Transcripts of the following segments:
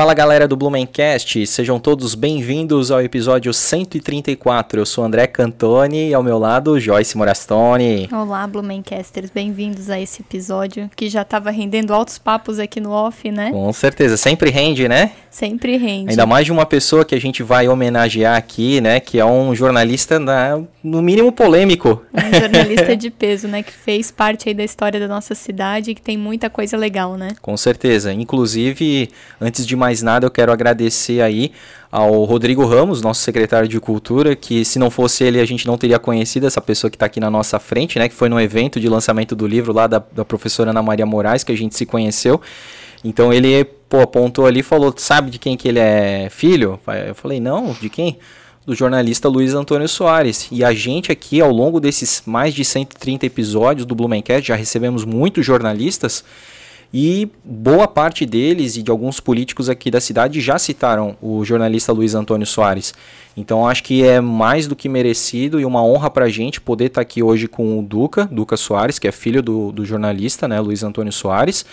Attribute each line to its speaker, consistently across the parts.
Speaker 1: Fala galera do Blumencast, sejam todos bem-vindos ao episódio 134. Eu sou André Cantoni e ao meu lado Joyce Morastone.
Speaker 2: Olá, Blumencasters, bem-vindos a esse episódio que já estava rendendo altos papos aqui no off, né?
Speaker 1: Com certeza, sempre rende, né?
Speaker 2: Sempre rende.
Speaker 1: Ainda mais de uma pessoa que a gente vai homenagear aqui, né? Que é um jornalista, na, no mínimo, polêmico.
Speaker 2: Um jornalista de peso, né? Que fez parte aí da história da nossa cidade e que tem muita coisa legal, né?
Speaker 1: Com certeza. Inclusive, antes de mais mais nada, eu quero agradecer aí ao Rodrigo Ramos, nosso secretário de Cultura, que se não fosse ele a gente não teria conhecido essa pessoa que está aqui na nossa frente, né? Que foi no evento de lançamento do livro lá da, da professora Ana Maria Moraes, que a gente se conheceu. Então ele pô, apontou ali e falou, sabe de quem que ele é filho? Eu falei, não, de quem? do jornalista Luiz Antônio Soares. E a gente aqui, ao longo desses mais de 130 episódios do Blumencast, já recebemos muitos jornalistas e boa parte deles e de alguns políticos aqui da cidade já citaram o jornalista Luiz Antônio Soares. Então acho que é mais do que merecido e uma honra para a gente poder estar tá aqui hoje com o Duca, Duca Soares, que é filho do, do jornalista, né, Luiz Antônio Soares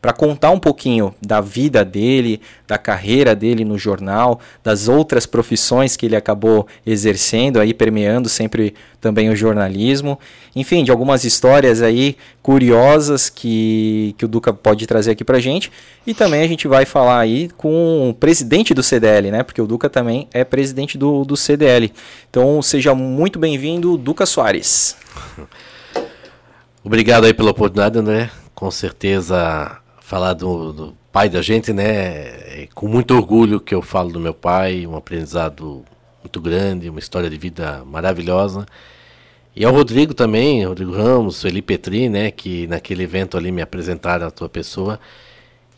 Speaker 1: para contar um pouquinho da vida dele, da carreira dele no jornal, das outras profissões que ele acabou exercendo aí permeando sempre também o jornalismo, enfim, de algumas histórias aí curiosas que, que o Duca pode trazer aqui pra gente. E também a gente vai falar aí com o presidente do CDL, né? Porque o Duca também é presidente do, do CDL. Então seja muito bem-vindo, Duca Soares.
Speaker 3: Obrigado aí pela oportunidade, André. Com certeza falar do, do, pai da gente, né? É com muito orgulho que eu falo do meu pai, um aprendizado muito grande, uma história de vida maravilhosa. E ao Rodrigo também, Rodrigo Ramos, Felipe Petri, né? Que naquele evento ali me apresentaram a tua pessoa.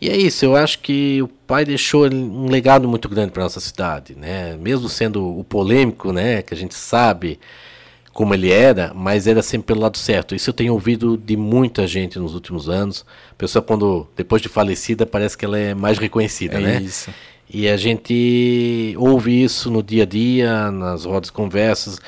Speaker 3: E é isso, eu acho que o pai deixou um legado muito grande para nossa cidade, né? Mesmo sendo o polêmico, né? Que a gente sabe como ele era, mas era sempre pelo lado certo. Isso eu tenho ouvido de muita gente nos últimos anos. A pessoa, quando depois de falecida, parece que ela é mais reconhecida,
Speaker 1: é
Speaker 3: né?
Speaker 1: Isso.
Speaker 3: E a gente ouve isso no dia a dia, nas rodas de conversas.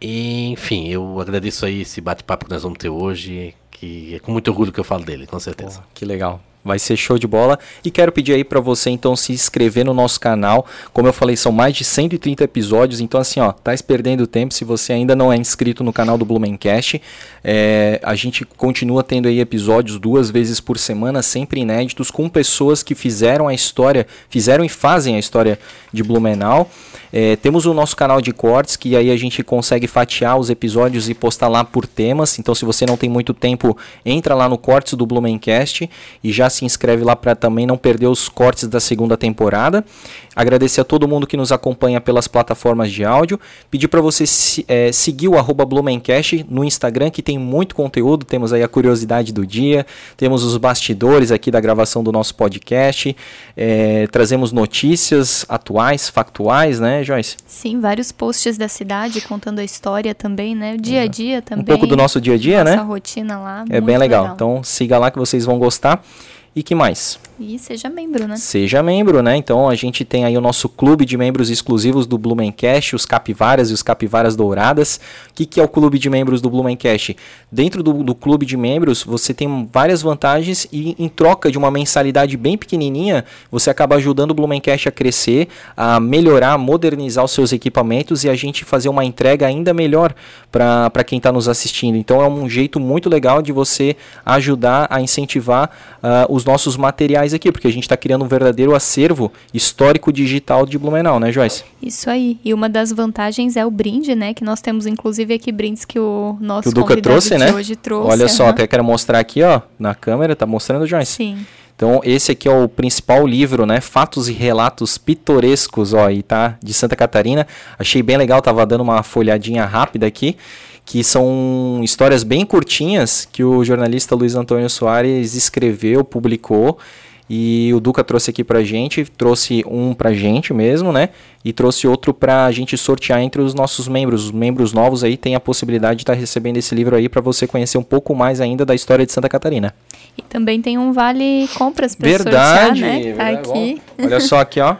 Speaker 3: E, enfim, eu agradeço aí esse bate-papo que nós vamos ter hoje, que é com muito orgulho que eu falo dele, com certeza.
Speaker 1: Que legal. Vai ser show de bola. E quero pedir aí para você então se inscrever no nosso canal. Como eu falei, são mais de 130 episódios. Então, assim, ó, tá perdendo tempo se você ainda não é inscrito no canal do Blumencast. É, a gente continua tendo aí episódios duas vezes por semana, sempre inéditos, com pessoas que fizeram a história, fizeram e fazem a história de Blumenau. É, temos o nosso canal de cortes, que aí a gente consegue fatiar os episódios e postar lá por temas. Então, se você não tem muito tempo, entra lá no Cortes do Blumencast e já se inscreve lá para também não perder os cortes da segunda temporada. Agradecer a todo mundo que nos acompanha pelas plataformas de áudio. Pedir para você é, seguir o arroba Blumencast no Instagram, que tem muito conteúdo. Temos aí a curiosidade do dia, temos os bastidores aqui da gravação do nosso podcast, é, trazemos notícias atuais, factuais, né, Joyce?
Speaker 2: Sim, vários posts da cidade contando a história também, né? O dia a dia também. Um
Speaker 1: pouco do nosso dia a dia,
Speaker 2: nossa
Speaker 1: né?
Speaker 2: Nossa rotina lá.
Speaker 1: É bem legal. legal. Então siga lá que vocês vão gostar. E que mais?
Speaker 2: E seja membro, né?
Speaker 1: Seja membro, né? Então a gente tem aí o nosso clube de membros exclusivos do Blumencast, os Capivaras e os Capivaras Douradas. O que, que é o clube de membros do Blumencast? Dentro do, do clube de membros você tem várias vantagens e em troca de uma mensalidade bem pequenininha, você acaba ajudando o Blumencast a crescer, a melhorar, modernizar os seus equipamentos e a gente fazer uma entrega ainda melhor para quem está nos assistindo. Então é um jeito muito legal de você ajudar a incentivar uh, os nossos materiais aqui, porque a gente está criando um verdadeiro acervo histórico digital de Blumenau, né, Joyce?
Speaker 2: Isso aí. E uma das vantagens é o brinde, né? Que nós temos, inclusive, aqui brindes que o nosso que
Speaker 1: o Duca trouxe, né?
Speaker 2: hoje trouxe.
Speaker 1: Olha só, até quero mostrar aqui, ó, na câmera, tá mostrando, Joyce?
Speaker 2: Sim.
Speaker 1: Então, esse aqui é o principal livro, né? Fatos e relatos pitorescos, ó, e tá de Santa Catarina. Achei bem legal, tava dando uma folhadinha rápida aqui que são histórias bem curtinhas que o jornalista Luiz Antônio Soares escreveu, publicou e o Duca trouxe aqui pra gente, trouxe um pra gente mesmo, né? E trouxe outro pra gente sortear entre os nossos membros. Os membros novos aí têm a possibilidade de estar tá recebendo esse livro aí para você conhecer um pouco mais ainda da história de Santa Catarina.
Speaker 2: E também tem um vale compras
Speaker 1: para
Speaker 2: sortear, né? Tá aqui.
Speaker 1: Olha só aqui, ó.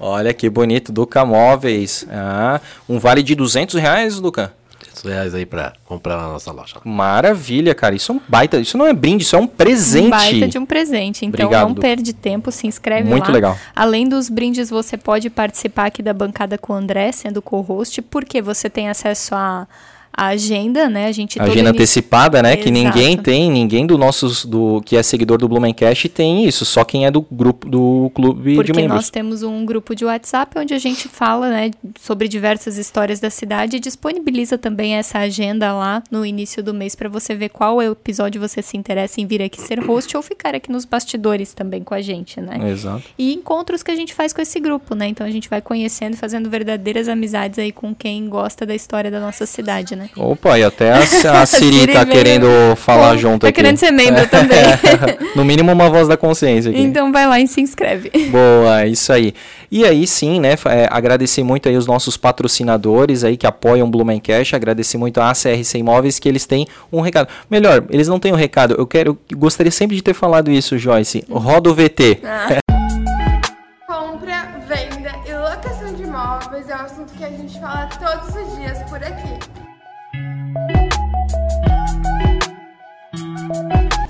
Speaker 1: Olha que bonito, Duca Móveis. Ah, um vale de 200 reais, Duca?
Speaker 3: Reais aí para comprar na nossa loja.
Speaker 1: Maravilha, cara. Isso é um baita. Isso não é brinde, isso é um presente. Um
Speaker 2: baita de um presente. Então Obrigado. não perde tempo, se inscreve
Speaker 1: Muito lá. Muito legal.
Speaker 2: Além dos brindes, você pode participar aqui da bancada com o André, sendo co-host, porque você tem acesso a a agenda, né? A gente
Speaker 1: agenda antecipada, né? Exato. Que ninguém tem, ninguém do nossos do que é seguidor do Blumencast tem isso, só quem é do grupo do clube
Speaker 2: Porque
Speaker 1: de membros.
Speaker 2: nós temos um grupo de WhatsApp onde a gente fala, né, sobre diversas histórias da cidade e disponibiliza também essa agenda lá no início do mês para você ver qual é o episódio você se interessa em vir aqui ser host ou ficar aqui nos bastidores também com a gente, né?
Speaker 1: Exato.
Speaker 2: E encontros que a gente faz com esse grupo, né? Então a gente vai conhecendo, fazendo verdadeiras amizades aí com quem gosta da história da nossa cidade, né? Né?
Speaker 1: Opa, e até a, a Siri tá querendo falar Pô, junto
Speaker 2: tá
Speaker 1: aqui.
Speaker 2: Tá querendo ser membro também.
Speaker 1: no mínimo uma voz da consciência aqui.
Speaker 2: Então vai lá e se inscreve.
Speaker 1: Boa, isso aí. E aí sim, né, é, agradecer muito aí os nossos patrocinadores aí que apoiam o Blumencast, agradecer muito a ACRC Imóveis que eles têm um recado. Melhor, eles não têm um recado, eu quero, eu gostaria sempre de ter falado isso, Joyce. Roda o VT. Ah.
Speaker 4: Compra, venda e locação de imóveis é um assunto que a gente fala todos os dias por aqui.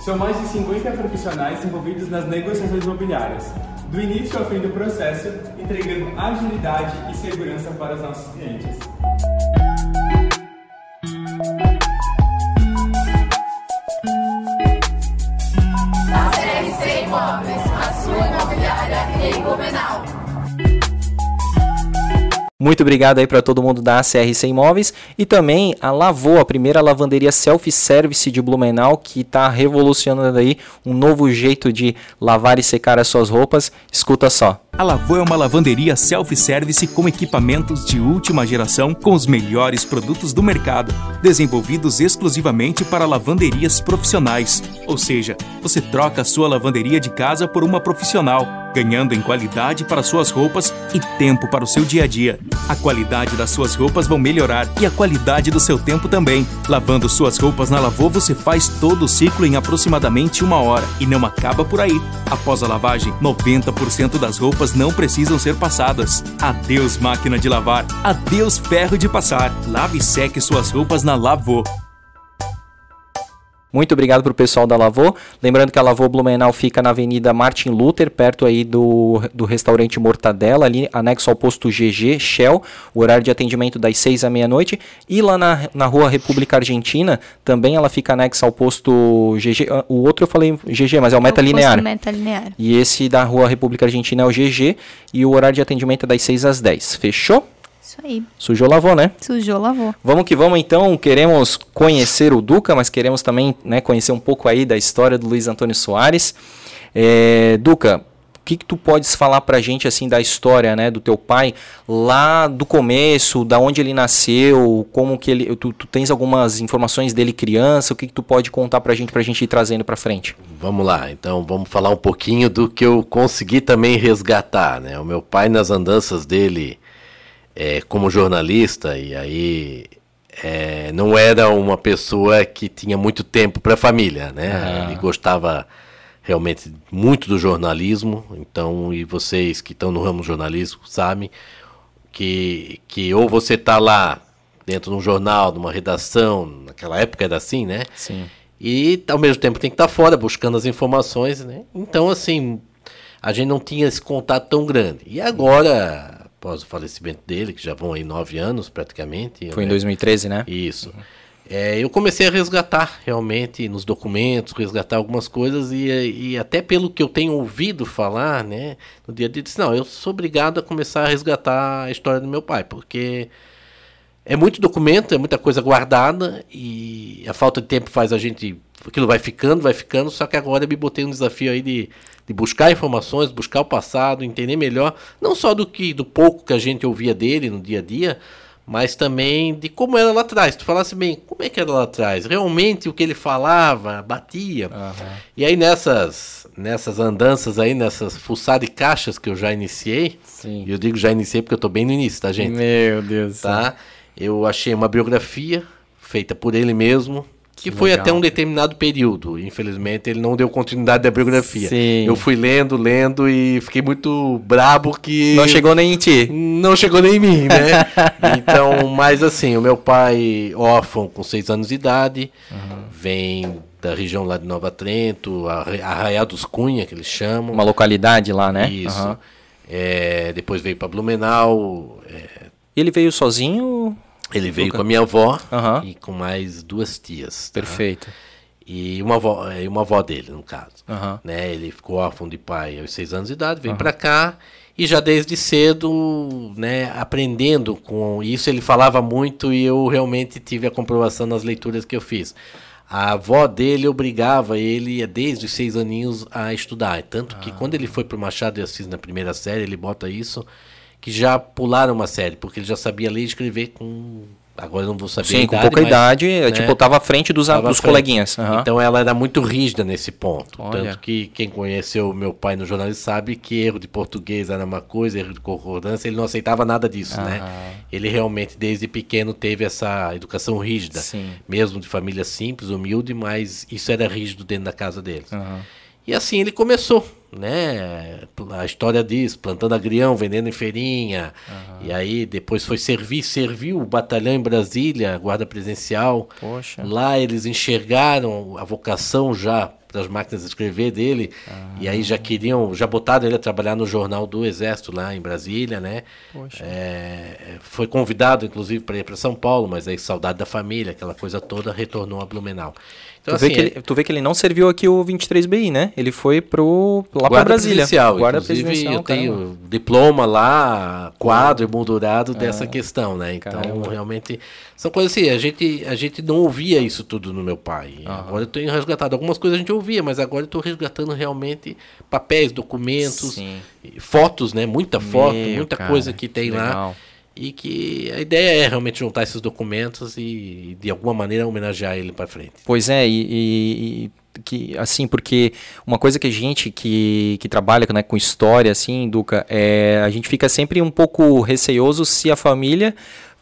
Speaker 5: São mais de 50 profissionais envolvidos nas negociações imobiliárias, do início ao fim do processo, entregando agilidade e segurança para os nossos clientes.
Speaker 6: A CRC Imóveis, a sua imobiliária em Blumenau.
Speaker 1: Muito obrigado aí para todo mundo da ACRC Imóveis e também a Lavô, a primeira lavanderia self-service de Blumenau que está revolucionando aí um novo jeito de lavar e secar as suas roupas. Escuta só.
Speaker 7: A Lavô é uma lavanderia self-service com equipamentos de última geração com os melhores produtos do mercado, desenvolvidos exclusivamente para lavanderias profissionais. Ou seja, você troca a sua lavanderia de casa por uma profissional, ganhando em qualidade para suas roupas e tempo para o seu dia a dia. A qualidade das suas roupas vão melhorar e a qualidade do seu tempo também. Lavando suas roupas na Lavô, você faz todo o ciclo em aproximadamente uma hora e não acaba por aí. Após a lavagem, 90% das roupas não precisam ser passadas. Adeus máquina de lavar, adeus ferro de passar. Lave e seque suas roupas na Lavô.
Speaker 1: Muito obrigado para o pessoal da Lavô. Lembrando que a Lavô Blumenau fica na Avenida Martin Luther, perto aí do, do restaurante Mortadela, ali anexo ao posto GG Shell, o horário de atendimento das 6 à meia-noite. E lá na, na rua República Argentina, também ela fica anexa ao posto GG. O outro eu falei GG, mas é o Meta Linear.
Speaker 2: Meta Linear.
Speaker 1: E esse da rua República Argentina é o GG e o horário de atendimento é das 6 às 10. Fechou?
Speaker 2: Isso aí.
Speaker 1: Sujou, lavou, né?
Speaker 2: Sujou, lavou.
Speaker 1: Vamos que vamos então. Queremos conhecer o Duca, mas queremos também né, conhecer um pouco aí da história do Luiz Antônio Soares. É, Duca, o que, que tu podes falar pra gente assim da história, né, do teu pai lá do começo, da onde ele nasceu, como que ele, tu, tu tens algumas informações dele criança, o que, que tu pode contar pra gente pra gente ir trazendo pra frente?
Speaker 3: Vamos lá, então vamos falar um pouquinho do que eu consegui também resgatar, né? O meu pai nas andanças dele é, como jornalista, e aí é, não era uma pessoa que tinha muito tempo para a família, né? Ah. Ele gostava realmente muito do jornalismo, então, e vocês que estão no ramo do jornalismo sabem que, que ou você está lá dentro de um jornal, de uma redação, naquela época era assim, né?
Speaker 1: Sim.
Speaker 3: E ao mesmo tempo tem que estar tá fora buscando as informações, né? Então, assim, a gente não tinha esse contato tão grande. E agora, após o falecimento dele, que já vão aí nove anos praticamente.
Speaker 1: Foi né? em 2013, né?
Speaker 3: Isso. Uhum. É, eu comecei a resgatar realmente nos documentos, resgatar algumas coisas e, e até pelo que eu tenho ouvido falar, né, no dia a dia, disse, não, eu sou obrigado a começar a resgatar a história do meu pai, porque é muito documento, é muita coisa guardada e a falta de tempo faz a gente, aquilo vai ficando, vai ficando, só que agora eu me botei um desafio aí de de buscar informações, buscar o passado, entender melhor, não só do que do pouco que a gente ouvia dele no dia a dia, mas também de como era lá atrás. Tu falasse bem, como é que era lá atrás? Realmente o que ele falava, batia. Uhum. E aí nessas nessas andanças aí, nessas fuçadas de caixas que eu já iniciei,
Speaker 1: Sim.
Speaker 3: e eu digo já iniciei porque eu tô bem no início, tá, gente?
Speaker 1: Meu Deus.
Speaker 3: Tá? Eu achei uma biografia feita por ele mesmo, que, foi
Speaker 1: legal.
Speaker 3: até um determinado período. Infelizmente, ele não deu continuidade da biografia.
Speaker 1: Sim.
Speaker 3: Eu fui lendo, lendo e fiquei muito brabo que.
Speaker 1: Não chegou nem em ti.
Speaker 3: Não chegou nem em mim, né? então, mas assim, o meu pai, órfão com seis anos de idade, vem da região lá de Nova Trento, Arra- Arraial dos Cunha, que eles chamam.
Speaker 1: Uma localidade lá, né?
Speaker 3: Isso.
Speaker 1: Aham.
Speaker 3: É, depois veio para Blumenau. é,
Speaker 1: Ele veio sozinho?
Speaker 3: Ele veio com a minha avó
Speaker 1: Aham.
Speaker 3: e com mais duas tias. tá?
Speaker 1: Perfeito.
Speaker 3: E uma avó, e uma avó dele, no caso.
Speaker 1: Aham.
Speaker 3: Né? Ele ficou órfão de pai aos seis anos de idade, veio pra cá e já desde cedo, né, aprendendo com isso, ele falava muito e eu realmente tive a comprovação nas leituras que eu fiz. A avó dele obrigava ele, desde os seis aninhos, a estudar. Tanto que quando ele foi pro Machado de Assis na primeira série, ele bota isso, que já pularam uma série, porque ele já sabia ler e escrever com... Agora eu não vou saber
Speaker 1: Sim, com
Speaker 3: idade,
Speaker 1: pouca
Speaker 3: mas,
Speaker 1: idade, é,
Speaker 3: né,
Speaker 1: tipo, tava à frente dos,
Speaker 3: Tava
Speaker 1: dos
Speaker 3: frente.
Speaker 1: coleguinhas. Aham.
Speaker 3: Então ela era muito rígida nesse ponto.
Speaker 1: Olha.
Speaker 3: Tanto que quem conheceu meu pai no jornalismo sabe que erro de português era uma coisa, erro de concordância, ele não aceitava nada disso, né? Ele realmente, desde pequeno, teve essa educação rígida.
Speaker 1: Sim.
Speaker 3: Mesmo de família simples, humilde, mas isso era rígido dentro da casa deles.
Speaker 1: Aham.
Speaker 3: E assim ele começou, né? A história diz, plantando agrião, vendendo em feirinha. E aí depois foi servir, serviu o batalhão em Brasília, guarda presencial.
Speaker 1: Poxa.
Speaker 3: Lá eles enxergaram a vocação já para as máquinas de escrever dele. E aí já queriam, já botaram ele a trabalhar no jornal do Exército lá em Brasília, né? É, foi convidado inclusive para ir para São Paulo, mas aí saudade da família, aquela coisa toda, retornou a Blumenau. Então,
Speaker 1: Tu, vê
Speaker 3: assim,
Speaker 1: que ele, tu vê que ele não serviu aqui o 23BI, né? Ele foi pro, lá
Speaker 3: Guarda
Speaker 1: Brasília.
Speaker 3: presidencial,
Speaker 1: Guarda presidencial,
Speaker 3: eu tenho
Speaker 1: caramba.
Speaker 3: diploma lá, quadro emoldurado dessa questão, né? Então,
Speaker 1: Caramba.
Speaker 3: realmente, são coisas assim, a gente, a gente não ouvia isso tudo no meu pai. Agora eu tenho resgatado. Algumas coisas a gente ouvia, mas agora eu estou resgatando realmente papéis, documentos,
Speaker 1: Sim.
Speaker 3: fotos, né? Muita foto,
Speaker 1: Meu,
Speaker 3: muita
Speaker 1: cara,
Speaker 3: coisa que
Speaker 1: que
Speaker 3: tem lá.
Speaker 1: legal.
Speaker 3: E que a ideia é realmente juntar esses documentos e, de alguma maneira, homenagear ele para frente.
Speaker 1: Pois é, e, e- que assim, porque uma coisa que a gente que, que trabalha né, com história, assim, Duca, é, a gente fica sempre um pouco receoso se a família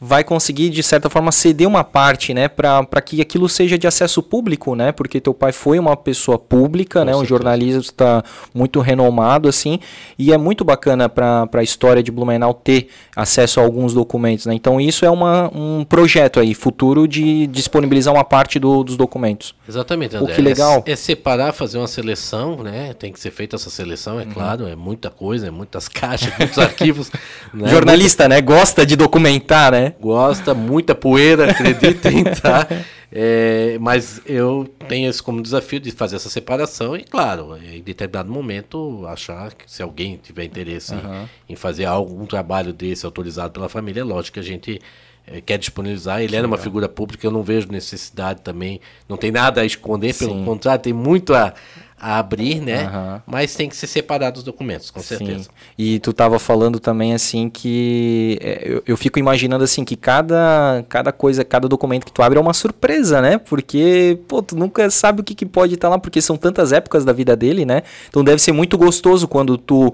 Speaker 1: vai conseguir, de certa forma, ceder uma parte, né, para que aquilo seja de acesso público, né, porque teu pai foi uma pessoa pública, né, um
Speaker 3: certeza.
Speaker 1: jornalista muito renomado, assim, e é muito bacana para a história de Blumenau ter acesso a alguns documentos, né, então isso é uma, um projeto aí, futuro de disponibilizar uma parte do- dos documentos.
Speaker 3: Exatamente, André.
Speaker 1: que legal.
Speaker 3: É, é separar, fazer uma seleção, né? Tem que ser feita essa seleção,
Speaker 1: Uhum.
Speaker 3: é claro, é muita coisa, é muitas caixas, muitos arquivos. né?
Speaker 1: Jornalista, né, gosta de documentar, né,
Speaker 3: Gosta, muita poeira, acreditem, tá? É, mas eu tenho esse como desafio de fazer essa separação e, claro, em determinado momento, achar que se alguém tiver interesse em, em fazer algum trabalho desse autorizado pela família, é lógico que a gente eh, quer disponibilizar. Ele era uma figura pública, eu não vejo necessidade também, não tem nada a esconder, pelo
Speaker 1: Sim.
Speaker 3: contrário, tem muito a, a abrir, né?
Speaker 1: Aham.
Speaker 3: Mas tem que ser separado os documentos, com certeza.
Speaker 1: Sim. E tu tava falando também assim que é, eu, eu fico imaginando assim que cada, cada coisa, cada documento que tu abre é uma surpresa, né? Porque, pô, tu nunca sabe o que, que pode estar lá, porque são tantas épocas da vida dele, né? Então deve ser muito gostoso quando tu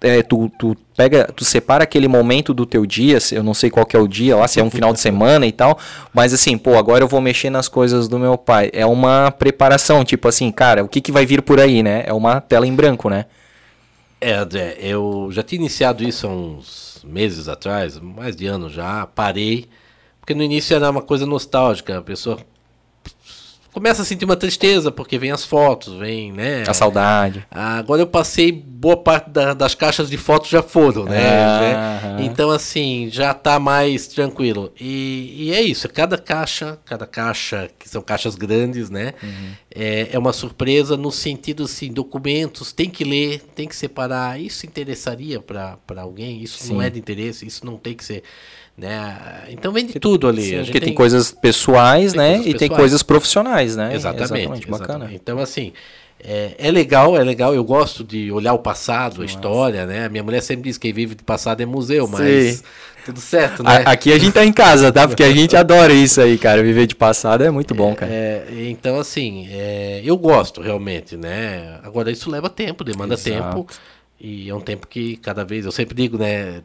Speaker 1: é, tu, tu pega, tu separa aquele momento do teu dia, eu não sei qual é o dia lá, se é um final de semana e tal, mas assim, pô, agora eu vou mexer nas coisas do meu pai. É uma preparação, tipo assim, cara, o que que vai vir por aí, né? É uma tela em branco, né?
Speaker 3: É, André, eu já tinha iniciado isso há uns meses atrás, mais de ano já, parei, porque no início era uma coisa nostálgica, a pessoa começa a sentir uma tristeza, porque vem as fotos, vem, né?
Speaker 1: A saudade.
Speaker 3: Agora eu passei, boa parte da- das caixas de fotos já foram, né?
Speaker 1: Aham.
Speaker 3: né? Então, assim, já tá mais tranquilo. E, e é isso, cada caixa, cada caixa, que são caixas grandes, né? É, é uma surpresa no sentido, assim, documentos, tem que ler, tem que separar. Isso interessaria para alguém? Isso não é de interesse, isso não tem que ser, né? Então vem de tudo ali.
Speaker 1: Sim, porque tem, coisas pessoais,
Speaker 3: tem
Speaker 1: né?
Speaker 3: coisas
Speaker 1: e tem
Speaker 3: pessoais.
Speaker 1: coisas profissionais, né?
Speaker 3: Exatamente,
Speaker 1: bacana.
Speaker 3: exatamente. Então, assim, é, é legal, é legal. Eu gosto de olhar o passado, a história, né? Minha mulher sempre diz que quem vive de passado é museu, mas
Speaker 1: Sim.
Speaker 3: tudo certo, né?
Speaker 1: A- aqui a gente tá em casa, tá? Porque a gente adora isso aí, cara. Viver de passado é muito bom, cara.
Speaker 3: É, então, assim, é, eu gosto realmente, né? Agora, isso leva tempo, demanda
Speaker 1: Exato.
Speaker 3: tempo. E é um tempo que cada vez, eu sempre digo, né?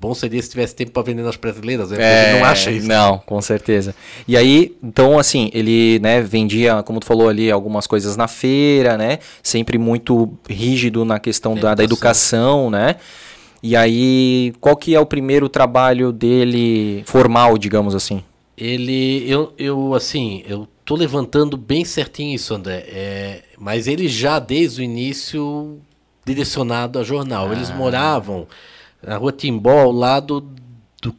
Speaker 3: Bom seria se tivesse tempo para vender nas prateleiras, né?
Speaker 1: É,
Speaker 3: Ele não acha isso.
Speaker 1: Não, com certeza. E aí, então, assim, ele, né, vendia, como tu falou ali, algumas coisas na feira, né? Sempre muito rígido na questão da, da educação, né? E aí, qual que é o primeiro trabalho dele formal, digamos assim?
Speaker 3: Ele, eu, eu assim, eu tô levantando bem certinho isso, André. É, mas ele já desde o início direcionado a jornal. Eles
Speaker 1: Ah.
Speaker 3: moravam na rua Timbó, ao lado do,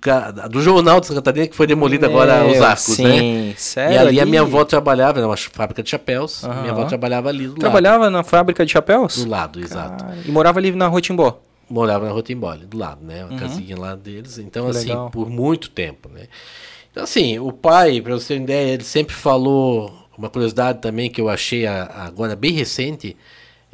Speaker 3: do jornal de Santa Catarina, que foi demolido agora os
Speaker 1: Meu,
Speaker 3: arcos,
Speaker 1: sim,
Speaker 3: né?
Speaker 1: sério,
Speaker 3: e ali, a
Speaker 1: ali?
Speaker 3: minha avó trabalhava, era uma fábrica de chapéus.
Speaker 1: Aham.
Speaker 3: Minha avó trabalhava ali do
Speaker 1: Trabalhava na fábrica de chapéus?
Speaker 3: lado. Do lado, exato.
Speaker 1: Cara, E morava ali na Rua Timbó.
Speaker 3: morava na Rotimbó, ali do lado, né? Uma casinha lá deles. Então,
Speaker 1: Uhum. Que
Speaker 3: assim,
Speaker 1: legal.
Speaker 3: por muito tempo, né? Então, assim, o pai, para você ter uma ideia, ele sempre falou, uma curiosidade também que eu achei a- agora bem recente,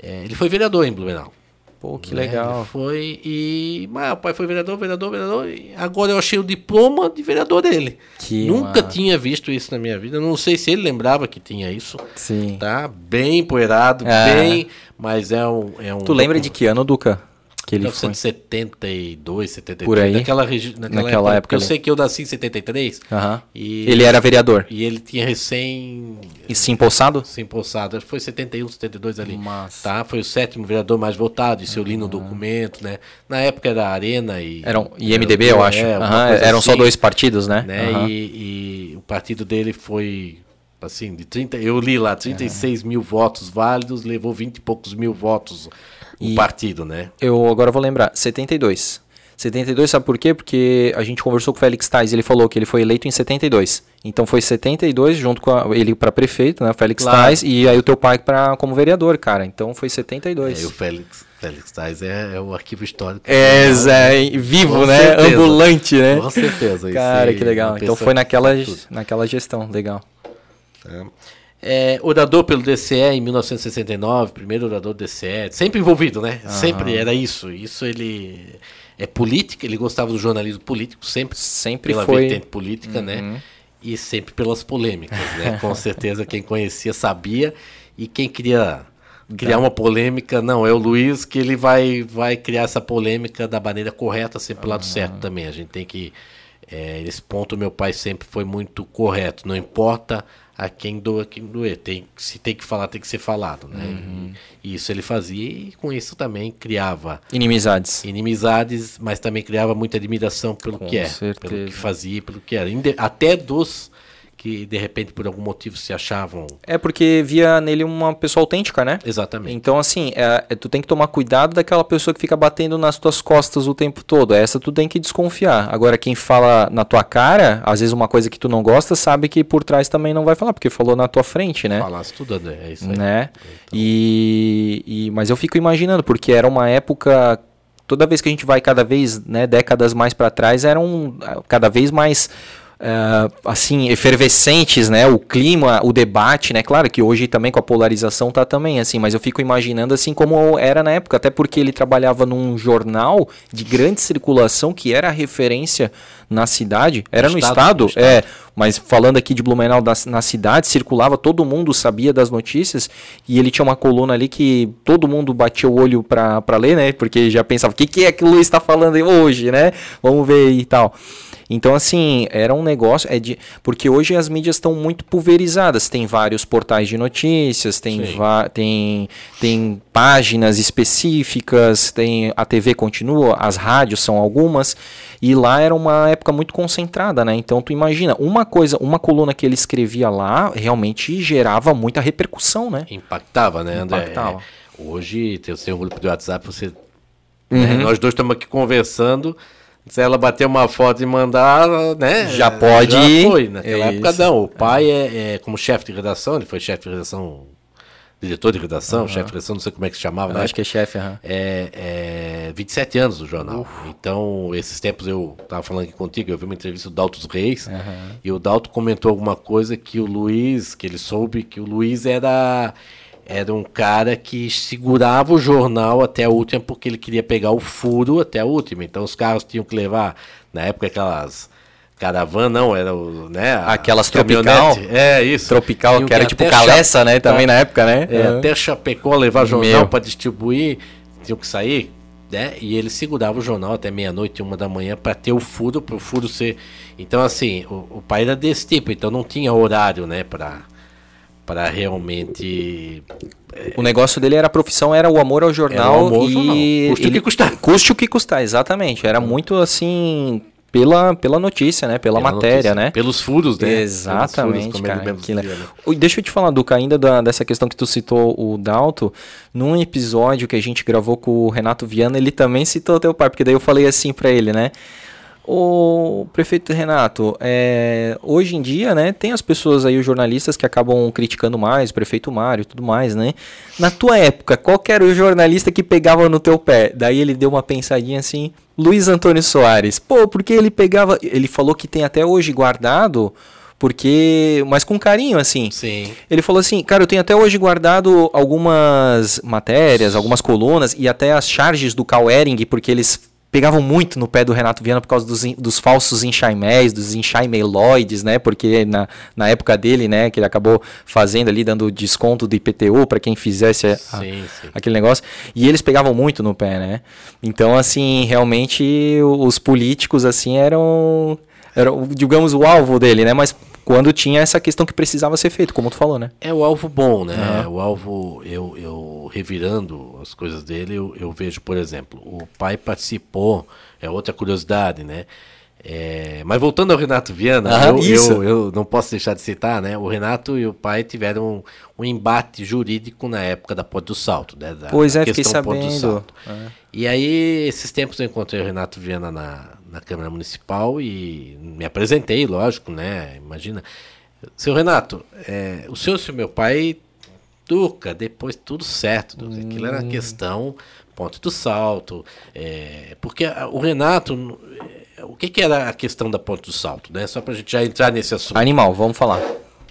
Speaker 3: é, ele foi vereador em Blumenau.
Speaker 1: Pô, que
Speaker 3: né?
Speaker 1: legal.
Speaker 3: Ele foi e. Mas o pai foi vereador, vereador, vereador. E agora eu achei o diploma de vereador dele.
Speaker 1: Que
Speaker 3: Nunca
Speaker 1: massa.
Speaker 3: tinha visto isso na minha vida. Não sei se ele lembrava que tinha isso.
Speaker 1: Sim.
Speaker 3: Tá? Bem empoeirado,
Speaker 1: Ah.
Speaker 3: bem. Mas é um. É um
Speaker 1: Tu lembra de que ano, Duca? Que ele foi?
Speaker 3: 1972, 73.
Speaker 1: Por aí?
Speaker 3: Naquela, regi- naquela,
Speaker 1: Naquela
Speaker 3: época.
Speaker 1: época
Speaker 3: Eu
Speaker 1: ali.
Speaker 3: sei que eu nasci em 73.
Speaker 1: Aham.
Speaker 3: E
Speaker 1: Ele era vereador.
Speaker 3: E ele tinha recém
Speaker 1: E se empossado?
Speaker 3: se empossado. Foi 71, 72 ali.
Speaker 1: Massa.
Speaker 3: Tá? Foi o sétimo vereador mais votado. Isso eu li no documento, né? Na época era Arena e.
Speaker 1: Eram, e MDB, eu acho.
Speaker 3: É, coisa
Speaker 1: Eram só
Speaker 3: assim,
Speaker 1: dois partidos, né?
Speaker 3: Né? E, e o partido dele foi. Assim, de 30, eu li lá, 36 mil votos válidos, levou 20 e poucos mil votos o
Speaker 1: E-
Speaker 3: partido, né?
Speaker 1: Eu agora vou lembrar. 72. 72, sabe por quê? Porque a gente conversou com o Félix Tais, ele falou que ele foi eleito em 72. Então foi 72 junto com a- ele para prefeito, né, o Félix
Speaker 3: Claro.
Speaker 1: Tais, e aí o teu pai para como vereador, cara. Então foi 72.
Speaker 3: É, e o Félix, Félix Tais é, é o arquivo histórico.
Speaker 1: É, Zé, vivo,
Speaker 3: Com
Speaker 1: né?
Speaker 3: certeza.
Speaker 1: Ambulante, né?
Speaker 3: Com certeza. isso
Speaker 1: Cara, que
Speaker 3: é
Speaker 1: legal. Então foi
Speaker 3: que
Speaker 1: naquela, naquela gestão, legal.
Speaker 3: É, orador pelo DCE em 1969, primeiro orador do DCE, sempre envolvido, né? Sempre era isso. Isso ele é política, ele gostava do jornalismo político, sempre,
Speaker 1: Sempre
Speaker 3: pela
Speaker 1: foi- Uhum.
Speaker 3: vertente política, né? E sempre pelas polêmicas, né? Com certeza quem conhecia sabia e quem queria criar uma polêmica, não, é o Luiz que ele vai vai criar essa polêmica da maneira correta, sempre pelo lado certo também. A gente tem que é, nesse ponto meu pai sempre foi muito correto, não importa a quem doa, quem doer. Tem, se tem que falar, tem que ser falado, né?
Speaker 1: Uhum.
Speaker 3: E isso ele fazia e com isso também criava
Speaker 1: Inimizades.
Speaker 3: inimizades, mas também criava muita admiração pelo
Speaker 1: Com
Speaker 3: que é,
Speaker 1: certeza.
Speaker 3: pelo que fazia, pelo que era. Até dos que de repente por algum motivo se achavam
Speaker 1: É porque via nele uma pessoa autêntica, né?
Speaker 3: exatamente.
Speaker 1: Então, assim, é, é, tu tem que tomar cuidado daquela pessoa que fica batendo nas tuas costas o tempo todo. Essa tu tem que desconfiar. Agora, quem fala na tua cara, às vezes uma coisa que tu não gosta, sabe que por trás também não vai falar, porque falou na tua frente, né?
Speaker 3: Falasse tudo, André, é isso aí.
Speaker 1: né? E, e- mas eu fico imaginando, porque era uma época. Toda vez que a gente vai cada vez, né, décadas mais para trás, eram cada vez mais ah, assim efervescentes, né? O clima, o debate, né? Claro que hoje também com a polarização tá também assim, mas eu fico imaginando assim como era na época, até porque ele trabalhava num jornal de grande circulação que era a referência na cidade, era no
Speaker 3: estado,
Speaker 1: estado,
Speaker 3: no
Speaker 1: é, mas falando aqui de Blumenau da- na cidade, circulava, todo mundo sabia das notícias e ele tinha uma coluna ali que todo mundo batia o olho pra, pra ler, né? Porque já pensava, o que, que é que o Luiz tá falando hoje, né? Vamos ver aí e tal. Então, assim, era um negócio. É de, porque hoje as mídias estão muito pulverizadas. Tem vários portais de notícias, tem, tem, tem páginas específicas, tem a TV continua, as rádios são algumas. E lá era uma época muito concentrada, né? Então tu imagina, uma coisa, uma coluna que ele escrevia lá realmente gerava muita repercussão, né?
Speaker 3: Impactava, né, André?
Speaker 1: Impactava.
Speaker 3: É, hoje tem, um grupo de WhatsApp, você. né, nós dois estamos aqui conversando. Se ela bater uma foto e mandar, né?
Speaker 1: Já pode
Speaker 3: Já foi. Naquela
Speaker 1: É
Speaker 3: época não. O pai é, é como chefe de redação, ele foi chefe de redação, diretor de redação, chefe de redação, não sei como é que se chamava, né?
Speaker 1: acho que é chefe, aham.
Speaker 3: é, é 27 anos do jornal. Então, esses tempos eu tava falando aqui contigo, eu vi uma entrevista do Dalto Reis, e o Dalto comentou alguma coisa que o Luiz, que ele soube que o Luiz era era um cara que segurava o jornal até a última porque ele queria pegar o furo até a última. Então os carros tinham que levar, na época aquelas caravan não, era o, né,
Speaker 1: Aquelas tropical?
Speaker 3: É, isso.
Speaker 1: Tropical,
Speaker 3: Tinham
Speaker 1: que era tipo
Speaker 3: até
Speaker 1: Calessa, né? Também na época, né?
Speaker 3: é,
Speaker 1: Aham.
Speaker 3: até Chapecó levar jornal para distribuir, tinham que sair né? E ele segurava o jornal até meia-noite, uma da manhã, para ter o furo, para o furo ser. Então, assim, o, o pai era desse tipo, então não tinha horário, né, para para realmente
Speaker 1: o negócio dele era a profissão, era o amor ao jornal
Speaker 3: amor ao
Speaker 1: e
Speaker 3: jornal. Custe o que custar.
Speaker 1: Custe o que custar, exatamente. Era muito assim pela, pela notícia, né? Pela,
Speaker 3: Pela
Speaker 1: matéria,
Speaker 3: notícia,
Speaker 1: né?
Speaker 3: Pelos furos, né?
Speaker 1: Exatamente,
Speaker 3: furos,
Speaker 1: cara. que
Speaker 3: dizia, né?
Speaker 1: Deixa eu te falar, Duca, ainda da- dessa questão que tu citou o Dalto, num episódio que a gente gravou com o Renato Viana, ele também citou teu pai, porque daí eu falei assim pra ele, né? O prefeito Renato, é, hoje em dia, né, tem as pessoas aí, os jornalistas que acabam criticando mais, o prefeito Mário e tudo mais, né? Na tua época, qual que era o jornalista que pegava no teu pé? Daí ele deu uma pensadinha assim, Luiz Antônio Soares. Pô, porque ele pegava, ele falou que tem até hoje guardado, porque, mas com carinho assim.
Speaker 3: Sim.
Speaker 1: Ele falou assim, cara, eu tenho até hoje guardado algumas matérias, algumas colunas e até as charges do Cal Ehring, porque eles pegavam muito no pé do Renato Viana por causa dos, dos falsos enxaiméis, dos enxaimeiloides, né? Porque na, na época dele, né, que ele acabou fazendo ali, dando desconto do IPTU para quem fizesse a-
Speaker 3: Sim, sim.
Speaker 1: aquele negócio. E eles pegavam muito no pé, né? Então, assim, realmente os políticos, assim, eram, eram digamos, o alvo dele, né? Mas quando tinha essa questão que precisava ser feito, como tu falou, né?
Speaker 3: É o alvo bom, né?
Speaker 1: Aham.
Speaker 3: O alvo, eu, eu revirando as coisas dele, eu, eu vejo, por exemplo, o pai participou, é outra curiosidade, né? É, mas voltando ao Renato Viana,
Speaker 1: Ah,
Speaker 3: eu, eu, eu não posso deixar de citar, né? O Renato e o pai tiveram um, um embate jurídico na época da Ponte do Salto, né? Da,
Speaker 1: Pois é, fiquei sabendo.
Speaker 3: Salto. E aí, esses tempos eu encontrei o Renato Viana na, na Câmara Municipal e me apresentei, lógico, né? Imagina. Seu Renato, é, o senhor e o meu pai, Duca, depois tudo certo. Duca. Aquilo era questão, ponto do salto. é, porque o Renato, é, o que, que era a questão da ponte do salto, né? Só pra gente já entrar nesse assunto.
Speaker 1: Animal, vamos falar.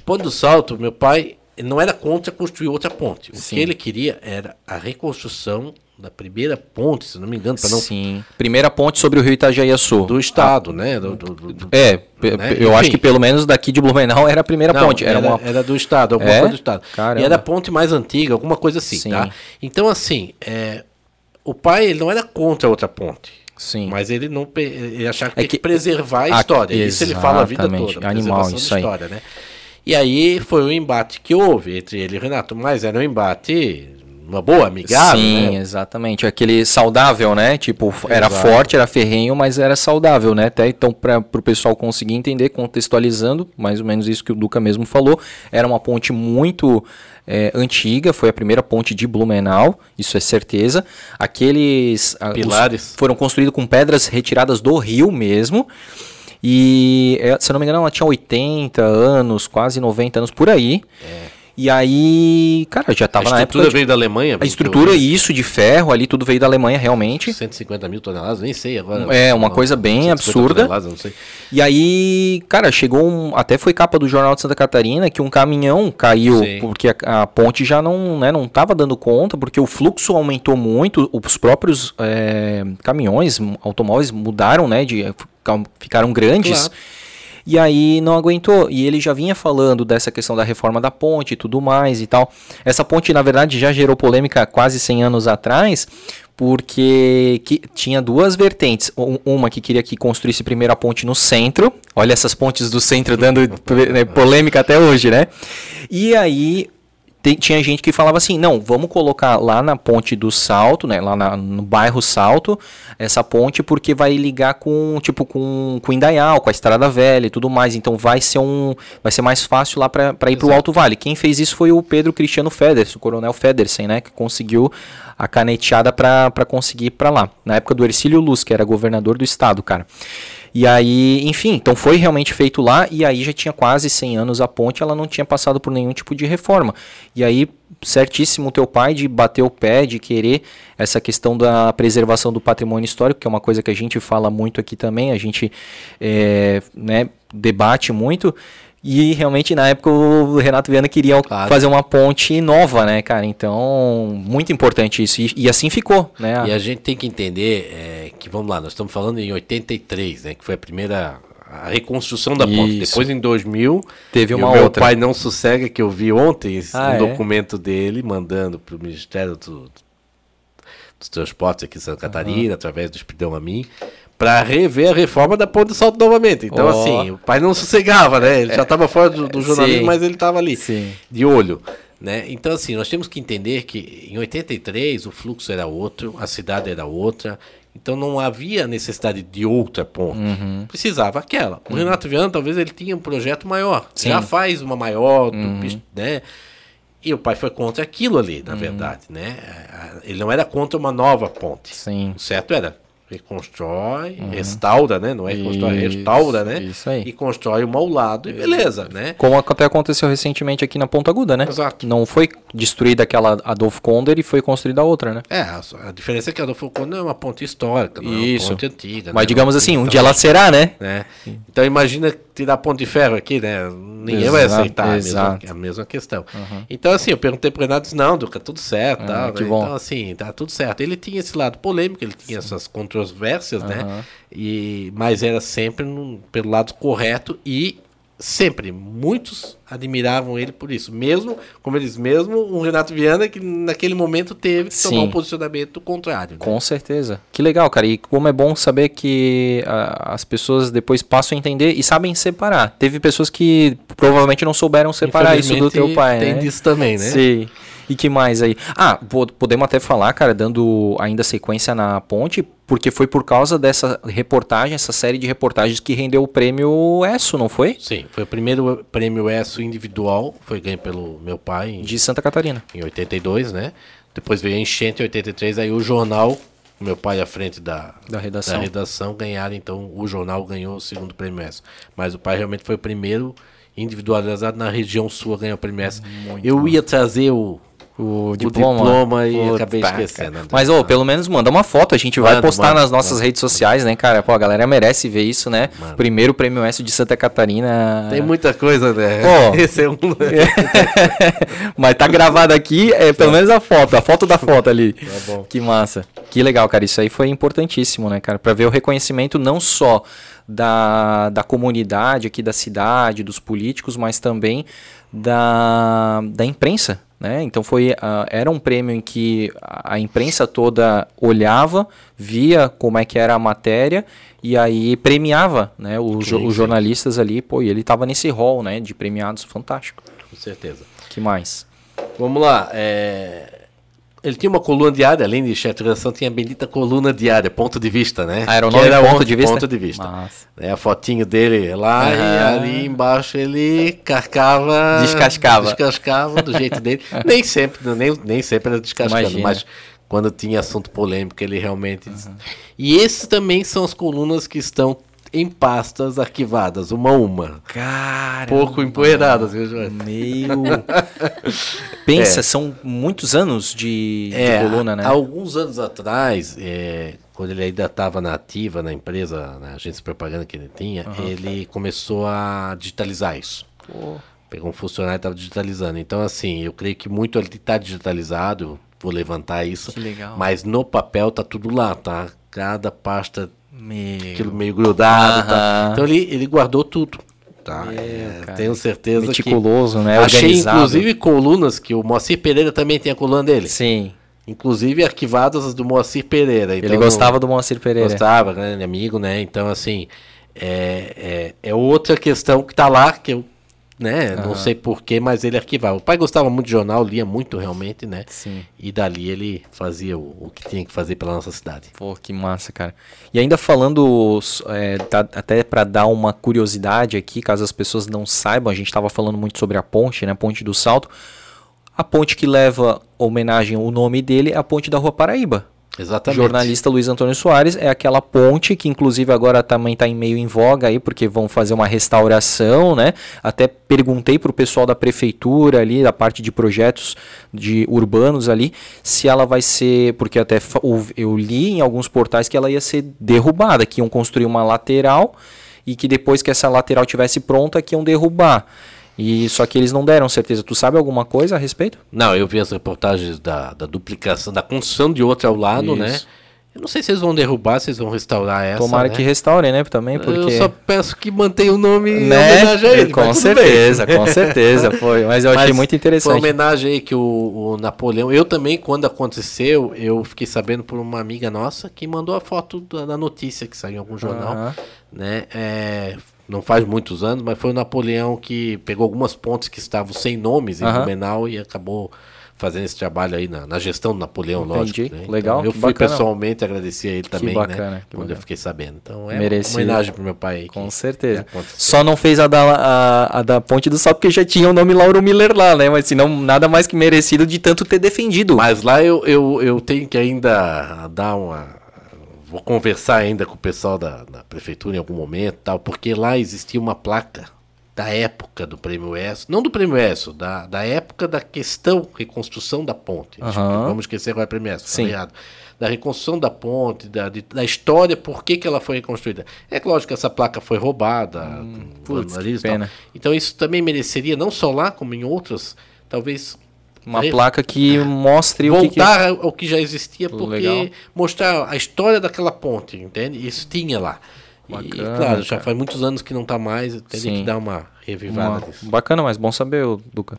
Speaker 3: Ponte do Salto, meu pai não era contra construir outra ponte. O
Speaker 1: Sim.
Speaker 3: que ele queria era a reconstrução da primeira ponte, se não me engano, para não
Speaker 1: Sim. Primeira ponte sobre o rio Itajaí-Açu.
Speaker 3: do estado, né? Do, do- do-
Speaker 1: É,
Speaker 3: né?
Speaker 1: eu acho
Speaker 3: Enfim.
Speaker 1: que pelo menos daqui de Blumenau era a primeira
Speaker 3: Não,
Speaker 1: ponte. Era, uma...
Speaker 3: era do estado, alguma
Speaker 1: É?
Speaker 3: coisa do estado.
Speaker 1: Caramba.
Speaker 3: E era a ponte mais antiga, alguma coisa assim,
Speaker 1: Sim.
Speaker 3: tá? Então, assim, é, o pai ele não era contra outra ponte.
Speaker 1: Sim.
Speaker 3: Mas ele não ele achava que
Speaker 1: É
Speaker 3: tinha que, preservar a
Speaker 1: Ah,
Speaker 3: história. Isso ele fala a vida toda. a
Speaker 1: Animal, isso aí.
Speaker 3: história, né? E aí foi o embate que houve entre ele e o Renato, mas era um embate uma boa, amigável,
Speaker 1: Sim,
Speaker 3: né?
Speaker 1: exatamente. Aquele saudável, né? Tipo, era
Speaker 3: Exato.
Speaker 1: forte, era ferrenho, mas era saudável, né? Até então, para o pessoal conseguir entender, contextualizando, mais ou menos isso que o Duca mesmo falou, era uma ponte muito é, antiga, foi a primeira ponte de Blumenau, isso é certeza. Aqueles ah, os-
Speaker 3: Pilares.
Speaker 1: foram construídos com pedras retiradas do rio mesmo. E, é, se eu não me engano, ela tinha 80 anos, quase 90 anos por aí. E aí, cara, já
Speaker 3: A
Speaker 1: tava na época.
Speaker 3: estrutura
Speaker 1: de-
Speaker 3: veio da Alemanha.
Speaker 1: a estrutura, isso, de ferro ali, tudo veio da Alemanha realmente.
Speaker 3: 150 mil toneladas, nem sei agora.
Speaker 1: É, uma coisa bem
Speaker 3: 150
Speaker 1: absurda.
Speaker 3: não sei.
Speaker 1: E aí, cara, chegou um. Até foi capa do Jornal de Santa Catarina que um caminhão caiu
Speaker 3: Sim.
Speaker 1: porque a, a ponte já não, né, não tava dando conta, porque o fluxo aumentou muito, os próprios é, caminhões, automóveis mudaram, né? De, ficaram grandes.
Speaker 3: Claro.
Speaker 1: E aí não aguentou. E ele já vinha falando dessa questão da reforma da ponte e tudo mais e tal. Essa ponte, na verdade, já gerou polêmica quase 100 anos atrás, porque que, tinha duas vertentes. Um- Uma que queria que construísse primeiro a ponte no centro. Olha essas pontes do centro dando né, polêmica até hoje, né? E aí tem- tinha gente que falava assim, não, vamos colocar lá na ponte do Salto, né, lá na- no bairro Salto, essa ponte porque vai ligar com, tipo, com, com Indaial, com a Estrada Velha e tudo mais, então vai ser um, vai ser mais fácil lá para ir pro Alto Vale. Quem fez isso foi o Pedro Cristiano Federsen, o Coronel Federsen, né, que conseguiu a caneteada para conseguir ir para lá, na época do Ercílio Luz, que era governador do estado, cara. E aí, enfim, então foi realmente feito lá e aí já tinha quase 100 anos a ponte, ela não tinha passado por nenhum tipo de reforma. E aí, certíssimo teu pai de bater o pé, de querer essa questão da preservação do patrimônio histórico, que é uma coisa que a gente fala muito aqui também, a gente é, né, debate muito. E realmente na época o Renato Viana queria
Speaker 3: Claro.
Speaker 1: fazer uma ponte nova, né, cara? Então, muito importante isso. E, e assim ficou, né?
Speaker 3: E a gente tem que entender é, que, vamos lá, nós estamos falando em 83, né? Que foi a primeira a reconstrução da ponte.
Speaker 1: Isso.
Speaker 3: Depois, em 2000,
Speaker 1: Teve uma
Speaker 3: o meu
Speaker 1: outra.
Speaker 3: pai não sossega, que eu vi ontem
Speaker 1: Ah,
Speaker 3: um
Speaker 1: é?
Speaker 3: documento dele mandando para o Ministério do, dos transportes aqui em Santa Catarina, através do Espidão a mim, para rever a reforma da Ponte do Salto novamente. Então,
Speaker 1: Ó.
Speaker 3: assim, o pai não sossegava, né? Ele já estava fora do, do jornalismo,
Speaker 1: Sim.
Speaker 3: mas ele estava ali,
Speaker 1: Sim.
Speaker 3: de olho. Né? Então, assim, nós temos que entender que em 83 o fluxo era outro, a cidade era outra, então não havia necessidade de outra ponte.
Speaker 1: Uhum.
Speaker 3: Precisava aquela. O Renato Viana, talvez ele tinha um projeto maior.
Speaker 1: Sim.
Speaker 3: Já faz uma maior,
Speaker 1: Uhum.
Speaker 3: né? E o pai foi contra aquilo ali, na verdade, né? Ele não era contra uma nova ponte.
Speaker 1: Sim.
Speaker 3: O certo era reconstrói, restaura, né? Não é reconstrói,
Speaker 1: Isso,
Speaker 3: restaura, né?
Speaker 1: isso aí.
Speaker 3: E constrói uma ao lado e beleza, né?
Speaker 1: Como até aconteceu recentemente aqui na Ponta Aguda, né?
Speaker 3: Exato.
Speaker 1: Não foi destruída aquela Adolfo Konder e foi construída a outra, né?
Speaker 3: É, a, diferença é que a Adolfo Conde não é uma ponte histórica, não é
Speaker 1: Isso.
Speaker 3: uma ponte antiga.
Speaker 1: Mas
Speaker 3: né?
Speaker 1: digamos assim, um
Speaker 3: Então,
Speaker 1: dia ela será, né?
Speaker 3: né? Então imagina tirar ponte de ferro aqui, né? Ninguém vai
Speaker 1: Exato,
Speaker 3: aceitar, é a mesma,
Speaker 1: exato.
Speaker 3: é a mesma questão. Então assim, eu perguntei pro Renato, não, Duca, tudo certo,
Speaker 1: Ah,
Speaker 3: tá,
Speaker 1: que
Speaker 3: né?
Speaker 1: bom.
Speaker 3: Então assim, tá tudo certo. Ele tinha esse lado polêmico, ele tinha essas controvérsias, né? E, mas era sempre num- pelo lado correto e sempre, muitos admiravam ele por isso. Mesmo, como eles mesmo, o Renato Viana que naquele momento teve que tomar
Speaker 1: Sim.
Speaker 3: um posicionamento contrário. né?
Speaker 1: Com certeza. Que legal, cara. E como é bom saber que ah, as pessoas depois passam a entender e sabem separar. Teve pessoas que provavelmente não souberam separar isso do teu pai,
Speaker 3: Tem
Speaker 1: né?
Speaker 3: disso também, né?
Speaker 1: Sim. E que mais aí? Ah, po- podemos até falar, cara, dando ainda sequência na ponte, porque foi por causa dessa reportagem, essa série de reportagens que rendeu o prêmio ESSO, não foi?
Speaker 3: Sim, foi o primeiro prêmio ESSO individual, foi ganho pelo meu pai em,
Speaker 1: De Santa Catarina.
Speaker 3: em 82, né? Depois veio a enchente em 83, aí o jornal, meu pai à frente da,
Speaker 1: Da redação.
Speaker 3: da redação ganharam, então o jornal ganhou o segundo prêmio ESSO. Mas o pai realmente foi o primeiro individualizado na região sul a ganhar o prêmio ESSO. Eu ia trazer o,
Speaker 1: O
Speaker 3: diploma,
Speaker 1: diploma,
Speaker 3: e
Speaker 1: Puta,
Speaker 3: acabei
Speaker 1: cara.
Speaker 3: esquecendo. André.
Speaker 1: Mas, ô, pelo menos manda uma foto, a gente vai
Speaker 3: Manda,
Speaker 1: postar
Speaker 3: manda,
Speaker 1: nas nossas
Speaker 3: manda.
Speaker 1: redes sociais, né, cara? Pô, a galera merece ver isso, né? Primeiro prêmio S de Santa Catarina.
Speaker 3: Tem muita coisa, né?
Speaker 1: Ó.
Speaker 3: Esse é um.
Speaker 1: Mas tá gravado aqui, é pelo menos a foto, a foto da foto ali.
Speaker 3: Tá bom.
Speaker 1: Que massa. Que legal, cara. Isso aí foi importantíssimo, né, cara? Pra ver o reconhecimento não só da, da comunidade aqui da cidade, dos políticos, mas também da, da imprensa, né? Então foi ah, era um prêmio em que a imprensa toda olhava, via como é que era a matéria e aí premiava, né? Os,
Speaker 3: Sim,
Speaker 1: os
Speaker 3: sim.
Speaker 1: jornalistas ali, pô, e ele tava nesse hall, né? De premiados, fantástico.
Speaker 3: Com certeza.
Speaker 1: Que mais?
Speaker 3: Vamos lá. é, Ele tinha uma coluna diária, além de chefe de redação, tinha a bendita coluna diária, ponto de vista, né?
Speaker 1: Ah, era o nome ponto
Speaker 3: onde-
Speaker 1: de vista?
Speaker 3: Ponto de vista.
Speaker 1: Massa.
Speaker 3: É a fotinho dele lá
Speaker 1: Ah.
Speaker 3: e ali embaixo ele carcava.
Speaker 1: Descascava.
Speaker 3: Descascava do jeito dele. nem sempre, nem, nem sempre era descascando,
Speaker 1: Imagina.
Speaker 3: mas quando tinha assunto polêmico ele realmente. E esses também são as colunas que estão em pastas arquivadas, uma a uma.
Speaker 1: Cara.
Speaker 3: Pouco empoeiradas, viu, João?
Speaker 1: Meu. Pensa,
Speaker 3: É.
Speaker 1: são muitos anos de, de
Speaker 3: É,
Speaker 1: coluna, né?
Speaker 3: há alguns anos atrás, é, quando ele ainda estava na ativa na empresa, na agência de propaganda que ele tinha, ele começou a digitalizar isso. Pegou um funcionário e estava digitalizando. Então, assim, eu creio que muito ele está digitalizado, vou levantar isso.
Speaker 1: Que legal.
Speaker 3: Mas no papel tá tudo lá, tá? Cada pasta,
Speaker 1: Meu.
Speaker 3: aquilo meio grudado, tá? Então ele, ele guardou tudo. Tá?
Speaker 1: Meu,
Speaker 3: É, tenho certeza
Speaker 1: Meticuloso,
Speaker 3: que...
Speaker 1: né?
Speaker 3: Achei,
Speaker 1: Organizado.
Speaker 3: inclusive, colunas que o Moacir Pereira também tem a coluna dele.
Speaker 1: Sim.
Speaker 3: Inclusive arquivadas as do Moacir Pereira.
Speaker 1: Ele
Speaker 3: Então,
Speaker 1: gostava do Moacir Pereira.
Speaker 3: Gostava, grande amigo, né? Então, assim, é, é, é outra questão que tá lá, que eu né, não sei porquê, mas ele arquivava. O pai gostava muito de jornal, lia muito realmente, né?
Speaker 1: Sim.
Speaker 3: E dali ele fazia o, o que tinha que fazer pela nossa cidade.
Speaker 1: Pô, que massa, cara. E ainda falando, é, tá- até pra dar uma curiosidade aqui, caso as pessoas não saibam, a gente tava falando muito sobre a ponte, né? Ponte do Salto. A ponte que leva homenagem ao nome dele é a ponte da Rua Paraíba.
Speaker 3: Exatamente.
Speaker 1: jornalista Luiz Antônio Soares é aquela ponte que inclusive agora também está em meio em voga aí porque vão fazer uma restauração, né? Até perguntei para o pessoal da prefeitura ali, da parte de projetos de urbanos ali, se ela vai ser, porque até eu li em alguns portais que ela ia ser derrubada, que iam construir uma lateral e que depois que essa lateral tivesse pronta que iam derrubar. E só que eles não deram certeza. Tu sabe alguma coisa a respeito?
Speaker 3: Não, eu vi as reportagens da, da duplicação, da construção de outra ao lado, né?
Speaker 1: Isso.
Speaker 3: Eu não sei se eles vão derrubar, se eles vão restaurar essa.
Speaker 1: Tomara
Speaker 3: né?
Speaker 1: que restaurem, né? Também, porque...
Speaker 3: Eu só peço que mantenha o nome em
Speaker 1: né?
Speaker 3: homenagem a ele.
Speaker 1: Com certeza,
Speaker 3: bem.
Speaker 1: com certeza foi. Mas eu achei
Speaker 3: Mas
Speaker 1: muito
Speaker 3: Foi uma
Speaker 1: interessante.
Speaker 3: homenagem aí que o, o Napoleão. Eu também, quando aconteceu, eu fiquei sabendo por uma amiga nossa que mandou a foto da, da notícia que saiu em algum jornal.
Speaker 1: Aham.
Speaker 3: Né? É, não faz muitos anos, mas foi o Napoleão que pegou algumas pontes que estavam sem nomes em
Speaker 1: Aham.
Speaker 3: Blumenau e acabou fazendo esse trabalho aí na, na gestão do Napoleão,
Speaker 1: Entendi.
Speaker 3: lógico. né? Então,
Speaker 1: Legal,
Speaker 3: eu
Speaker 1: que
Speaker 3: fui
Speaker 1: bacana.
Speaker 3: pessoalmente agradecer a ele também,
Speaker 1: bacana,
Speaker 3: né?
Speaker 1: que
Speaker 3: Quando eu
Speaker 1: bacana.
Speaker 3: fiquei sabendo. Então é
Speaker 1: Merecido.
Speaker 3: uma homenagem pro meu pai.
Speaker 1: Com
Speaker 3: que-
Speaker 1: certeza.
Speaker 3: que.
Speaker 1: Só não fez a da, a, a da Ponte do Sol porque já tinha o nome Lauro Miller lá, né? Mas senão nada mais que merecido de tanto ter defendido.
Speaker 3: Mas lá eu, eu, eu tenho que ainda dar uma. Vou conversar ainda com o pessoal da, da prefeitura em algum momento, tal, porque lá existia uma placa da época do Prêmio ESSO, não do Prêmio ESSO, da, da época da questão reconstrução da ponte.
Speaker 1: Aham.
Speaker 3: Vamos esquecer agora o Prêmio ESSO,
Speaker 1: Sim.
Speaker 3: tá? Da reconstrução da ponte, da, de- da história, por que, que ela foi reconstruída. É lógico que essa placa foi roubada,
Speaker 1: Hum, putz, que
Speaker 3: tal.
Speaker 1: pena.
Speaker 3: Então isso também mereceria, não só lá, como em outras, talvez
Speaker 1: Uma
Speaker 3: re-
Speaker 1: placa que mostre o que, que...
Speaker 3: voltar ao que já existia, porque
Speaker 1: Legal.
Speaker 3: mostrar a história daquela ponte, entende? Isso tinha lá. E,
Speaker 1: Bacana,
Speaker 3: claro, já
Speaker 1: cara.
Speaker 3: faz muitos anos que não tá mais, teria
Speaker 1: Sim.
Speaker 3: que dar uma revivada
Speaker 1: Uma...
Speaker 3: disso.
Speaker 1: Bacana, mas bom saber, Duca.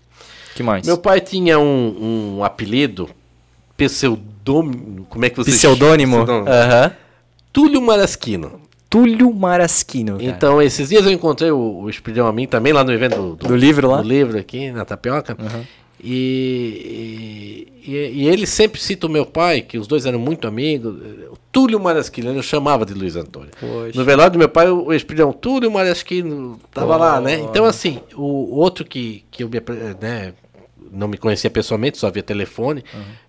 Speaker 1: que mais?
Speaker 3: Meu pai tinha um, um apelido, pseudônimo, como é que você
Speaker 1: Pseudônimo?
Speaker 3: Pseudônimo.
Speaker 1: Aham.
Speaker 3: Túlio Marasquino.
Speaker 1: Túlio Marasquino. cara.
Speaker 3: Então, esses dias eu encontrei o, o a mim também lá no evento do,
Speaker 1: Do livro lá?
Speaker 3: Do livro aqui na Tapioca. E, e, e ele sempre cita o meu pai, que os dois eram muito amigos. O Túlio Marasquino, ele chamava de Luiz Antônio.
Speaker 1: Poxa.
Speaker 3: No velório do meu pai, o, Espelhão, Túlio Marasquino, tava lá, né? Então, assim, o, outro que, que eu me, apre- né, não me conhecia pessoalmente, só via telefone,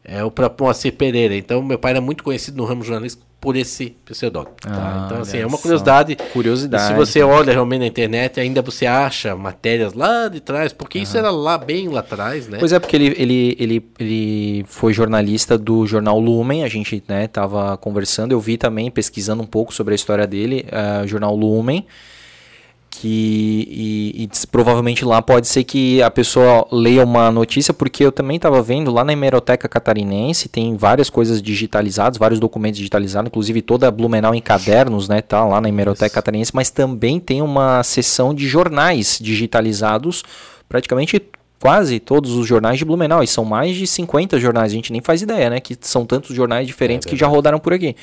Speaker 3: é o próprio Moacir Pereira. Então, meu pai era muito conhecido no ramo jornalístico por esse pseudônimo. tá?
Speaker 1: Ah,
Speaker 3: Então, assim, é uma curiosidade.
Speaker 1: Curiosidade.
Speaker 3: Se você olha realmente na internet, ainda você acha matérias lá de trás, porque isso era lá, bem lá atrás, né?
Speaker 1: Pois é, porque ele, ele, ele, ele foi jornalista do jornal Lumen, a gente né, tava conversando, eu vi também, pesquisando um pouco sobre a história dele, eh, jornal Lumen, que e, e provavelmente lá pode ser que a pessoa leia uma notícia, porque eu também estava vendo lá na hemeroteca catarinense, tem várias coisas digitalizadas, vários documentos digitalizados, inclusive toda a Blumenau em cadernos, né, tá lá na hemeroteca catarinense, mas também tem uma seção de jornais digitalizados, praticamente quase todos os jornais de Blumenau, e são mais de 50 jornais, a gente nem faz ideia, né, que são tantos jornais diferentes que já rodaram por aqui.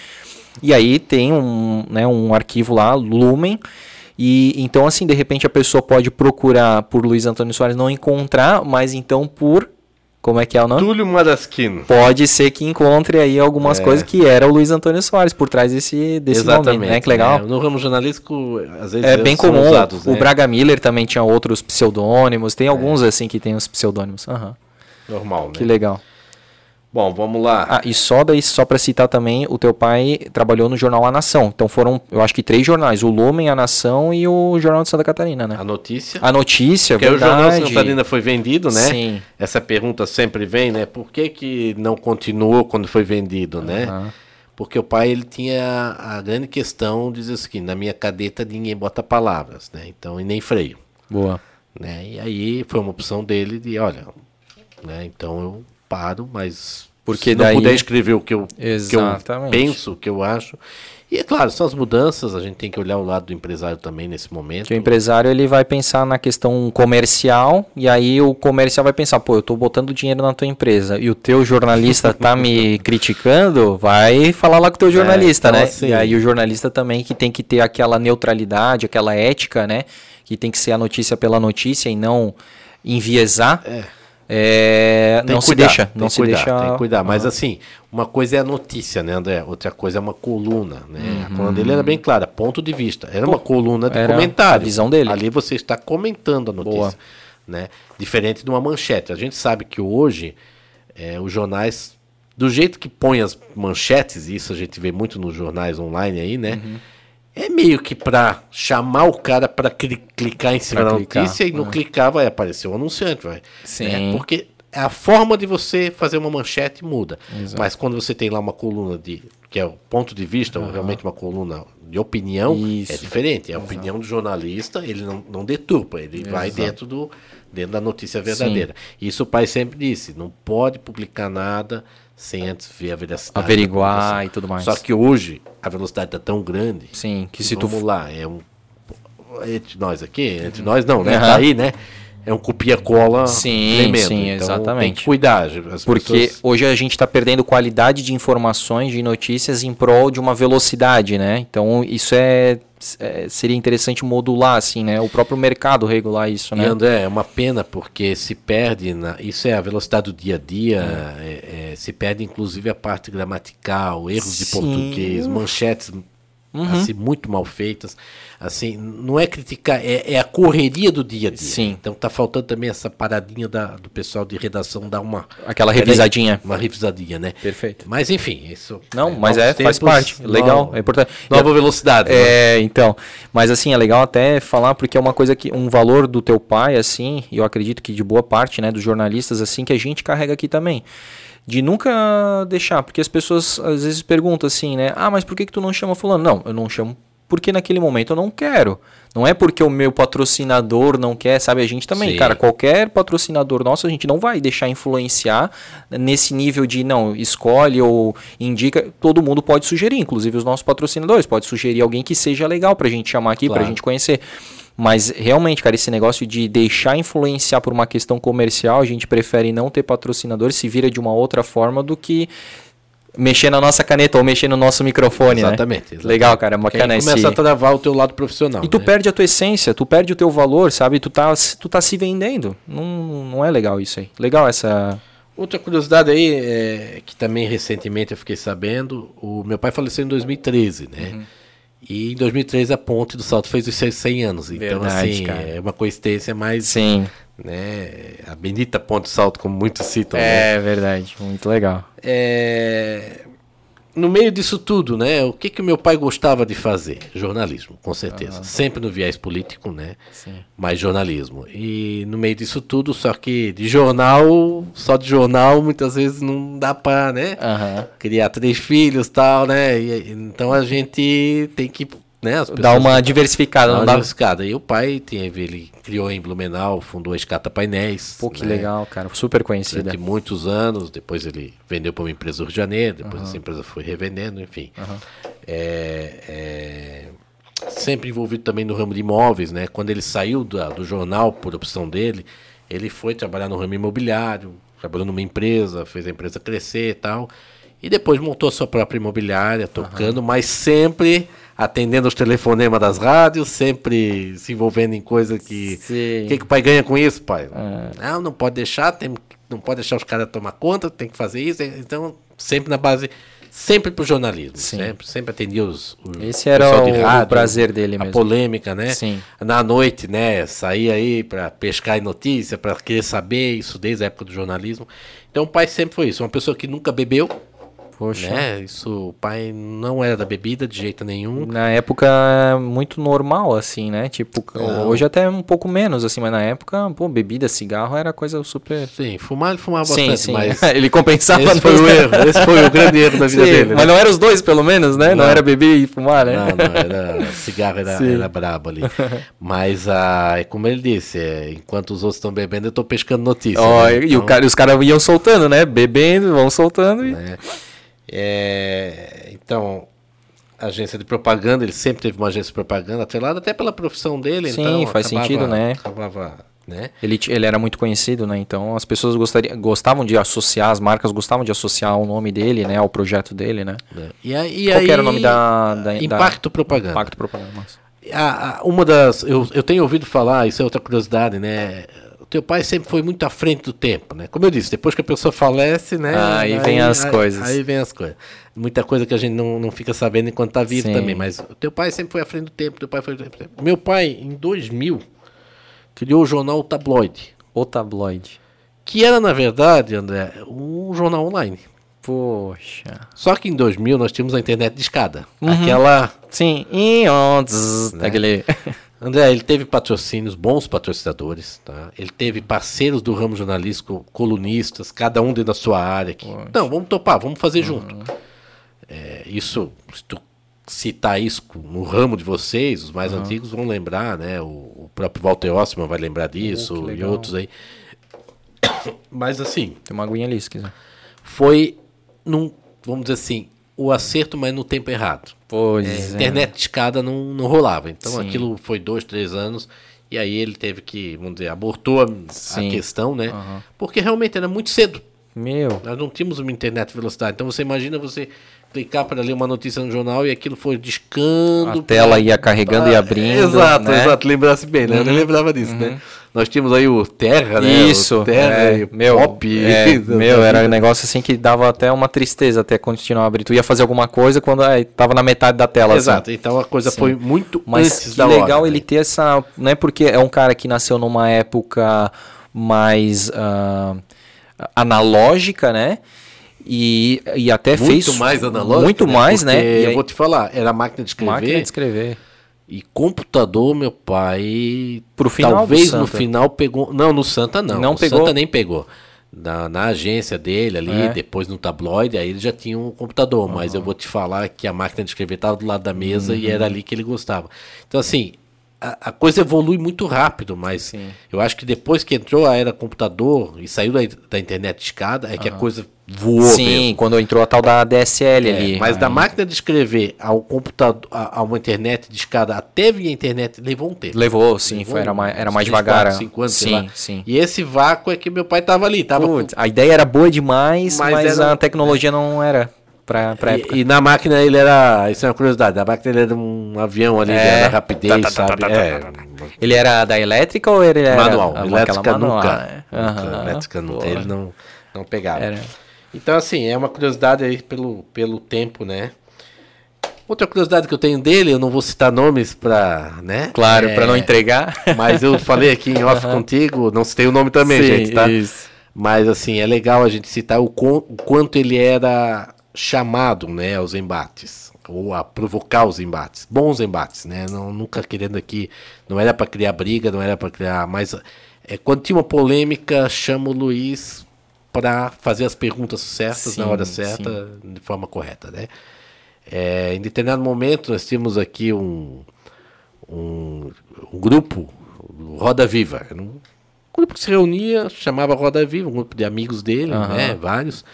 Speaker 1: E aí tem um, né, um arquivo lá, Lumen, e então assim, de repente a pessoa pode procurar por Luiz Antônio Soares não encontrar, mas então por como é que é o nome?
Speaker 3: Túlio Marasquino.
Speaker 1: Pode ser que encontre aí algumas coisas que era o Luiz Antônio Soares por trás desse desse nome, né? Que legal.
Speaker 3: né? No ramo jornalístico, às vezes
Speaker 1: É bem comum.
Speaker 3: usados,
Speaker 1: o
Speaker 3: né?
Speaker 1: Braga Miller também tinha outros pseudônimos. Tem alguns assim que tem os pseudônimos. Aham.
Speaker 3: Normal, né?
Speaker 1: Que legal.
Speaker 3: Bom, vamos lá.
Speaker 1: Ah, e só daí, só para citar também, o teu pai trabalhou no jornal A Nação. Então foram, eu acho que três jornais: o Lumen, a Nação e o Jornal de Santa Catarina, né?
Speaker 3: A notícia.
Speaker 1: A notícia,
Speaker 3: Porque aí o Jornal
Speaker 1: verdade.
Speaker 3: Santa Catarina foi vendido, né?
Speaker 1: Sim.
Speaker 3: Essa pergunta sempre vem, né? Por que, que não continuou quando foi vendido, né? Porque o pai ele tinha a grande questão de dizer assim, na minha cadeta ninguém bota palavras, né? Então, e nem freio,
Speaker 1: Boa.
Speaker 3: né? E aí foi uma opção dele de, olha, né? Então eu paro, mas
Speaker 1: Porque
Speaker 3: se não
Speaker 1: daí-
Speaker 3: puder escrever o que eu, que eu penso, o que eu acho. E é claro, são as mudanças, a gente tem que olhar o lado do empresário também nesse momento.
Speaker 1: Que o empresário ele vai pensar na questão comercial e aí o comercial vai pensar, pô, eu tô botando dinheiro na tua empresa e o teu jornalista tá me criticando, vai falar lá com o teu jornalista,
Speaker 3: então,
Speaker 1: né?
Speaker 3: assim-
Speaker 1: E aí o jornalista também que tem que ter aquela neutralidade, aquela ética, né? Que tem que ser a notícia pela notícia e não enviesar. É,
Speaker 3: Tem
Speaker 1: não
Speaker 3: que
Speaker 1: se
Speaker 3: cuidar,
Speaker 1: deixa,
Speaker 3: tem
Speaker 1: não
Speaker 3: que
Speaker 1: se
Speaker 3: cuidar,
Speaker 1: deixa.
Speaker 3: Tem que cuidar. Mas
Speaker 1: Ah.
Speaker 3: assim, uma coisa é a notícia, né, André? Outra coisa é uma coluna, né?
Speaker 1: Uhum.
Speaker 3: A coluna dele era bem clara, ponto de vista. Era uma coluna de
Speaker 1: era
Speaker 3: comentário.
Speaker 1: a visão dele.
Speaker 3: Ali você está comentando a notícia,
Speaker 1: Boa.
Speaker 3: né? Diferente de uma manchete. A gente sabe que hoje é, os jornais, do jeito que põe as manchetes, e isso a gente vê muito nos jornais online aí, né?
Speaker 1: Uhum.
Speaker 3: É meio que para chamar o cara para clicar em cima
Speaker 1: Pra
Speaker 3: da
Speaker 1: clicar,
Speaker 3: notícia e no clicar vai aparecer o anunciante, vai.
Speaker 1: Sim.
Speaker 3: né? Porque a forma de você fazer uma manchete muda. Mas quando você tem lá uma coluna de que é o ponto de vista, uhum. realmente uma coluna de opinião, é Isso. é diferente. É a opinião do jornalista, ele não, não deturpa, ele Exato. vai dentro, do, dentro da notícia verdadeira. Sim. Isso o pai sempre disse, não pode publicar nada sem antes ver a veracidade.
Speaker 1: Averiguar e tudo mais.
Speaker 3: Só que hoje a velocidade está tão grande.
Speaker 1: Sim, que se
Speaker 3: vamos tu... lá, é um entre nós aqui, entre nós não, né? Uhum. Tá aí, né? É um copia-cola
Speaker 1: tremendo. Sim, então, exatamente. Tem que
Speaker 3: cuidar.
Speaker 1: Porque pessoas... hoje a gente está perdendo qualidade de informações, de notícias em prol de uma velocidade, né? Então isso é, é, seria interessante modular, assim, né? O próprio mercado regular isso, né?
Speaker 3: E André, é uma pena porque se perde, na, isso é a velocidade do dia a dia, é. É, é se perde inclusive a parte gramatical, erros sim. de português, manchetes uhum. assim, muito mal feitas. Assim, não é criticar, é, é, a correria do dia a dia.
Speaker 1: Sim.
Speaker 3: Então tá faltando também essa paradinha da, do pessoal de redação dar uma.
Speaker 1: Aquela revisadinha.
Speaker 3: Uma revisadinha, né?
Speaker 1: Perfeito.
Speaker 3: Mas enfim, isso.
Speaker 1: Não, é, mas é, tempos, faz parte. Legal,
Speaker 3: nova,
Speaker 1: é importante.
Speaker 3: Nova velocidade.
Speaker 1: É, né? então. Mas assim, é legal até falar, porque é uma coisa que. Um valor do teu pai, assim, e eu acredito que de boa parte, né, dos jornalistas, assim, que a gente carrega aqui também de nunca deixar, porque as pessoas às vezes perguntam assim, né? Ah, mas por que, que tu não chama fulano? Não, eu não chamo porque naquele momento eu não quero. Não é porque o meu patrocinador não quer, sabe? A gente também, Sim. cara, qualquer patrocinador nosso, a gente não vai deixar influenciar nesse nível de não, escolhe ou indica. Todo mundo pode sugerir, inclusive os nossos patrocinadores. Pode sugerir alguém que seja legal pra gente chamar aqui, claro. pra gente conhecer. Mas realmente, cara, esse negócio de deixar influenciar por uma questão comercial, a gente prefere não ter patrocinador, se vira de uma outra forma do que mexer na nossa caneta ou mexer no nosso microfone,
Speaker 3: exatamente,
Speaker 1: né? Exatamente. Legal, cara, é bacana
Speaker 3: esse... começa a travar o teu lado profissional.
Speaker 1: E tu né? perde a tua essência, tu perde o teu valor, sabe? Tu tá, tu tá se vendendo. Não, não é legal isso aí. Legal essa...
Speaker 3: Outra curiosidade aí, é, que também recentemente eu fiquei sabendo, o meu pai faleceu em 2013, né? Uhum. E em 2003 a ponte do Salto fez os seus 100 anos. Então, Verdade, assim, cara. é uma coincidência mais.
Speaker 1: Sim.
Speaker 3: Né, a bendita ponte do Salto, como muitos citam.
Speaker 1: É né? verdade, muito legal.
Speaker 3: É, no meio disso tudo, né? O que que meu pai gostava de fazer? Jornalismo, com certeza. Sempre no viés político, né? Sim. Mas jornalismo. E no meio disso tudo, só que de jornal, só de jornal, muitas vezes não dá para, né?
Speaker 1: Uhum.
Speaker 3: Criar três filhos, tal, né? E, então a gente tem que né?
Speaker 1: Dá uma diversificada.
Speaker 3: Dá uma diversificada. E o pai tinha, ele criou em Blumenau, fundou a Escata Painéis.
Speaker 1: Pô, que né? legal, cara. Super conhecida.
Speaker 3: Durante muitos anos. Depois ele vendeu para uma empresa do Rio de Janeiro. Depois uhum. essa empresa foi revendendo, enfim. Uhum. É, é, sempre envolvido também no ramo de imóveis, né? Quando ele saiu da, do jornal por opção dele, ele foi trabalhar no ramo imobiliário, trabalhou numa empresa, fez a empresa crescer e tal. E depois montou sua própria imobiliária, tocando, uhum. mas sempre atendendo os telefonemas das rádios, sempre se envolvendo em coisa que. O que, que o pai ganha com isso, pai? É. Não, não pode deixar, tem, não pode deixar os caras tomar conta, tem que fazer isso. Então, sempre na base. Sempre pro jornalismo. Sim. Sempre, sempre atendia os.
Speaker 1: os Esse era o, rádio, o, prazer dele mesmo.
Speaker 3: A polêmica, né?
Speaker 1: Sim.
Speaker 3: Na noite, né? Sair aí para pescar em notícia, para querer saber isso desde a época do jornalismo. Então o pai sempre foi isso. Uma pessoa que nunca bebeu,
Speaker 1: Poxa.
Speaker 3: Né? Isso, o pai não era da bebida de jeito nenhum.
Speaker 1: Na época, muito normal, assim, né? Tipo, não. hoje até um pouco menos, assim, mas na época, pô, bebida, cigarro era coisa super...
Speaker 3: Sim, fumar ele fumava
Speaker 1: sim,
Speaker 3: bastante,
Speaker 1: sim.
Speaker 3: mas...
Speaker 1: ele compensava.
Speaker 3: Esse foi o erro, esse foi o grande erro da vida sim, dele.
Speaker 1: Né? Mas não eram os dois, pelo menos, né? Não, não era beber e fumar, né?
Speaker 3: Não, não, era... cigarro era, era brabo ali. Mas, ah, é como ele disse, é, enquanto os outros estão bebendo, eu estou pescando notícias.
Speaker 1: Oh, né? então... E o cara, os caras iam soltando, né? Bebendo, vão soltando e...
Speaker 3: É. É, então, agência de propaganda, ele sempre teve uma agência de propaganda atrelada até pela profissão dele.
Speaker 1: Sim,
Speaker 3: então,
Speaker 1: faz acabava, sentido, né?
Speaker 3: Acabava, né?
Speaker 1: Ele, ele era muito conhecido, né? Então as pessoas gostaria, gostavam de associar, as marcas gostavam de associar o nome dele, né? Ao projeto dele, né?
Speaker 3: É. E aí,
Speaker 1: Qual aí, era o nome da... da
Speaker 3: Impacto
Speaker 1: da,
Speaker 3: Propaganda.
Speaker 1: Impacto Propaganda, mas...
Speaker 3: a, a, uma das... Eu, eu tenho ouvido falar, isso é outra curiosidade, né? Teu pai sempre foi muito à frente do tempo, né? Como eu disse, depois que a pessoa falece, né?
Speaker 1: Ah, aí, aí vem as
Speaker 3: aí,
Speaker 1: coisas.
Speaker 3: Aí vem as coisas. Muita coisa que a gente não, não fica sabendo enquanto tá vivo Sim. também, mas o teu pai sempre foi à frente do tempo, teu pai foi Meu pai, em 2000, criou o jornal Tabloide.
Speaker 1: O Tabloide.
Speaker 3: Que era, na verdade, André, um jornal online.
Speaker 1: Poxa.
Speaker 3: Só que em 2000 nós tínhamos a internet de escada.
Speaker 1: Uhum.
Speaker 3: Aquela...
Speaker 1: Sim, e onde... Né? Aquele...
Speaker 3: André, ele teve patrocínios, bons patrocinadores, tá? Ele teve parceiros do ramo jornalístico, colunistas, cada um dentro da sua área. Que, não, vamos topar, vamos fazer uhum. junto. É, isso, se tu citar isso no ramo de vocês, os mais antigos vão lembrar, né? O, o próprio Walter Ossman vai lembrar disso
Speaker 1: que
Speaker 3: e outros aí. Mas assim,
Speaker 1: Tem uma aguinha ali, se quiser.
Speaker 3: foi num, vamos dizer assim, o acerto, mas no tempo errado.
Speaker 1: Pois
Speaker 3: É,
Speaker 1: é.
Speaker 3: internet de escada não, não rolava. Então
Speaker 1: Sim.
Speaker 3: aquilo foi dois, três anos. E aí ele teve que, vamos dizer, abortou a, a questão, né?
Speaker 1: Aham.
Speaker 3: Porque realmente era muito cedo.
Speaker 1: Meu.
Speaker 3: Nós não tínhamos uma internet de velocidade. Então você imagina você clicar para ler uma notícia no jornal e aquilo foi discando.
Speaker 1: A tela ia carregando e abrindo,
Speaker 3: Exato,
Speaker 1: né?
Speaker 3: exato. Lembrasse bem, né? Eu nem
Speaker 1: Uhum,
Speaker 3: lembrava disso, né? Nós tínhamos aí o Terra, né?
Speaker 1: Isso,
Speaker 3: O Terra
Speaker 1: é, meu,
Speaker 3: Pop.
Speaker 1: é, meu, era um negócio assim que dava até uma tristeza até continuar a abrir. Tu ia fazer alguma coisa quando aí, tava na metade da tela. assim.
Speaker 3: Exato, então a coisa
Speaker 1: Sim.
Speaker 3: foi muito
Speaker 1: Mas
Speaker 3: antes
Speaker 1: que legal
Speaker 3: hora,
Speaker 1: ele
Speaker 3: né?
Speaker 1: ter essa. Não é porque é um cara que nasceu numa época mais ah, analógica, né? E, e até fez.
Speaker 3: muito mais analógico.
Speaker 1: Muito mais, né?
Speaker 3: Porque
Speaker 1: E aí,
Speaker 3: eu vou te falar, era máquina de escrever
Speaker 1: máquina de escrever.
Speaker 3: E computador, meu pai.
Speaker 1: Pro final
Speaker 3: Talvez no final pegou. Não, no Santa não.
Speaker 1: Não
Speaker 3: o
Speaker 1: pegou?
Speaker 3: Santa nem pegou. Na, na agência dele ali,
Speaker 1: É.
Speaker 3: depois no tabloide, aí ele já tinha um computador. Mas eu vou te falar que a máquina de escrever estava do lado da mesa e
Speaker 1: Uhum.
Speaker 3: era ali que ele gostava. Então, assim, a, a coisa evolui muito rápido, mas
Speaker 1: Sim.
Speaker 3: eu acho que depois que entrou a era computador e saiu da, da internet escada, é que a coisa voou
Speaker 1: Sim,
Speaker 3: mesmo.
Speaker 1: quando entrou a tal da DSL
Speaker 3: É,
Speaker 1: ali.
Speaker 3: mas da
Speaker 1: Aí
Speaker 3: máquina de escrever ao computador, a, a uma internet de escada até via internet, levou um tempo.
Speaker 1: Levou, sim,
Speaker 3: Levou
Speaker 1: foi, era mais, era mais devagar.
Speaker 3: quatro, cinco anos, sei
Speaker 1: sim,
Speaker 3: lá.
Speaker 1: sim.
Speaker 3: E esse vácuo é que meu pai tava ali, tava
Speaker 1: Putz, a ideia era boa demais,
Speaker 3: Mas
Speaker 1: mas,
Speaker 3: era-
Speaker 1: a tecnologia não era pra, pra época.
Speaker 3: e, e na máquina ele era, isso é uma curiosidade, na máquina ele era um avião ali,
Speaker 1: É.
Speaker 3: da rapidez,
Speaker 1: Tá, tá, tá,
Speaker 3: sabe?
Speaker 1: tá, tá,
Speaker 3: É,
Speaker 1: tá, Ele era da elétrica ou ele era
Speaker 3: manual, elétrica
Speaker 1: manual,
Speaker 3: nunca,
Speaker 1: né?
Speaker 3: nunca,
Speaker 1: Aham,
Speaker 3: elétrica nunca, ele não, não pegava.
Speaker 1: Era.
Speaker 3: Então, assim, é uma curiosidade aí pelo, pelo tempo, né? Outra curiosidade que eu tenho dele, eu não vou citar nomes pra, né?
Speaker 1: Claro,
Speaker 3: É,
Speaker 1: pra não entregar.
Speaker 3: Mas eu falei aqui em off contigo, não citei o nome também,
Speaker 1: Sim,
Speaker 3: gente, tá?
Speaker 1: isso.
Speaker 3: Mas assim, é legal a gente citar o, o quanto ele era chamado, né, aos embates, ou a provocar os embates, bons embates, né? Não, nunca querendo aqui, não era para criar briga, não era para criar, mas é, quando tinha uma polêmica, chama o Luiz para fazer as perguntas certas na
Speaker 1: Sim,
Speaker 3: hora certa, de forma correta, né? É, em determinado momento nós tínhamos aqui um, um, um grupo, Roda Viva, um grupo que se reunia, chamava Roda Viva, um grupo de amigos dele,
Speaker 1: Aham.
Speaker 3: né, vários.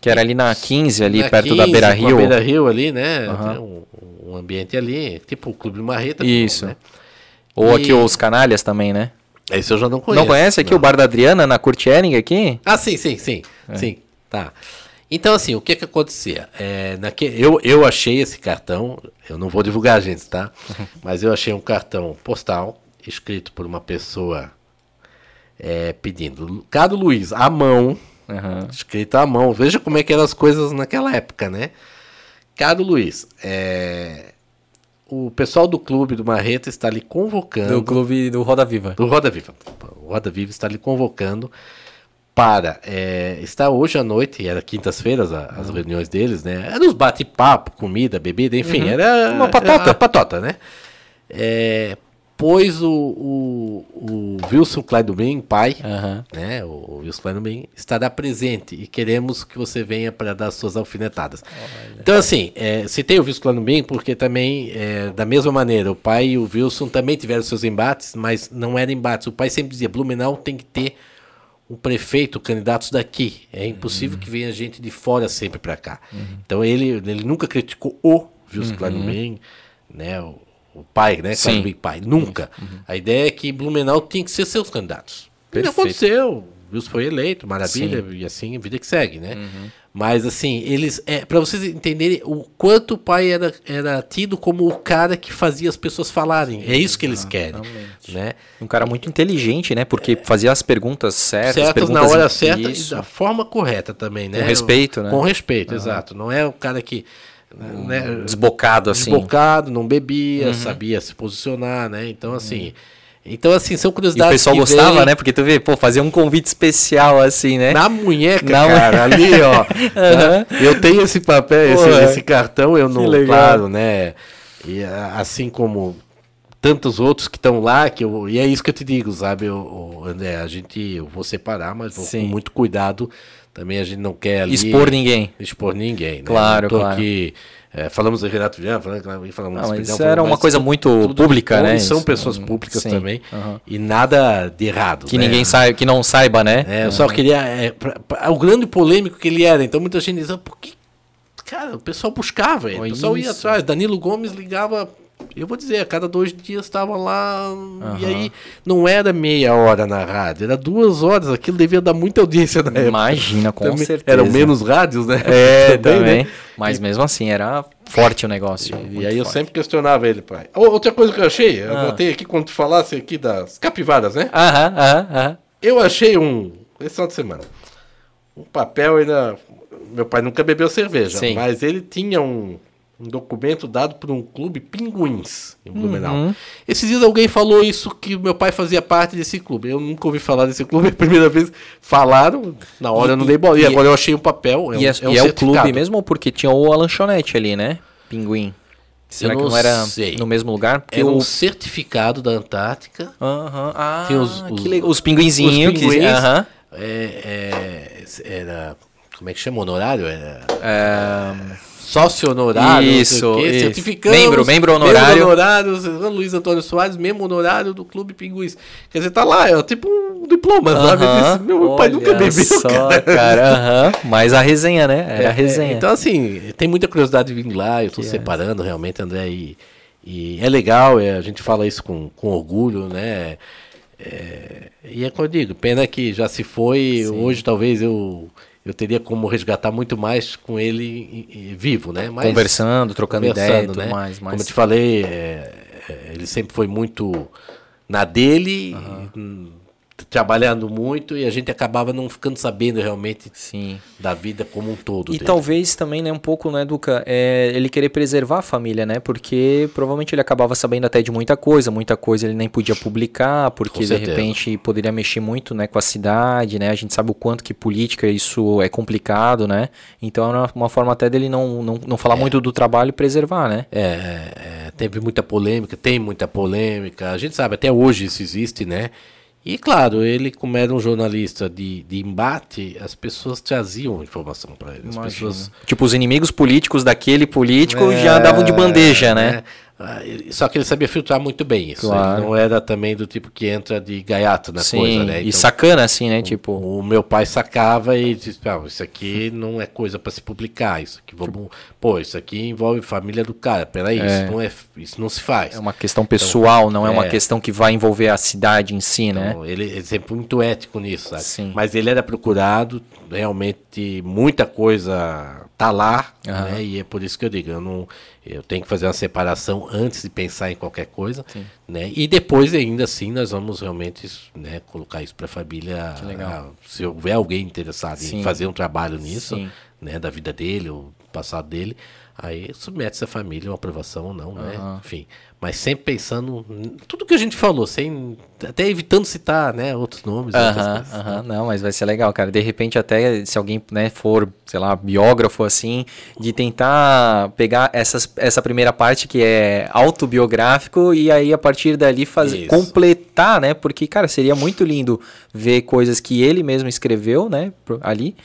Speaker 1: Que era ali na 15, ali
Speaker 3: Na
Speaker 1: perto da
Speaker 3: 15,
Speaker 1: Beira
Speaker 3: com a
Speaker 1: Rio.
Speaker 3: Beira Rio ali, né, tem um, um ambiente ali, tipo o Clube Marreta.
Speaker 1: Isso.
Speaker 3: Né?
Speaker 1: Ou
Speaker 3: E-
Speaker 1: aqui os canalhas também, né?
Speaker 3: Esse eu já não conheço.
Speaker 1: não conhece aqui
Speaker 3: não.
Speaker 1: o Bar da Adriana, na Curtiering aqui?
Speaker 3: Ah, sim, sim, sim.
Speaker 1: É.
Speaker 3: Sim, tá. Então, assim, o que que acontecia? É, naque, eu, eu achei esse cartão, eu não vou divulgar, gente, tá? Mas eu achei um cartão postal, escrito por uma pessoa é, pedindo, Caro Luiz, à mão,
Speaker 1: Aham.
Speaker 3: escrito à mão. Veja como é que eram as coisas naquela época, né? Caro Luiz, é, o pessoal do clube do Marreta está lhe convocando
Speaker 1: Do clube do Roda Viva.
Speaker 3: do Roda Viva. O Roda Viva está lhe convocando para é, estar hoje à noite, era quintas-feiras as
Speaker 1: Uhum.
Speaker 3: reuniões deles, né? Era os bate-papo, comida, bebida, enfim,
Speaker 1: Uhum.
Speaker 3: era
Speaker 1: Uma patota.
Speaker 3: era patota, né? É, pois o, o, o Wilson Kleidobin, pai,
Speaker 1: Aham.
Speaker 3: né? O Wilson Kleidobin estará presente e queremos que você venha para dar suas alfinetadas. Então, assim, é, citei o Wilson Kleidobin porque também, é, da mesma maneira, o pai e o Wilson também tiveram seus embates, mas não eram embates. O pai sempre dizia, Blumenau tem que ter um prefeito, candidatos daqui. É impossível que venha gente de fora sempre para cá. Então ele, ele nunca criticou o Wilson Kleidobin, né? O, o pai, né?
Speaker 1: Sim.
Speaker 3: Kleidobin pai. Nunca. A ideia é que Blumenau tinha que ser seus candidatos. E
Speaker 1: Perfeito.
Speaker 3: aconteceu. O Wilson foi eleito, maravilha, e assim, a vida que segue, né? Mas assim, eles. É, para vocês entenderem o quanto o pai era, era tido como o cara que fazia as pessoas falarem. é isso que eles querem. Né?
Speaker 1: Um cara muito inteligente, né? Porque fazia as perguntas certas,
Speaker 3: certas
Speaker 1: perguntas
Speaker 3: na hora certa
Speaker 1: Isso.
Speaker 3: e da forma correta também, né?
Speaker 1: Com respeito, né?
Speaker 3: Com respeito, exato. Não é o cara que né,
Speaker 1: Desbocado, assim.
Speaker 3: desbocado, não bebia, sabia se posicionar, né? Então assim, então assim são
Speaker 1: E
Speaker 3: curiosidades
Speaker 1: o pessoal gostava,
Speaker 3: vêm
Speaker 1: né? Porque tu vê, pô, fazia um convite especial, assim, né?
Speaker 3: Na munheca,
Speaker 1: Na
Speaker 3: cara, ali, ó.
Speaker 1: Aham.
Speaker 3: Eu tenho esse papel, esse,
Speaker 1: é.
Speaker 3: esse cartão, eu não, claro, né? E assim como tantos outros que estão lá, que eu, e é isso que eu te digo, sabe, o André, a gente, eu vou separar, mas vou
Speaker 1: Sim.
Speaker 3: com muito cuidado, também a gente não quer ali...
Speaker 1: Expor ninguém.
Speaker 3: Expor ninguém, né?
Speaker 1: Claro, claro.
Speaker 3: aqui, é, falamos do Renato Viana, falamos, falamos
Speaker 1: Não, isso era uma coisa muito
Speaker 3: tudo
Speaker 1: pública, né?
Speaker 3: são
Speaker 1: Isso,
Speaker 3: pessoas públicas
Speaker 1: sim,
Speaker 3: também,
Speaker 1: aham.
Speaker 3: e nada de errado,
Speaker 1: Que
Speaker 3: né?
Speaker 1: ninguém saiba, que não saiba, né?
Speaker 3: É, eu só queria. é, pra- pra- o grande polêmico que ele era. Então muita gente dizia, por que. Cara, o pessoal buscava ele. O pessoal ia
Speaker 1: isso.
Speaker 3: atrás. Danilo Gomes ligava. Eu vou dizer, a cada dois dias estava lá. E aí não era meia hora na rádio, era duas horas. Aquilo devia dar muita audiência na época.
Speaker 1: Imagina, com
Speaker 3: Também
Speaker 1: certeza.
Speaker 3: Eram menos rádios, né?
Speaker 1: É, também.
Speaker 3: né?
Speaker 1: Mas mesmo assim, era forte o negócio.
Speaker 3: E
Speaker 1: muito
Speaker 3: aí eu
Speaker 1: forte.
Speaker 3: sempre questionava ele, pai. Outra coisa que eu achei, eu
Speaker 1: Ah.
Speaker 3: anotei aqui quando tu falasse aqui das capivaras, né?
Speaker 1: Aham, aham, aham.
Speaker 3: Eu achei um. Esse final de semana. Um papel ainda. Meu pai nunca bebeu cerveja,
Speaker 1: Sim.
Speaker 3: mas ele tinha um, um documento dado por um clube Pinguins em Blumenau.
Speaker 1: Uhum.
Speaker 3: Esses dias alguém falou isso que meu pai fazia parte desse clube. Eu nunca ouvi falar desse clube, é a primeira vez falaram, na hora
Speaker 1: E-
Speaker 3: eu não dei bola. E,
Speaker 1: e-
Speaker 3: agora eu achei um papel.
Speaker 1: E é,
Speaker 3: um, um
Speaker 1: e é o clube mesmo porque tinha o a lanchonete ali, né? Pinguim. Será
Speaker 3: Eu
Speaker 1: que
Speaker 3: não
Speaker 1: era
Speaker 3: sei.
Speaker 1: no mesmo lugar? Porque
Speaker 3: Era
Speaker 1: o...
Speaker 3: um certificado da Antártica.
Speaker 1: Aham, Ah,
Speaker 3: Tinha os-
Speaker 1: que
Speaker 3: os-
Speaker 1: legal. Os pinguinzinhos.
Speaker 3: Os
Speaker 1: que-
Speaker 3: pinguins,
Speaker 1: aham.
Speaker 3: é, é, era. Como é que chama? Honorário? Era.
Speaker 1: É,
Speaker 3: Sócio honorário,
Speaker 1: Isso,
Speaker 3: quê,
Speaker 1: isso.
Speaker 3: certificamos.
Speaker 1: Membro, membro honorário.
Speaker 3: Membro honorário, Luiz Antônio Soares, membro honorário do Clube Pinguins. Quer dizer, tá lá, é tipo um diploma, sabe?
Speaker 1: aham.
Speaker 3: Desse- Meu pai nunca bebeu,
Speaker 1: só,
Speaker 3: cara.
Speaker 1: cara. aham. Mas a resenha, né? Era
Speaker 3: É,
Speaker 1: a resenha.
Speaker 3: Então, assim, tem muita curiosidade de vir lá, eu tô
Speaker 1: Que é.
Speaker 3: separando realmente, André, e, e é legal, é, a gente fala isso com, com orgulho, né? É, e é como eu digo, pena que já se foi, hoje talvez eu, eu teria como resgatar muito mais com ele e- e vivo, né? Mas,
Speaker 1: Conversando, trocando ideia e
Speaker 3: conversando,
Speaker 1: tudo
Speaker 3: né?
Speaker 1: mais.
Speaker 3: Como eu te falei, é, é, ele sempre foi muito na dele, hum, trabalhando muito, e a gente acabava não ficando sabendo realmente
Speaker 1: Sim.
Speaker 3: da vida como um todo.
Speaker 1: E
Speaker 3: dele.
Speaker 1: talvez também, né, um pouco, né, Duca, é, ele querer preservar a família, né, porque provavelmente ele acabava sabendo até de muita coisa, muita coisa ele nem podia publicar, porque de repente poderia mexer muito, né, com a cidade, né, a gente sabe o quanto que política isso é complicado, né, então era uma forma até dele não, não, não falar muito do trabalho e preservar, né.
Speaker 3: É, é, é, teve muita polêmica, tem muita polêmica. A gente sabe, até hoje isso existe, né? E claro, ele, como era um jornalista de, de embate, as pessoas traziam informação para ele. As pessoas
Speaker 1: Tipo, os inimigos políticos daquele político já davam de bandeja, né.
Speaker 3: Ele- Só que ele sabia filtrar muito bem isso.
Speaker 1: Claro.
Speaker 3: Ele não era também do tipo que entra de gaiato na
Speaker 1: Sim,
Speaker 3: coisa, né?
Speaker 1: e
Speaker 3: Então,
Speaker 1: sacana assim, né, tipo...
Speaker 3: o meu pai sacava e disse: "Ah, Isso aqui não é coisa para se publicar. Isso aqui vamos. Pô, isso aqui envolve família do cara. Peraí,
Speaker 1: É.
Speaker 3: isso, não é, isso não se faz.
Speaker 1: É uma questão pessoal, não é uma
Speaker 3: é.
Speaker 1: questão que vai envolver a cidade em si, né?
Speaker 3: Então, ele, ele sempre foi muito ético nisso, sabe?
Speaker 1: Sim.
Speaker 3: Mas ele era procurado, realmente muita coisa tá lá,
Speaker 1: Aham.
Speaker 3: né? E é por isso que eu digo, eu não, eu tenho que fazer uma separação antes de pensar em qualquer coisa, né? E depois ainda assim nós vamos realmente, né, colocar isso para a família, ah, se houver alguém interessado
Speaker 1: Sim.
Speaker 3: em fazer um trabalho nisso,
Speaker 1: Sim.
Speaker 3: né, da vida dele, o passado dele, aí submete essa família uma aprovação ou não, né?
Speaker 1: Aham.
Speaker 3: Enfim, mas sempre pensando tudo que a gente falou, sem até evitando citar, né, outros nomes, coisas.
Speaker 1: aham, não, mas vai ser legal, cara. De repente, até se alguém né, for, sei lá, biógrafo assim, de tentar pegar essas, essa primeira parte que é autobiográfico e aí a partir dali fazer
Speaker 3: Isso.
Speaker 1: completar, né? Porque, cara, seria muito lindo ver coisas que ele mesmo escreveu, né, ali.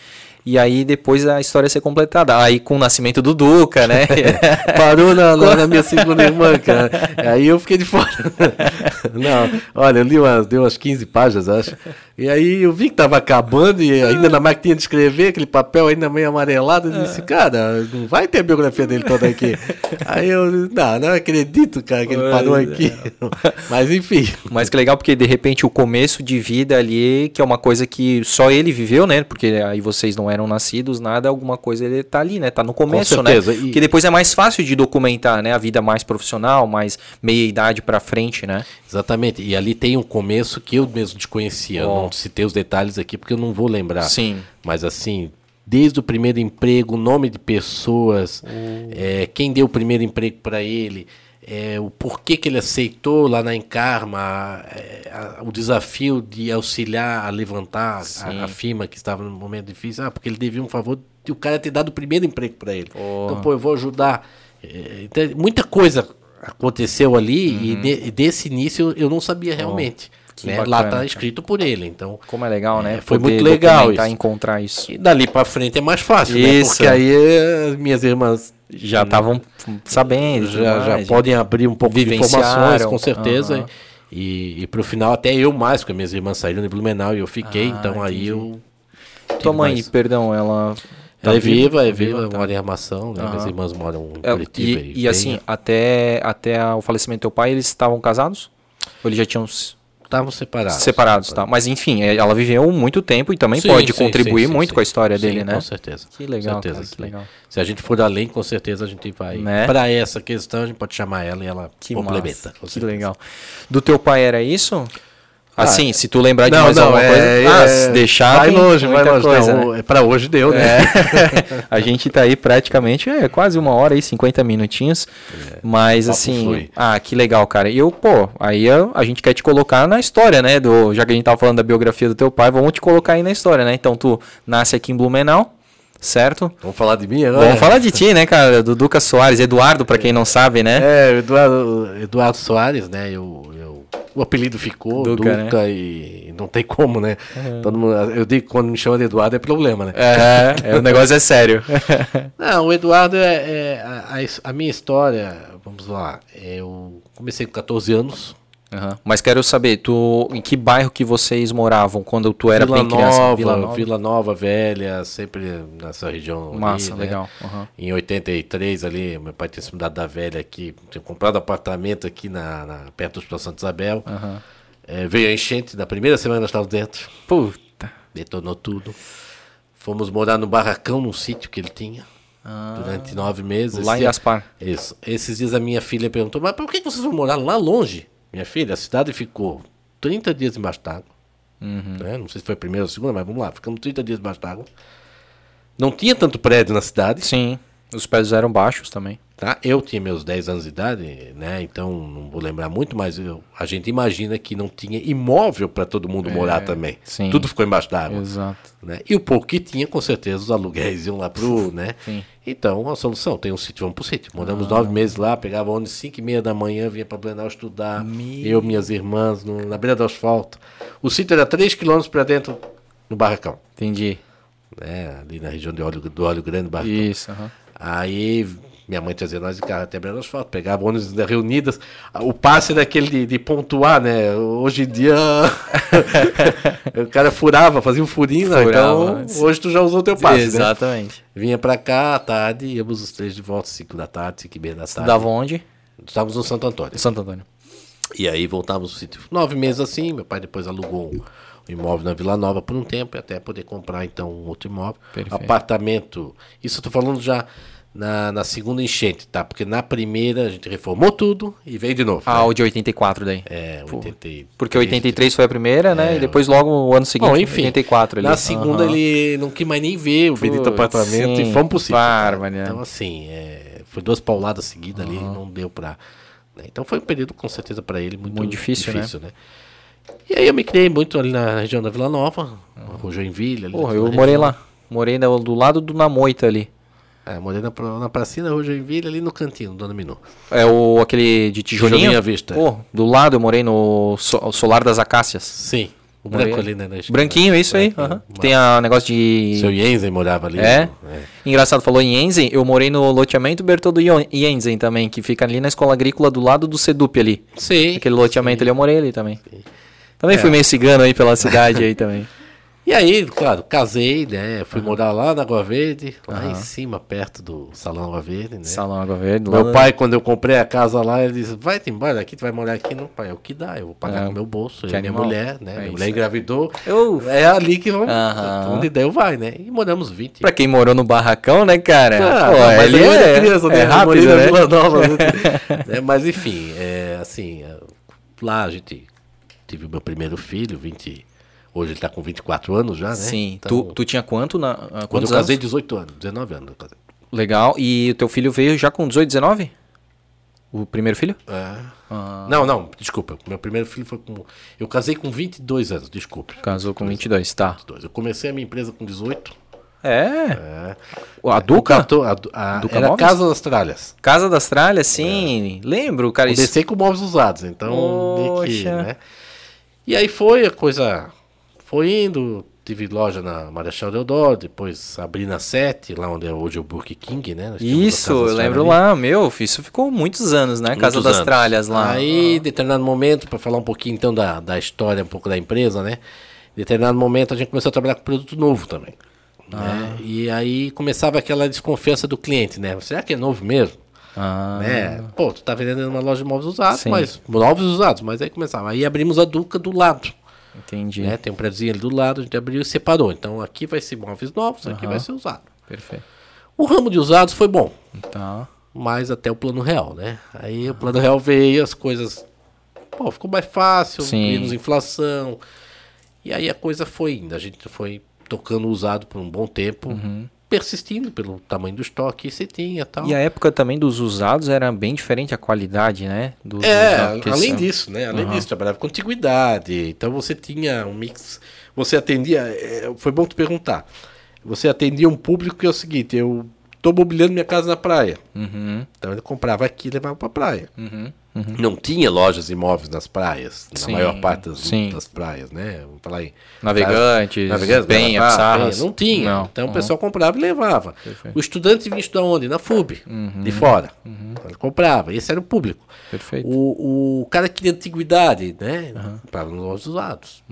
Speaker 1: E aí depois a história ser completada. Aí com o nascimento do Duca, né?
Speaker 3: Parou na, na- na minha segunda irmã, cara. Aí eu fiquei de fora. Não, olha, eu li umas, deu umas 15 páginas, acho. E aí eu vi que tava acabando e ainda na máquina de escrever, aquele papel ainda meio amarelado. Eu disse, cara, não vai ter a biografia dele toda aqui. Aí eu, não, não acredito, cara, que ele parou aqui. Mas enfim.
Speaker 1: Mas que legal, porque de repente o começo de vida ali, que é uma coisa que só ele viveu, né? Porque aí vocês não eram nascidos, nada, alguma coisa ele tá ali, né? Tá no começo,
Speaker 3: certeza,
Speaker 1: né?
Speaker 3: e-
Speaker 1: Que depois é mais fácil de documentar, né? A vida mais profissional, mais meia idade pra frente, né?
Speaker 3: Exatamente. E ali tem um começo que eu mesmo desconhecia. Eu
Speaker 1: Ó.
Speaker 3: Não citei os detalhes aqui porque eu não vou lembrar.
Speaker 1: Sim.
Speaker 3: Mas assim, desde o primeiro emprego, nome de pessoas, é, quem deu o primeiro emprego para ele, é, o porquê que ele aceitou lá na Encarma, é, a- o desafio de auxiliar a levantar a, a firma que estava num momento difícil, ah, porque ele devia um favor de o cara ter dado o primeiro emprego para ele.
Speaker 1: Porra.
Speaker 3: Então, pô, eu vou ajudar. É, então, muita coisa aconteceu ali e, de- e desse início eu não sabia realmente.
Speaker 1: que
Speaker 3: né?
Speaker 1: bacana,
Speaker 3: Lá tá escrito por ele, então
Speaker 1: Como é legal, né?
Speaker 3: É, foi muito legal isso.
Speaker 1: encontrar isso.
Speaker 3: e dali pra frente é mais fácil, né?
Speaker 1: Isso.
Speaker 3: Porque aí eh, as minhas irmãs
Speaker 1: Já estavam sabendo. e
Speaker 3: já, já podem abrir um pouco de informações, com certeza.
Speaker 1: aham.
Speaker 3: E, e pro final até eu mais, porque minhas irmãs saíram de Blumenau e eu fiquei,
Speaker 1: Ah,
Speaker 3: então aí
Speaker 1: entendi.
Speaker 3: eu
Speaker 1: Tua mãe,
Speaker 3: mais-
Speaker 1: perdão, ela.
Speaker 3: Ela é viva, é
Speaker 1: viva,
Speaker 3: viva,
Speaker 1: tá.
Speaker 3: mora em armação, né? Minhas
Speaker 1: Aham.
Speaker 3: irmãs moram em
Speaker 1: É,
Speaker 3: Curitiba.
Speaker 1: e, e assim, até, até o falecimento do teu pai, eles estavam casados? Ou eles já tinham
Speaker 3: estavam separados.
Speaker 1: separados, tá? Mas enfim, é, ela viveu muito tempo e também
Speaker 3: Sim,
Speaker 1: pode
Speaker 3: sim,
Speaker 1: contribuir
Speaker 3: sim, sim,
Speaker 1: muito
Speaker 3: sim.
Speaker 1: com a história
Speaker 3: Sim,
Speaker 1: dele, né?
Speaker 3: Com certeza.
Speaker 1: Que legal,
Speaker 3: certeza,
Speaker 1: cara, que legal.
Speaker 3: Se a gente for além, com certeza a gente vai.
Speaker 1: Né?
Speaker 3: Pra essa questão, a gente pode chamar ela e ela
Speaker 1: Que
Speaker 3: complementa.
Speaker 1: Que legal. Do teu pai era isso? Assim, se tu lembrar de
Speaker 3: Não,
Speaker 1: mais
Speaker 3: não,
Speaker 1: alguma
Speaker 3: é,
Speaker 1: coisa. ah,
Speaker 3: é,
Speaker 1: se deixar.
Speaker 3: Vai longe, vai longe.
Speaker 1: coisa,
Speaker 3: não,
Speaker 1: né?
Speaker 3: é Pra hoje deu, né?
Speaker 1: É. a gente tá aí praticamente, é quase uma hora aí, 50 minutinhos. Mas
Speaker 3: papo
Speaker 1: assim,
Speaker 3: flui.
Speaker 1: ah, que legal, cara. E eu, pô, aí a, a gente quer te colocar na história, né? Do, já que a gente tava falando da biografia do teu pai, vamos te colocar aí na história, né? Então tu nasce aqui em Blumenau, certo?
Speaker 3: Vamos falar de mim agora?
Speaker 1: Vamos falar de ti, né, cara? Do Duca Soares, Eduardo, pra quem não sabe, né?
Speaker 3: É, Eduardo, Eduardo Soares, né? Eu, eu, o apelido ficou,
Speaker 1: Duca,
Speaker 3: Duca,
Speaker 1: né?
Speaker 3: e não tem como, né? Todo mundo, eu digo que quando me chama de Eduardo é problema, né?
Speaker 1: É, é, o negócio é sério.
Speaker 3: Não, o Eduardo é, é a- a minha história, vamos lá, eu comecei com 14 anos,
Speaker 1: Aham. Mas quero saber, tu, em que bairro que vocês moravam quando tu era
Speaker 3: Vila
Speaker 1: bem criança?
Speaker 3: Nova,
Speaker 1: Vila
Speaker 3: Vila
Speaker 1: Nova.
Speaker 3: Velha, sempre nessa região ali,
Speaker 1: Massa,
Speaker 3: né?
Speaker 1: legal. Aham.
Speaker 3: Em 83 ali, meu pai tinha se mudado da velha aqui, tinha comprado apartamento aqui na, na- perto do Hospital Santa Isabel.
Speaker 1: Aham.
Speaker 3: É, veio a enchente, na primeira semana nós estávamos dentro,
Speaker 1: Puta.
Speaker 3: detonou tudo. Fomos morar no barracão, num sítio que ele tinha, durante nove meses.
Speaker 1: Lá em Gaspar.
Speaker 3: Isso. Esses dias a minha filha perguntou, mas por que vocês vão morar lá longe? Minha filha, a cidade ficou 30 dias embaixo d'água.
Speaker 1: Uhum.
Speaker 3: né? Não sei se foi a primeira ou a segunda, mas vamos lá. Ficamos 30 dias embaixo d'água. Não tinha tanto prédio na cidade.
Speaker 1: Sim, os pés eram baixos também.
Speaker 3: Tá? Eu tinha meus 10 anos de idade, né? Então não vou lembrar muito, mas eu- a gente imagina que não tinha imóvel para todo mundo morar também.
Speaker 1: É, sim.
Speaker 3: Tudo ficou embaixo d'água.
Speaker 1: Exato.
Speaker 3: Né? E o pouco que tinha, com certeza, os aluguéis iam lá pro, né?
Speaker 1: Sim.
Speaker 3: Então, a solução, tem um sítio, vamos pro sítio. Moramos
Speaker 1: Ah.
Speaker 3: nove meses lá, pegava ônibus 5 e meia da manhã, vinha para Blumenau estudar. Eu, minhas irmãs, no- na beira do asfalto. O sítio era 3 quilômetros para dentro, no barracão.
Speaker 1: Entendi.
Speaker 3: Né? Ali na região de óleo, do óleo grande, barracão.
Speaker 1: Isso. aham.
Speaker 3: Aí minha mãe trazia nós de carro até do asfalto, pegava ônibus da reunidas. O passe daquele de, de pontuar, né? Hoje em dia o cara furava, fazia um furinho, né?
Speaker 1: Furava
Speaker 3: então hoje tu já usou teu passe, né?
Speaker 1: Exatamente.
Speaker 3: Vinha pra cá à tarde, íamos os três de volta, 5 da tarde, 5 e meia da tarde.
Speaker 1: Dava onde?
Speaker 3: Estávamos no Santo Antônio.
Speaker 1: Santo Antônio.
Speaker 3: E aí voltávamos no sítio. Nove meses assim, meu pai depois alugou um imóvel na Vila Nova por um tempo, até poder comprar então um outro imóvel.
Speaker 1: Perfeito.
Speaker 3: Apartamento. Isso eu tô falando já na, na segunda enchente, tá? Porque na primeira a gente reformou tudo e veio de novo.
Speaker 1: Ah,
Speaker 3: né?
Speaker 1: o de 84 daí.
Speaker 3: É, 83.
Speaker 1: Porque 83 foi a primeira, né? E depois logo o ano seguinte,
Speaker 3: É. Bom, enfim,
Speaker 1: 84 ali.
Speaker 3: na segunda
Speaker 1: Aham.
Speaker 3: ele não quis mais nem ver o bendito
Speaker 1: Putz,
Speaker 3: apartamento
Speaker 1: sim,
Speaker 3: e fomos
Speaker 1: bárbaro, né?
Speaker 3: Então assim, é, foi duas pauladas seguidas ali, não deu pra... né? Então foi um período com certeza pra ele muito,
Speaker 1: Muito difícil, né?
Speaker 3: né? E aí eu me criei muito ali na região da Vila Nova, na Joinville. Ali
Speaker 1: Porra, eu morei
Speaker 3: região.
Speaker 1: lá. Morei do, do lado do Namoita ali.
Speaker 3: É, morei na, na pracinha Rua Joinville, ali no cantinho, Dona Minu.
Speaker 1: É o aquele de tijolinho.
Speaker 3: Tijolinho à vista.
Speaker 1: Pô, do lado eu morei no so- Solar das Acácias.
Speaker 3: Sim, o
Speaker 1: Morei
Speaker 3: branco
Speaker 1: ali.
Speaker 3: ali, né?
Speaker 1: Branquinho, isso aí.
Speaker 3: Branquinho,
Speaker 1: aham. Que Tem a negócio de.
Speaker 3: Seu Jensen morava ali.
Speaker 1: É?
Speaker 3: né?
Speaker 1: Engraçado, falou em Enzen, eu morei no loteamento Bertoldo Jensen também, que fica ali na escola agrícola do lado do Sedup ali.
Speaker 3: Sim.
Speaker 1: Aquele loteamento ali eu morei ali também. Também fui meio cigano aí pela cidade aí também.
Speaker 3: E aí, claro, casei, né? Fui morar lá na Água Verde, lá em cima, perto do Salão Água Verde, né?
Speaker 1: Salão Água Verde. lá
Speaker 3: Meu
Speaker 1: no-
Speaker 3: pai, quando eu comprei a casa lá, ele disse: Vai te embora daqui, tu vai morar aqui. Não, pai, é o que dá, eu vou pagar
Speaker 1: É,
Speaker 3: com meu bolso.
Speaker 1: que
Speaker 3: Eu minha mulher, né?
Speaker 1: É
Speaker 3: minha mulher
Speaker 1: aí.
Speaker 3: engravidou.
Speaker 1: Eu-
Speaker 3: É ali que vamos.
Speaker 1: Aham.
Speaker 3: Onde der, eu vai, né? E moramos 20.
Speaker 1: Pra quem morou no barracão, né, cara?
Speaker 3: Ah,
Speaker 1: Pô,
Speaker 3: não, mas
Speaker 1: ele é,
Speaker 3: criança, né?
Speaker 1: é rápido, né?
Speaker 3: Nova, né? Né, Mas enfim, é, assim, é, lá a gente tive meu primeiro filho, 20. Hoje ele tá com 24 anos já, né?
Speaker 1: Sim.
Speaker 3: Então,
Speaker 1: tu, tu tinha quanto? Na, ah,
Speaker 3: quando eu casei,
Speaker 1: anos?
Speaker 3: 18 anos, 19 anos. eu.
Speaker 1: Legal. E o teu filho veio já com 18, 19? O primeiro filho?
Speaker 3: É.
Speaker 1: Ah.
Speaker 3: Não, não, desculpa. Meu primeiro filho foi com. Eu casei com 22 anos, desculpe.
Speaker 1: Casou com 22, tá.
Speaker 3: 22. Eu comecei a minha empresa com 18.
Speaker 1: É.
Speaker 3: É.
Speaker 1: A
Speaker 3: O
Speaker 1: Duca?
Speaker 3: captou- a, a,
Speaker 1: Duca
Speaker 3: era
Speaker 1: Móveis?
Speaker 3: Casa das Tralhas.
Speaker 1: Casa das Tralhas, sim. Lembro, cara. Isso...
Speaker 3: Comecei com móveis usados, então meio que,
Speaker 1: Poxa.
Speaker 3: né? E aí foi, a coisa foi indo, tive loja na Marechal Deodoro, depois abri na 7, lá onde é hoje o Burger King, né? Nós
Speaker 1: Isso,
Speaker 3: Casa
Speaker 1: eu lembro
Speaker 3: ali.
Speaker 1: lá, meu, isso ficou muitos anos, né? Casa
Speaker 3: Muitos
Speaker 1: das
Speaker 3: anos.
Speaker 1: Tralhas lá.
Speaker 3: Aí, em determinado momento, para falar um pouquinho então da, da história, um pouco da empresa, né? Em determinado momento a gente começou a trabalhar com produto novo também.
Speaker 1: Ah.
Speaker 3: Né? E aí começava aquela desconfiança do cliente, né? Será que é novo mesmo?
Speaker 1: Ah,
Speaker 3: né? Pô, tu tá vendendo numa loja de móveis usados,
Speaker 1: Sim.
Speaker 3: mas novos usados, mas aí começava. Aí abrimos a Duca do lado,
Speaker 1: entendi.
Speaker 3: né? Tem um prédiozinho ali do lado, a gente abriu e separou. Então aqui vai ser móveis novos, aqui vai ser usado.
Speaker 1: Perfeito.
Speaker 3: O ramo de usados foi bom,
Speaker 1: Tá.
Speaker 3: mas até o plano real, né? Aí o plano real veio, as coisas. Pô, ficou mais fácil, menos inflação. E aí a coisa foi indo. A gente foi tocando usado por um bom tempo, persistindo pelo tamanho do estoque que você tinha e tal.
Speaker 1: E a época também dos usados era bem diferente a qualidade, né? Dos
Speaker 3: É,
Speaker 1: usados,
Speaker 3: além
Speaker 1: são-
Speaker 3: disso, né? Além
Speaker 1: Aham.
Speaker 3: disso, trabalhava com antiguidade. Então você tinha um mix. Você atendia. é, foi bom tu perguntar. Você atendia um público que é o seguinte: eu tô mobiliando minha casa na praia.
Speaker 1: Uhum,
Speaker 3: Então ele comprava aqui e levava pra praia.
Speaker 1: uhum.
Speaker 3: Não tinha lojas imóveis nas praias,
Speaker 1: Sim,
Speaker 3: na maior parte das, das praias, né? Vamos falar aí.
Speaker 1: Navegantes,
Speaker 3: Navegantes,
Speaker 1: Penha, Pissarras.
Speaker 3: Penha, Não tinha.
Speaker 1: Não.
Speaker 3: Então
Speaker 1: Uhum.
Speaker 3: o pessoal comprava e levava.
Speaker 1: Perfeito.
Speaker 3: O estudante vinha estudar onde? Na FUB,
Speaker 1: Uhum.
Speaker 3: de fora. Então, Ele comprava. Esse era o público.
Speaker 1: Perfeito.
Speaker 3: O, o cara que tinha antiguidade, né? Comprava nos lojas usados.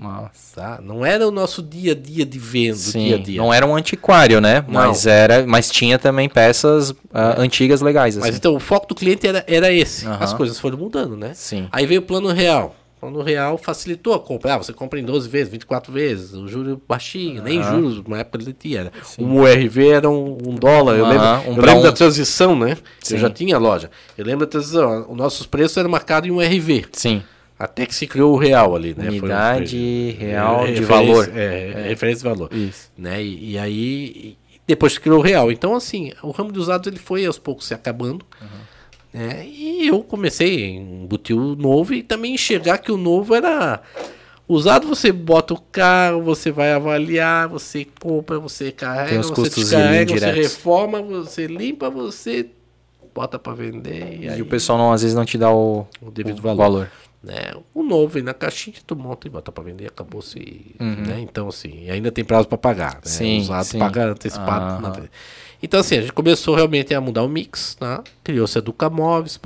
Speaker 3: Tá? Não era o nosso dia a dia de venda,
Speaker 1: Sim,
Speaker 3: dia a dia.
Speaker 1: não era um antiquário, né? Mas era, mas tinha também peças ah, antigas legais, assim.
Speaker 3: Mas então o foco do cliente era, era esse. As coisas foram mudando, né?
Speaker 1: Sim.
Speaker 3: Aí veio o plano real. O plano real facilitou a compra. Ah, você compra em 12 vezes, 24 vezes, o juro baixinho, nem
Speaker 1: Aham.
Speaker 3: juros, na época ele tinha. Era. Um URV era um, um dólar. Eu
Speaker 1: Aham,
Speaker 3: lembro,
Speaker 1: um
Speaker 3: eu lembro
Speaker 1: um.
Speaker 3: da transição, né?
Speaker 1: Sim.
Speaker 3: Eu já tinha loja. Eu lembro da transição. Os nossos preços eram marcados em um URV.
Speaker 1: Sim.
Speaker 3: Até que se criou o real ali, né? Foi um-
Speaker 1: Unidade real de valor.
Speaker 3: É, referência de valor.
Speaker 1: Isso.
Speaker 3: Né? E, e aí, e depois se criou o real. Então, assim, o ramo de usados ele foi aos poucos se acabando. Né? E eu comecei a embutir o novo e também enxergar que o novo era. Usado você bota o carro, você vai avaliar, você compra, você carrega, você descarrega, você reforma, você limpa, você bota para vender. E, aí,
Speaker 1: E o pessoal não, às vezes não te dá o,
Speaker 3: O devido
Speaker 1: o
Speaker 3: valor.
Speaker 1: valor.
Speaker 3: né? O novo vem na caixinha, tu monta e bota para vender, acabou-se. Né? Então, assim, ainda tem prazo para pagar. Né?
Speaker 1: Uhum. Sim,
Speaker 3: Usado
Speaker 1: sim.
Speaker 3: paga antecipado. Na. Então, assim, a gente começou realmente a mudar o mix, né? criou-se a Duca Móveis,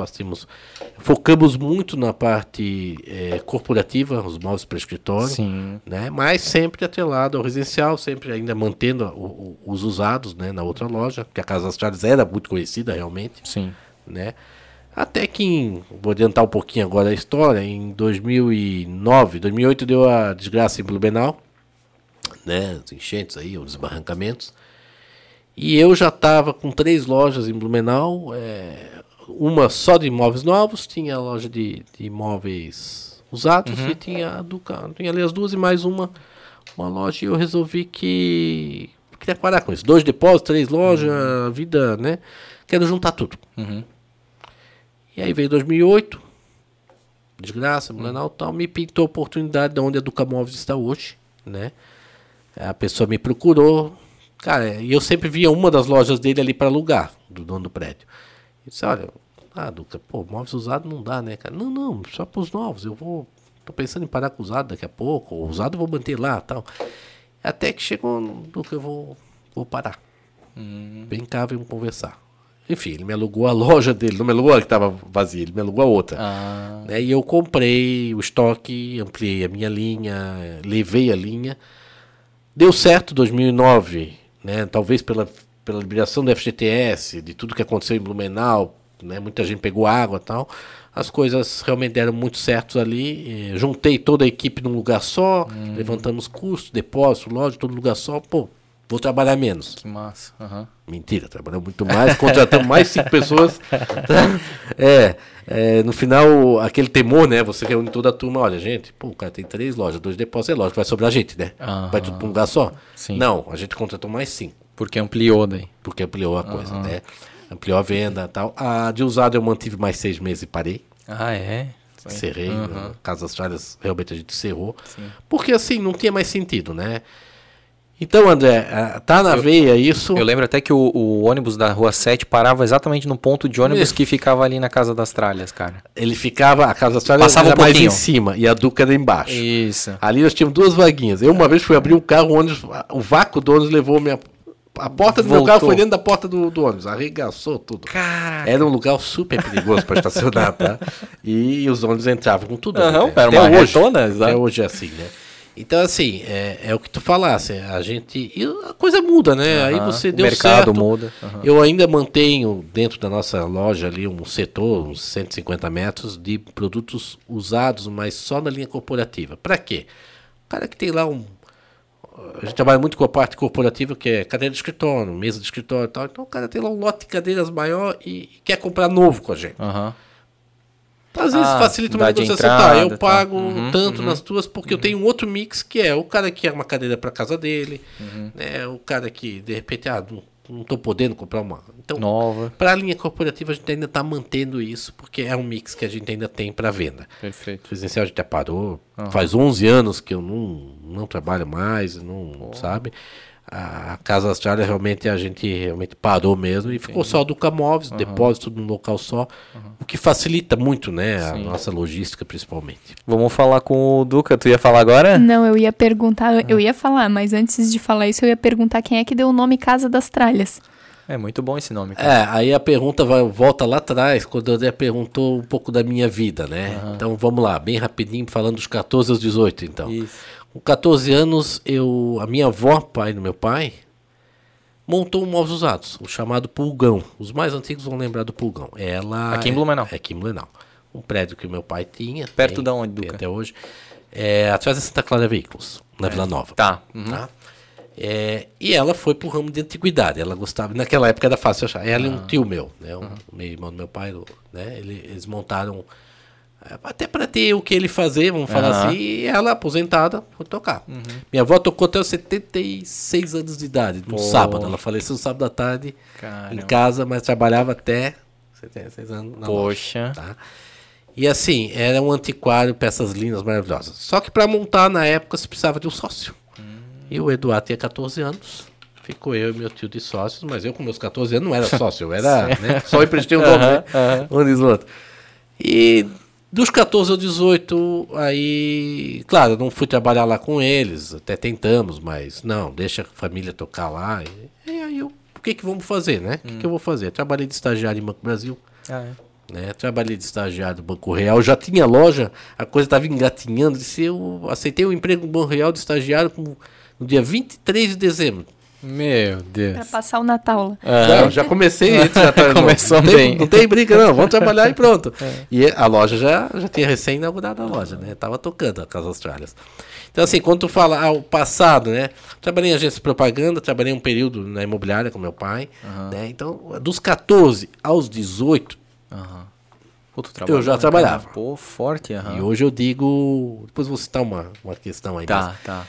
Speaker 3: focamos muito na parte eh, corporativa, os móveis para escritório,
Speaker 1: Sim.
Speaker 3: né? mas sempre atrelado ao residencial, sempre ainda mantendo o- o- os usados né? na outra loja, que a Casa das Charles era muito conhecida realmente
Speaker 1: Sim.
Speaker 3: né? Até que, em, vou adiantar um pouquinho agora a história, em 2009, 2008 deu a desgraça em Blumenau, né? Os enchentes aí, os desbarrancamentos. E eu já estava com três lojas em Blumenau, é, uma só de imóveis novos, tinha a loja de, de imóveis usados e tinha a Duca, tinha ali as duas e mais uma, uma loja e eu resolvi que queria parar com isso. Dois depósitos, três lojas, vida, né? Quero juntar tudo.
Speaker 1: Uhum.
Speaker 3: E aí veio 2008, desgraça, Blumenau e tal, me pintou a oportunidade de onde a Duca Móveis está hoje, né? A pessoa me procurou, cara, e eu sempre via uma das lojas dele ali para alugar, do dono do prédio. E disse, olha, ah, Duca, pô, móveis usados não dá, né, cara? Não, não, só para os novos, eu vou, tô pensando em parar com usado daqui a pouco, o usado eu vou manter lá tal. Até que chegou, Duca, eu vou, vou parar. Vem cá, vamos conversar. Enfim, ele me alugou a loja dele, não me alugou a que estava vazia, ele me alugou a outra.
Speaker 1: Ah,
Speaker 3: Né, E eu comprei o estoque, ampliei a minha linha, levei a linha. Deu certo 2009, né? Talvez pela, pela liberação do FGTS, de tudo que aconteceu em Blumenau, né? Muita gente pegou água e tal. As coisas realmente deram muito certo ali. eh, Juntei toda a equipe num lugar só, levantamos custos, depósito, loja, todo lugar só. Pô, vou trabalhar menos.
Speaker 1: que massa. Aham.
Speaker 3: Mentira, trabalhamos muito mais, contratamos mais cinco pessoas. É, é, no final, aquele temor, né? Você reúne toda a turma, olha, gente, pô, o cara tem três lojas, dois depósitos, é lógico, vai sobrar gente, né?
Speaker 1: Aham.
Speaker 3: Vai tudo pra um lugar só?
Speaker 1: Sim.
Speaker 3: Não, a gente contratou mais cinco,
Speaker 1: Porque ampliou daí.
Speaker 3: porque ampliou a coisa, né? Ampliou a venda e tal. A de usado eu mantive mais seis meses e parei.
Speaker 1: Ah, é?
Speaker 3: Cerrei, né? Casas Charles realmente a gente cerrou. Porque assim, não tinha mais sentido, né? Então, André, ah, tá na veia isso.
Speaker 1: Eu lembro até que o, o ônibus da Rua 7 parava exatamente no ponto de ônibus
Speaker 3: Isso.
Speaker 1: que ficava ali na Casa das Tralhas, cara.
Speaker 3: Ele ficava, a casa da
Speaker 1: Passava
Speaker 3: era
Speaker 1: um
Speaker 3: mais em cima e a Duca era embaixo.
Speaker 1: Isso.
Speaker 3: Ali nós tínhamos duas vaguinhas. Eu uma vez fui abrir um carro, o, ônibus, o vácuo do ônibus levou minha. A porta do meu
Speaker 1: Voltou.
Speaker 3: carro foi dentro da porta do, do ônibus, arregaçou tudo.
Speaker 1: Caraca.
Speaker 3: Era um lugar super perigoso para estacionar, tá? E os ônibus entravam com tudo.
Speaker 1: Aham,
Speaker 3: né?
Speaker 1: era
Speaker 3: Até
Speaker 1: uma
Speaker 3: hoje,
Speaker 1: retona, exato.
Speaker 3: Até hoje é assim, né? Então, assim, é, é o que tu falasse, a gente. e a coisa muda, né? Aí
Speaker 1: Aham,
Speaker 3: você
Speaker 1: o
Speaker 3: deu
Speaker 1: mercado
Speaker 3: certo.
Speaker 1: muda, aham.
Speaker 3: Eu ainda mantenho dentro da nossa loja ali um setor, uns 150 metros, de produtos usados, mas só na linha corporativa. Para quê? O cara que tem lá um. A gente trabalha muito com a parte corporativa, que é cadeira de escritório, mesa de escritório e tal. Então o cara tem lá um lote de cadeiras maior e quer comprar novo com a gente.
Speaker 1: Aham.
Speaker 3: Às vezes
Speaker 1: Ah,
Speaker 3: facilita uma
Speaker 1: dá de
Speaker 3: negociação.
Speaker 1: entrada,
Speaker 3: Tá, eu
Speaker 1: tá.
Speaker 3: pago
Speaker 1: Uhum,
Speaker 3: tanto
Speaker 1: uhum,
Speaker 3: nas tuas, porque eu tenho um outro mix que é o cara que quer uma cadeira para casa dele,
Speaker 1: Uhum.
Speaker 3: né? O cara que de repente, ah, não, não tô podendo comprar uma. Então,
Speaker 1: Nova.
Speaker 3: para a linha corporativa a gente ainda está mantendo isso, porque é um mix que a gente ainda tem para venda.
Speaker 1: Perfeito.
Speaker 3: Residencial a gente até parou. Faz 11 anos que eu não, não trabalho mais, não sabe? A Casa Austrália realmente a gente realmente parou mesmo e ficou só do Camóveis, depósito num local só, o que facilita muito, né, a nossa logística principalmente.
Speaker 1: Vamos falar com o Duca. Tu ia falar agora?
Speaker 2: Não, eu ia perguntar, eu ia falar, mas antes de falar isso, eu ia perguntar quem é que deu o nome Casa das Tralhas.
Speaker 1: É muito bom esse nome. cara.
Speaker 3: É, aí a pergunta vai, volta lá atrás, quando o André perguntou um pouco da minha vida, né? Então vamos lá, bem rapidinho, falando dos 14 aos 18, então.
Speaker 1: Isso.
Speaker 3: Com 14 anos, eu, a minha avó, pai do meu pai, montou um móveis usados, o chamado Pulgão. Os mais antigos vão lembrar do Pulgão. Ela
Speaker 1: Aqui em Blumenau.
Speaker 3: É, aqui em Blumenau. Um prédio que o meu pai tinha.
Speaker 1: Perto
Speaker 3: tem,
Speaker 1: da onde, Duca?
Speaker 3: Até hoje. É, atrás da Santa Clara Veículos, na Vila Nova.
Speaker 1: Tá. Uhum.
Speaker 3: Tá? É, e ela foi pro ramo de antiguidade. Ela gostava. Naquela época era fácil achar. Ela e
Speaker 1: Ah.
Speaker 3: um tio meu, né? Um meio irmão do meu pai, né? ele- eles montaram. Até para ter o que ele fazer, vamos falar.
Speaker 1: Uhum.
Speaker 3: assim. E ela, aposentada, foi tocar. Minha avó tocou até os 76 anos de idade, no
Speaker 1: Pô.
Speaker 3: sábado. Ela faleceu no sábado à tarde,
Speaker 1: Caramba.
Speaker 3: em casa, mas trabalhava até 76 anos na loja,
Speaker 1: Poxa.
Speaker 3: tá? E assim, era um antiquário, peças lindas, maravilhosas. Só que para montar na época você precisava de um sócio. E o Eduardo tinha 14 anos. Ficou eu e meu tio de sócios, mas eu com meus 14 anos não era sócio, eu era né, só emprestei o nome, né? Um diz o outro. E dos 14 aos 18, aí, claro, eu não fui trabalhar lá com eles, até tentamos, mas não, deixa a família tocar lá. E, e aí eu, o que que vamos fazer, né? O que, que eu vou fazer? Trabalhei de estagiário em Banco Brasil,
Speaker 1: Ah, é.
Speaker 3: né? Trabalhei de estagiário no Banco Real, já tinha loja, a coisa estava engatinhando, disse, eu aceitei um emprego no Banco Real de estagiário com- no dia 23 de dezembro.
Speaker 1: Meu
Speaker 2: Pra
Speaker 1: Deus.
Speaker 2: passar o Natal lá.
Speaker 3: Já, já comecei, antes, já tá-
Speaker 1: Começou
Speaker 3: não, tem,
Speaker 1: bem.
Speaker 3: não tem briga não, vamos trabalhar e pronto. E a loja já, já tinha recém inaugurado a loja, né? Tava tocando a Casa Austrálias. Então assim, quando tu fala ah, o passado, né? Trabalhei em agência de propaganda, trabalhei um período na imobiliária com meu pai, né? Então, dos 14 aos 18,
Speaker 1: Aham. Pô, tu
Speaker 3: Eu já
Speaker 1: né,
Speaker 3: trabalhava.
Speaker 1: cara? Pô, forte, aham.
Speaker 3: e hoje eu digo, depois vou citar uma, uma questão aí.
Speaker 1: Tá,
Speaker 3: mesmo.
Speaker 1: tá.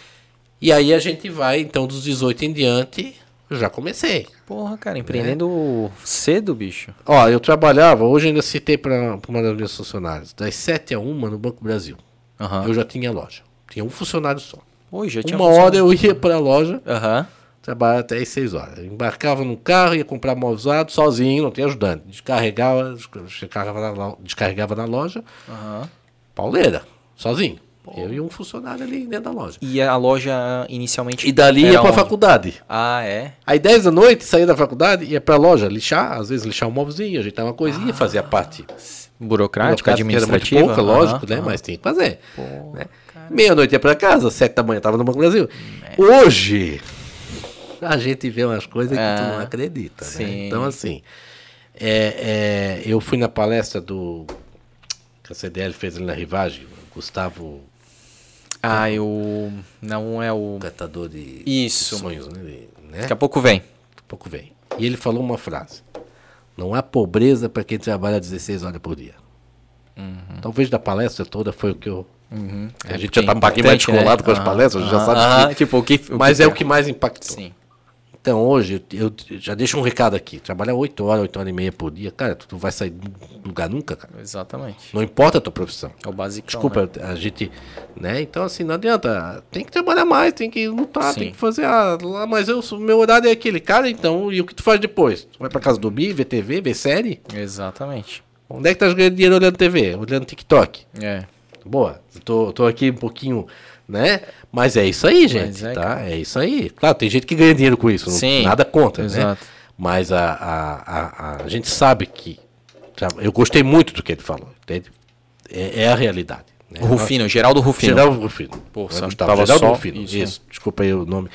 Speaker 3: E aí a gente vai, então, dos 18 em diante, eu já comecei.
Speaker 1: Porra, cara, empreendendo cedo, bicho.
Speaker 3: Ó, eu trabalhava, hoje ainda citei para uma das minhas funcionárias, das 7 a 1 no Banco Brasil.
Speaker 1: Aham.
Speaker 3: Eu já tinha loja. Tinha um funcionário só.
Speaker 1: Oi, já tinha
Speaker 3: Uma hora eu ia para a loja,
Speaker 1: Aham.
Speaker 3: trabalhava até as 6 horas. Eu embarcava no carro, ia comprar móvel usado, sozinho, não tinha ajudante. Descarregava, descarregava na, descarregava na loja,
Speaker 1: Aham.
Speaker 3: pauleira, sozinho. Eu e um funcionário ali dentro da loja.
Speaker 1: E a loja inicialmente.
Speaker 3: E dali ia para a
Speaker 1: onde?
Speaker 3: faculdade.
Speaker 1: Ah, é?
Speaker 3: Aí 10 da noite, saía da faculdade, ia pra loja lixar, às vezes lixar um móvelzinho, ajeitar uma coisinha, fazia a parte
Speaker 1: Burocrática,
Speaker 3: que era muito
Speaker 1: administrativa.
Speaker 3: pouca, lógico,
Speaker 1: aham,
Speaker 3: né?
Speaker 1: aham.
Speaker 3: Mas tinha que fazer. né? Meia-noite ia pra casa, sete da manhã tava no Banco Brasil. Hoje, a gente vê umas coisas que tu
Speaker 1: Ah,
Speaker 3: não acredita, né? Então, assim, é, é, eu fui na palestra do que a CDL fez ali na Rivagem, Gustavo,
Speaker 1: Ah, eu. Não é o.
Speaker 3: catador de
Speaker 1: Isso.
Speaker 3: de sonhos, né? Né?
Speaker 1: Daqui a pouco vem.
Speaker 3: Daqui a pouco vem. E ele falou uma frase: Não há pobreza para quem trabalha 16 horas por dia. Talvez da palestra toda foi o que eu. A gente já tá um pouquinho mais
Speaker 1: Uhum. É né?
Speaker 3: descolado com as palestras, já
Speaker 1: aham,
Speaker 3: sabe.
Speaker 1: aham,
Speaker 3: que-
Speaker 1: tipo, o que.
Speaker 3: Mas é
Speaker 1: que
Speaker 3: o que mais impactou.
Speaker 1: Sim.
Speaker 3: Então hoje, eu, eu já deixo um recado aqui. Trabalhar 8 horas, 8 horas e meia por dia, cara, tu não vai sair do lugar nunca, cara.
Speaker 1: Exatamente.
Speaker 3: Não importa a tua profissão.
Speaker 1: É o básico.
Speaker 3: Desculpa, a gente. Né? Então, assim, não adianta. Tem que trabalhar mais, tem que lutar,
Speaker 1: Sim.
Speaker 3: tem que fazer. Ah, mas eu, meu horário é aquele. Cara, então, e o que tu faz depois? Tu vai pra casa dormir, ver TV, ver série?
Speaker 1: Exatamente.
Speaker 3: Onde é que tá ganhando dinheiro olhando TV? Olhando TikTok?
Speaker 1: É.
Speaker 3: Boa. Tô, tô aqui um pouquinho, né? Mas é isso aí, gente,
Speaker 1: é,
Speaker 3: tá? É isso aí. Claro, tem gente que ganha dinheiro com isso.
Speaker 1: Sim,
Speaker 3: nada contra, né?
Speaker 1: exato.
Speaker 3: Mas a, a, a, a gente sabe que. Eu gostei muito do que ele falou, entende? É, é a realidade. Né?
Speaker 1: O Rufino, Geraldo Rufino.
Speaker 3: Geraldo Rufino.
Speaker 1: Pô,
Speaker 3: é
Speaker 1: sabe,
Speaker 3: Gustavo, Geraldo
Speaker 1: só-
Speaker 3: Rufino.
Speaker 1: isso.
Speaker 3: Isso. desculpa aí o nome.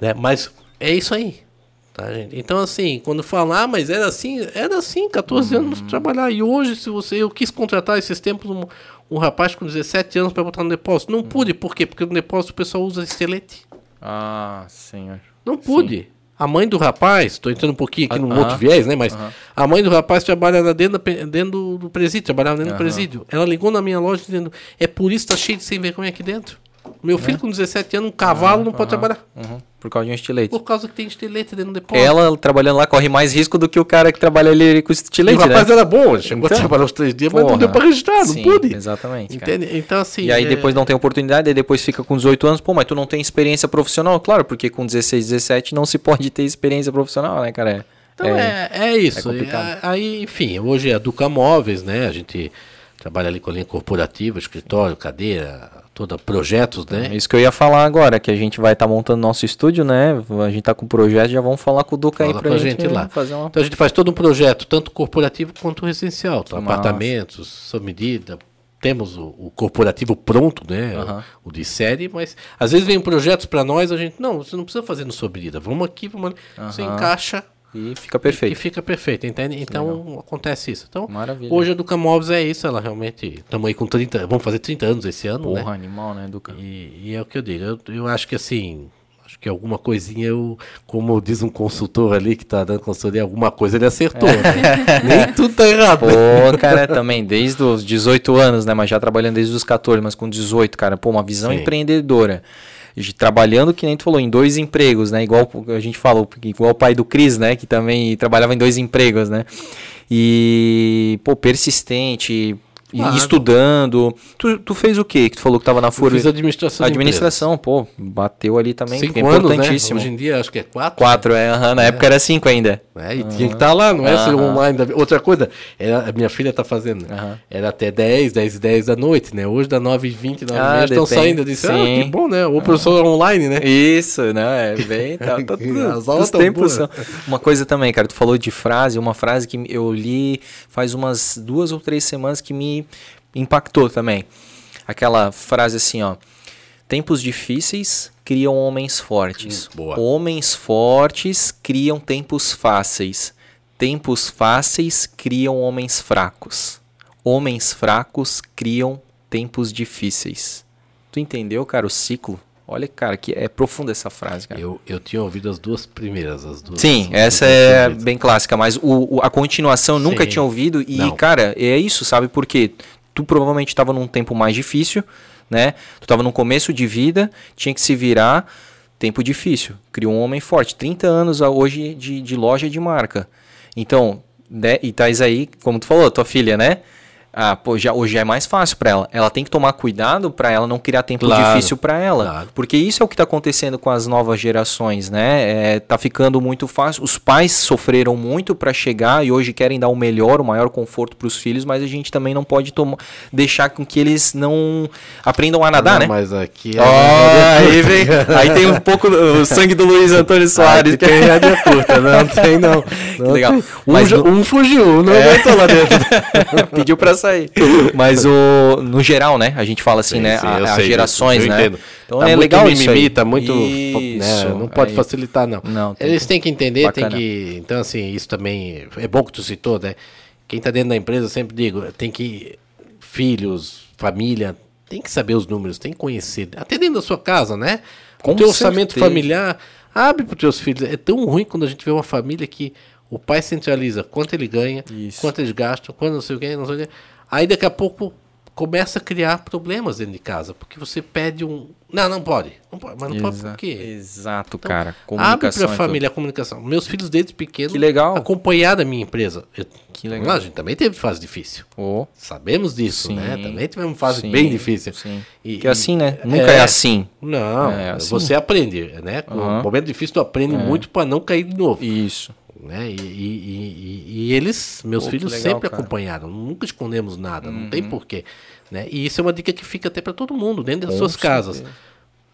Speaker 3: Né? Mas é isso aí. Tá, gente? Então, assim, quando falar, ah, mas era assim, era assim, 14 anos
Speaker 1: Hum.
Speaker 3: trabalhar. E hoje, se você. Eu quis contratar esses tempos um, um rapaz com 17 anos para botar no depósito.
Speaker 1: Hum.
Speaker 3: Não pude, por quê? Porque no depósito o pessoal usa estelete.
Speaker 1: Ah, senhor.
Speaker 3: Não pude. A mãe do rapaz, estou entrando um pouquinho aqui
Speaker 1: Ah,
Speaker 3: num
Speaker 1: aham.
Speaker 3: outro viés, né? Mas a mãe do rapaz trabalha lá dentro, da dentro do- presídio, trabalhava dentro do presídio. Ela ligou na minha loja dizendo: é por isso que tá cheio de sem vergonha aqui dentro. Meu filho com 17 anos, um cavalo, não pode trabalhar.
Speaker 1: Uhum. Por causa de um estilete.
Speaker 3: Por causa que tem estilete dentro do depósito.
Speaker 1: Ela trabalhando lá corre mais risco do que o cara que trabalha ali com
Speaker 3: E
Speaker 1: estilete,
Speaker 3: o rapaz
Speaker 1: né?
Speaker 3: era bom, chegou
Speaker 1: Então,
Speaker 3: a trabalhar os três dias, mas não
Speaker 1: Porra.
Speaker 3: deu pra registrar, não
Speaker 1: Sim,
Speaker 3: pude.
Speaker 1: Exatamente. cara.
Speaker 3: Entende? Então, assim.
Speaker 1: E aí
Speaker 3: é-
Speaker 1: depois não tem oportunidade, aí depois fica com 18 anos, pô, mas tu não tem experiência profissional? Claro, porque com 16, 17 não se pode ter experiência profissional, né, cara?
Speaker 3: Então é, é isso.
Speaker 1: é complicado.
Speaker 3: E, aí, enfim, hoje é a Duca Móveis, né? A gente trabalha ali com a linha corporativa, escritório, cadeira, toda projetos, né?
Speaker 1: É isso que eu ia falar agora, que a gente vai estar montando nosso estúdio, né? A gente tá com o projeto, já vamos falar com o Duca aí
Speaker 3: Fala
Speaker 1: pra
Speaker 3: com a
Speaker 1: gente,
Speaker 3: gente lá.
Speaker 1: fazer uma...
Speaker 3: Então a gente faz todo um projeto, tanto corporativo quanto residencial.
Speaker 1: Massa.
Speaker 3: apartamentos, sob medida. Temos o, o corporativo pronto, né?
Speaker 1: Aham.
Speaker 3: O, o de série, mas às vezes vem projetos para nós, a gente, não, você não precisa fazer no sob medida. Vamos aqui, vamos ali. Você
Speaker 1: Aham.
Speaker 3: encaixa
Speaker 1: E fica
Speaker 3: e
Speaker 1: perfeito.
Speaker 3: fica perfeito, entende? Então acontece isso. Então,
Speaker 1: Maravilha.
Speaker 3: hoje a Duca Móveis é isso, ela realmente. Estamos aí com 30, vamos fazer 30 anos esse ano,
Speaker 1: Porra,
Speaker 3: né?
Speaker 1: animal, né, Duca?
Speaker 3: E, e é o que eu digo. Eu, eu acho que assim, acho que alguma coisinha eu, como diz um consultor ali que tá dando consultoria, alguma coisa ele acertou. né? Nem tudo tá errado. né?
Speaker 1: Pô, cara, também, desde os 18 anos, né? Mas já trabalhando desde os 14, mas com 18, cara, pô, uma visão
Speaker 3: Sim.
Speaker 1: empreendedora. Trabalhando, que nem tu falou, em dois empregos, né? Igual a gente falou, igual o pai do Cris, né? Que também trabalhava em dois empregos, né? E, pô, persistente,
Speaker 3: Claro.
Speaker 1: estudando. Tu, tu fez o quê? Que tu falou que tava na FURB?
Speaker 3: fiz administração.
Speaker 1: Administração, pô, bateu ali também,
Speaker 3: Cinco
Speaker 1: é
Speaker 3: anos, né?
Speaker 1: importantíssimo.
Speaker 3: Hoje em dia acho que é quatro.
Speaker 1: Quatro, é, aham, na época era cinco ainda.
Speaker 3: É, e tinha que estar lá, não é
Speaker 1: Aham.
Speaker 3: online. da- Outra coisa, era, a minha filha tá fazendo. Era até 10, 10 e 10 da noite, né? Hoje dá 9 e 20, 9
Speaker 1: Ah,
Speaker 3: e estão saindo. Eu disse, ah,
Speaker 1: Sim.
Speaker 3: que bom, né? O professor online, né?
Speaker 1: Isso, né? É bem. Tá, tá tudo,
Speaker 3: As aulas
Speaker 1: tempos são. Uma coisa também, cara, tu falou de frase, uma frase que eu li faz umas duas ou três semanas que me impactou também. Aquela frase assim, ó. Tempos difíceis criam homens fortes.
Speaker 3: Hum, boa.
Speaker 1: Homens fortes criam tempos fáceis. Tempos fáceis criam homens fracos. Homens fracos criam tempos difíceis. Tu entendeu, cara, o ciclo? Olha, cara, que é profunda essa frase, cara.
Speaker 3: Eu, eu tinha ouvido as duas primeiras, as duas.
Speaker 1: Sim,
Speaker 3: as
Speaker 1: essa
Speaker 3: duas
Speaker 1: é bem clássica, mas o, o- a continuação eu nunca tinha ouvido e,
Speaker 3: Não.
Speaker 1: cara, é isso, sabe? Porque tu provavelmente estava num tempo mais difícil, né? Tu estava num começo de vida, tinha que se virar, tempo difícil. Criou um homem forte, 30 anos hoje de, de loja de marca. Então, né? E tais aí, como tu falou, tua filha, né? Ah, pô, já, hoje é mais fácil para ela. Ela tem que tomar cuidado para ela não criar tempo
Speaker 3: Claro,
Speaker 1: difícil para ela.
Speaker 3: claro.
Speaker 1: Porque isso é o que está acontecendo com as novas gerações, né? É, tá ficando muito fácil. Os pais sofreram muito para chegar e hoje querem dar o melhor, o maior conforto para os filhos, mas a gente também não pode tomar, deixar com que eles não aprendam a nadar,
Speaker 3: Não,
Speaker 1: né?
Speaker 3: Mas aqui é.
Speaker 1: Ó, aí, vem, aí tem um pouco o sangue do Luiz Antônio Soares.
Speaker 3: Aqui tem rédea curta, não tem não. não
Speaker 1: legal.
Speaker 3: tem. Um,
Speaker 1: Mas
Speaker 3: um fugiu, não
Speaker 1: É.
Speaker 3: aguentou lá dentro.
Speaker 1: Pediu pra sair. Mas o, no geral, né? A gente fala assim,
Speaker 3: Sim,
Speaker 1: né?
Speaker 3: sim,
Speaker 1: a- as
Speaker 3: sei,
Speaker 1: gerações,
Speaker 3: eu
Speaker 1: né?
Speaker 3: entendo.
Speaker 1: Então
Speaker 3: tá
Speaker 1: é
Speaker 3: muito
Speaker 1: legal isso
Speaker 3: mimimi,
Speaker 1: aí.
Speaker 3: tá muito. né,
Speaker 1: Isso,
Speaker 3: não pode
Speaker 1: aí.
Speaker 3: facilitar, não.
Speaker 1: Não, tem
Speaker 3: Eles têm que entender, tem
Speaker 1: Bacana.
Speaker 3: que. Então, assim, isso também. É bom que tu citou, né? Quem tá dentro da empresa, eu sempre digo, tem que. Filhos, família, tem que saber os números, tem que conhecer. Até dentro da sua casa, né? Com o teu orçamento
Speaker 1: certeza.
Speaker 3: familiar, abre para teus filhos. É tão ruim quando a gente vê uma família que o pai centraliza quanto ele ganha,
Speaker 1: Isso.
Speaker 3: quanto eles gastam, quanto não sei o que, não sei o que. Aí daqui a pouco começa a criar problemas dentro de casa, porque você pede um. Não, não pode. Não pode mas não pode por
Speaker 1: Exa-
Speaker 3: quê?
Speaker 1: Exato,
Speaker 3: Então,
Speaker 1: cara.
Speaker 3: Abre para a
Speaker 1: é
Speaker 3: família a comunicação. Meus filhos desde pequeno
Speaker 1: Que legal.
Speaker 3: acompanharam a minha empresa. Eu-
Speaker 1: Que legal.
Speaker 3: a gente também teve fase difícil.
Speaker 1: tudo. Oh,
Speaker 3: Sabemos disso,
Speaker 1: Sim.
Speaker 3: né? Também tivemos fase
Speaker 1: Sim,
Speaker 3: bem difícil.
Speaker 1: sim.
Speaker 3: E,
Speaker 1: que é assim, né? Nunca é, assim.
Speaker 3: Não,
Speaker 1: É assim.
Speaker 3: você aprende, né? Com momento difícil tu aprende muito para não cair de novo.
Speaker 1: Isso.
Speaker 3: Né? E, e- e- e- eles, meus
Speaker 1: Pô,
Speaker 3: filhos,
Speaker 1: legal,
Speaker 3: sempre
Speaker 1: cara. Uhum.
Speaker 3: acompanharam. Nunca escondemos nada, não tem porquê. Né? E isso é uma dica que fica até para todo mundo, dentro das
Speaker 1: Com
Speaker 3: suas casas.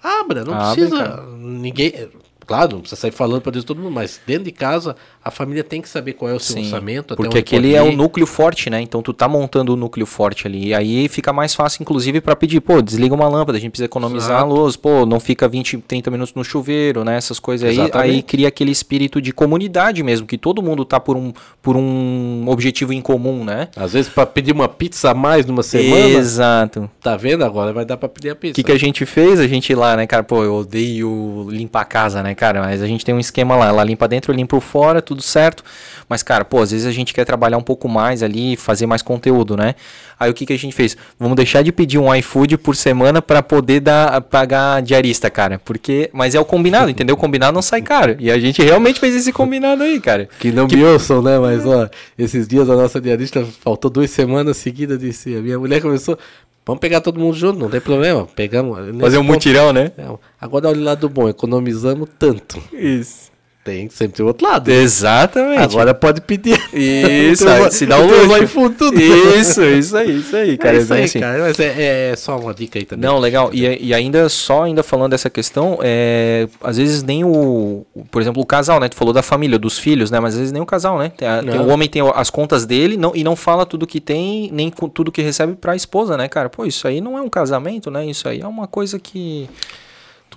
Speaker 3: Abra, não
Speaker 1: Abre,
Speaker 3: precisa.
Speaker 1: cara.
Speaker 3: Ninguém. Claro, não precisa sair falando para Deus todo mundo, mas dentro de casa a família tem que saber qual é o seu
Speaker 1: Sim,
Speaker 3: orçamento. até
Speaker 1: porque aquele é o núcleo forte, né? Então tu tá montando o núcleo forte ali. E aí fica mais fácil, inclusive, pra pedir, pô, desliga uma lâmpada, a gente precisa economizar
Speaker 3: Exato.
Speaker 1: a luz, pô, não fica 20, 30 minutos no chuveiro, né? Essas coisas aí.
Speaker 3: Exatamente.
Speaker 1: Aí cria aquele espírito de comunidade mesmo, que todo mundo tá por um, por um objetivo em comum, né?
Speaker 3: Às vezes para pedir uma pizza a mais numa semana,
Speaker 1: Exato.
Speaker 3: tá vendo agora? Vai dar para pedir a
Speaker 1: O
Speaker 3: pizza.
Speaker 1: que, que a gente fez? A gente lá, né, cara? Pô, eu odeio limpar a casa, né, cara? Mas a gente tem um esquema lá. Ela limpa dentro, eu limpo fora, tudo certo. Mas, cara, pô, às vezes a gente quer trabalhar um pouco mais ali, fazer mais conteúdo, né? Aí o que, que a gente fez? Vamos deixar de pedir um iFood por semana pra poder dar, pagar diarista, cara. Porque. Mas é o combinado, entendeu? O combinado não sai caro. E a gente realmente fez esse combinado aí, cara.
Speaker 3: Que não me ouçam, né? Mas, ó, esses dias a nossa diarista faltou duas semanas seguidas, disse. A minha mulher começou. Vamos pegar todo mundo junto, não tem problema. Pegamos. nesse
Speaker 1: Fazer um
Speaker 3: ponto-
Speaker 1: mutirão, né?
Speaker 3: É, Agora olha o lado bom, economizamos tanto.
Speaker 1: Isso.
Speaker 3: Tem sempre tem outro lado.
Speaker 1: Exatamente.
Speaker 3: Agora pode pedir.
Speaker 1: Isso,
Speaker 3: Tem
Speaker 1: aí, se dá um luxo.
Speaker 3: um iPhone tudo.
Speaker 1: Isso, isso aí, isso aí, cara.
Speaker 3: é isso
Speaker 1: bem
Speaker 3: aí,
Speaker 1: assim.
Speaker 3: cara. Mas é, é só uma dica aí também.
Speaker 1: Não, legal. E, e ainda só ainda falando dessa questão, é, às vezes nem o, o- por exemplo, o casal, né? Tu falou da família, dos filhos, né? Mas às vezes nem o casal, né? Tem a- tem- o homem tem as contas dele não, e não fala tudo que tem, nem tudo que recebe pra esposa, né, cara? Pô, isso aí não é um casamento, né? Isso aí é uma coisa que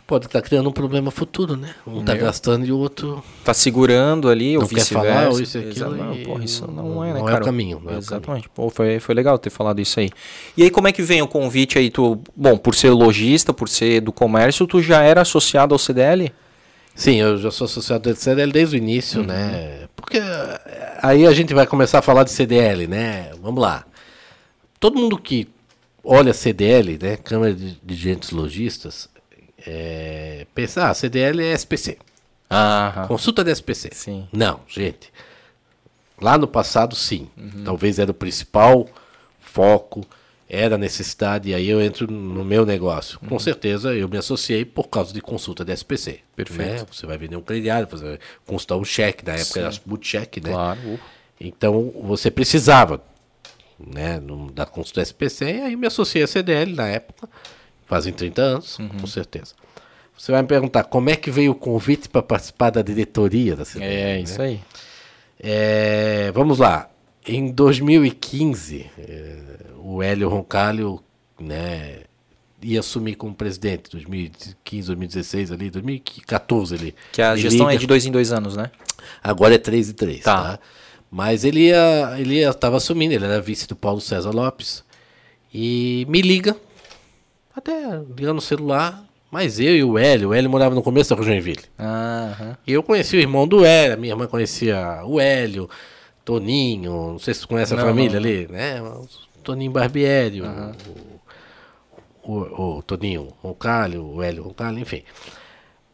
Speaker 3: pode estar criando um problema futuro, né? Um tá
Speaker 1: Meu.
Speaker 3: gastando e o outro
Speaker 1: tá segurando ali, ou
Speaker 3: não quer falar, ou isso e aquilo. E
Speaker 1: Pô, isso não, é, né,
Speaker 3: não
Speaker 1: cara?
Speaker 3: é o caminho. Não é
Speaker 1: Exatamente. Pô, foi, foi legal ter falado isso aí. E aí, como é que vem o convite aí? Tu, bom, por ser lojista, por ser do comércio, tu já era associado ao CDL?
Speaker 3: Sim, eu já sou associado do CDL desde o início,
Speaker 1: Uhum.
Speaker 3: né? Porque eh, aí a gente vai começar a falar de CDL, né? Vamos lá. Todo mundo que olha CDL, né? Câmara de Dirigentes Logistas, é, pensa, ah, CDL é SPC.
Speaker 1: Ah,
Speaker 3: Consulta de SPC.
Speaker 1: Sim.
Speaker 3: Não, gente. Lá no passado, sim.
Speaker 1: Uhum.
Speaker 3: Talvez era o principal foco, era a necessidade, e aí eu entro no meu negócio.
Speaker 1: Uhum.
Speaker 3: Com certeza eu me associei por causa de consulta de SPC.
Speaker 1: Perfeito.
Speaker 3: né? Você vai vender um crediário, você vai consultar um cheque, na época era multicheque, né?
Speaker 1: claro. Uh,
Speaker 3: Então você precisava né, no- da consulta SPC, e aí me associei a CDL na época, fazem 30 anos,
Speaker 1: Uhum.
Speaker 3: com certeza. Você vai me perguntar como é que veio o convite para participar da diretoria da CDL?
Speaker 1: É,
Speaker 3: né?
Speaker 1: isso aí.
Speaker 3: É, vamos lá. Em 2015, é, o Hélio Roncalho né, ia assumir como presidente, 2015, 2016 ali, 2014 ali.
Speaker 1: Que a gestão é de dois em dois anos, né?
Speaker 3: Agora é 3 e 3,
Speaker 1: Tá.
Speaker 3: tá? Mas ele ia, ele ia, tava assumindo, ele era vice do Paulo César Lopes. E me liga, até ligando no celular, mas eu e o Hélio, o Hélio morava no começo da Joinville. E eu conheci o irmão do Hélio, a minha irmã conhecia o Hélio, Toninho, não sei se você conhece a
Speaker 1: Não,
Speaker 3: família
Speaker 1: não.
Speaker 3: ali, né? Toninho Barbieri, o, o, o Toninho Roncalho, o Hélio Roncalho, enfim.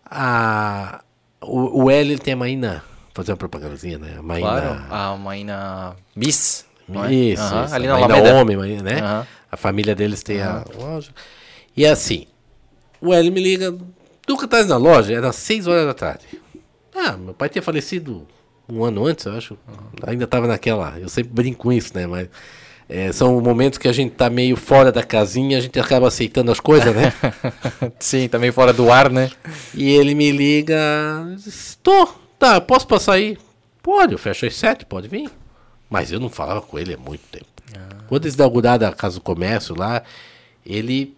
Speaker 3: A, o, o Hélio tem a Maína, fazer uma propagandazinha, né? A Maína,
Speaker 1: Claro. A Maína Miss. é?
Speaker 3: isso, isso,
Speaker 1: Ali na Alameda.
Speaker 3: Homem, né? A família deles tem a loja. E assim, o Hélio me liga, Duca tá na loja, era 6 horas da tarde. Ah, meu pai tinha falecido um ano antes, eu acho. Ainda tava naquela. Eu sempre brinco com isso, né? Mas é, são momentos que a gente tá meio fora da casinha, a gente acaba aceitando as coisas, né?
Speaker 1: Sim, também fora do ar, né?
Speaker 3: e ele me liga, tô, tá, posso passar aí? Pode, eu fecho às sete, pode vir. Mas eu não falava com ele há muito tempo. Quando eles inauguraram a Casa do Comércio lá, ele,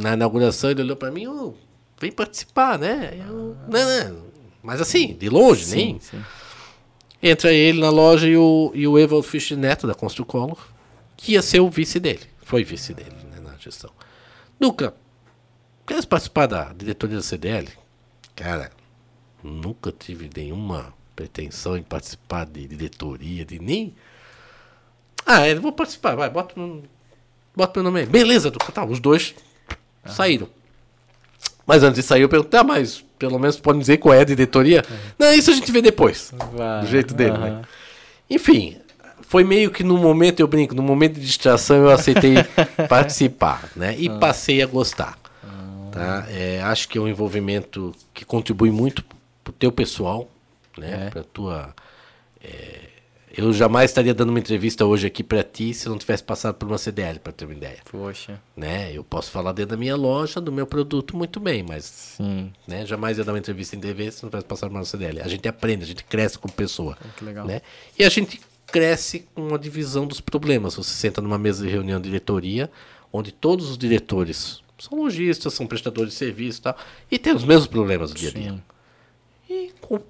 Speaker 3: na inauguração, ele olhou pra mim, ô, vem participar, né? Eu, não, não, mas assim, de longe, nem.
Speaker 1: sim.
Speaker 3: Entra ele na loja e o, e o Evald Fisch Neto, da Construcolo, que ia ser o vice dele. Foi vice dele, né, na gestão. Duca, queres participar da diretoria da CDL? Cara, nunca tive nenhuma pretensão em participar de diretoria, de nem... Ah, ele vou participar, vai, bota bota meu nome aí. Beleza, Duca, tá, os dois saíram. Mas antes de sair, eu perguntei, ah, mas pelo menos pode dizer qual é a diretoria? Não, isso a gente vê depois. Do jeito dele, né? Enfim, foi meio que no momento, eu brinco, no momento de distração eu aceitei participar, né? E passei a gostar. Tá? É, acho que é um envolvimento que contribui muito pro teu pessoal, né?
Speaker 1: É.
Speaker 3: Pra tua. é, eu jamais estaria dando uma entrevista hoje aqui para ti se não tivesse passado por uma CDL, para ter uma ideia.
Speaker 1: Poxa.
Speaker 3: Né? Eu posso falar dentro da minha loja, do meu produto, muito bem, mas
Speaker 1: Sim.
Speaker 3: né, jamais ia dar uma entrevista em TV se não tivesse passado por uma CDL. A gente aprende, a gente cresce como pessoa.
Speaker 1: Que legal.
Speaker 3: Né? E a gente cresce com a divisão dos problemas. Você senta numa mesa de reunião de diretoria, onde todos os diretores são lojistas, são prestadores de serviço e tal, e tem os mesmos problemas do dia a dia. E con-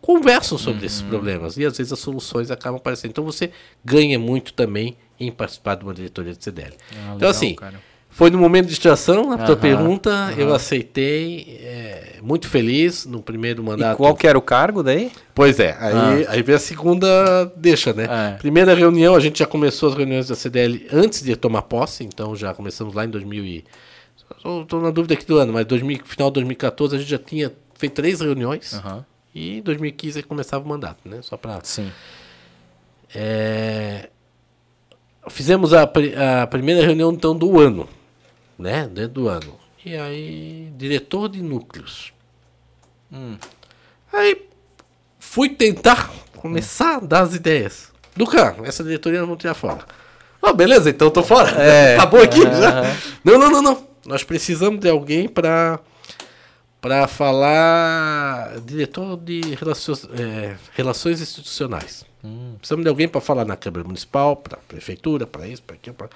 Speaker 3: conversam sobre
Speaker 1: Uhum.
Speaker 3: esses problemas. E às vezes as soluções acabam aparecendo. Então você ganha muito também em participar de uma diretoria de CDL.
Speaker 1: Ah,
Speaker 3: então,
Speaker 1: legal,
Speaker 3: assim,
Speaker 1: cara.
Speaker 3: foi no momento de distração, na tua
Speaker 1: Aham,
Speaker 3: pergunta, eu aceitei, é, muito feliz no primeiro
Speaker 1: E
Speaker 3: mandato.
Speaker 1: qual que era o cargo daí?
Speaker 3: Pois é, aí, aí vem a segunda deixa, né?
Speaker 1: Ah. É.
Speaker 3: Primeira reunião, a gente já começou as reuniões da CDL antes de tomar posse, então já começamos lá em 2000 e... Estou na dúvida aqui do ano, mas 2000, final de 2014 a gente já tinha feito três reuniões
Speaker 1: Aham.
Speaker 3: E em 2015 aí começava o mandato, né? Só para...
Speaker 1: Sim.
Speaker 3: É, Fizemos a, a primeira reunião então do ano, né? Dentro do ano. E aí, diretor de núcleos. Aí fui tentar começar a dar as ideias. Duca, essa diretoria nós vamos tirar fora. Ah, beleza, então eu tô fora.
Speaker 1: É.
Speaker 3: Acabou aqui já. Não, não, não, não. Nós precisamos de alguém para para falar diretor de relações, é, relações institucionais. Precisamos de alguém para falar na Câmara Municipal, para prefeitura, para isso, para aquilo. Pra...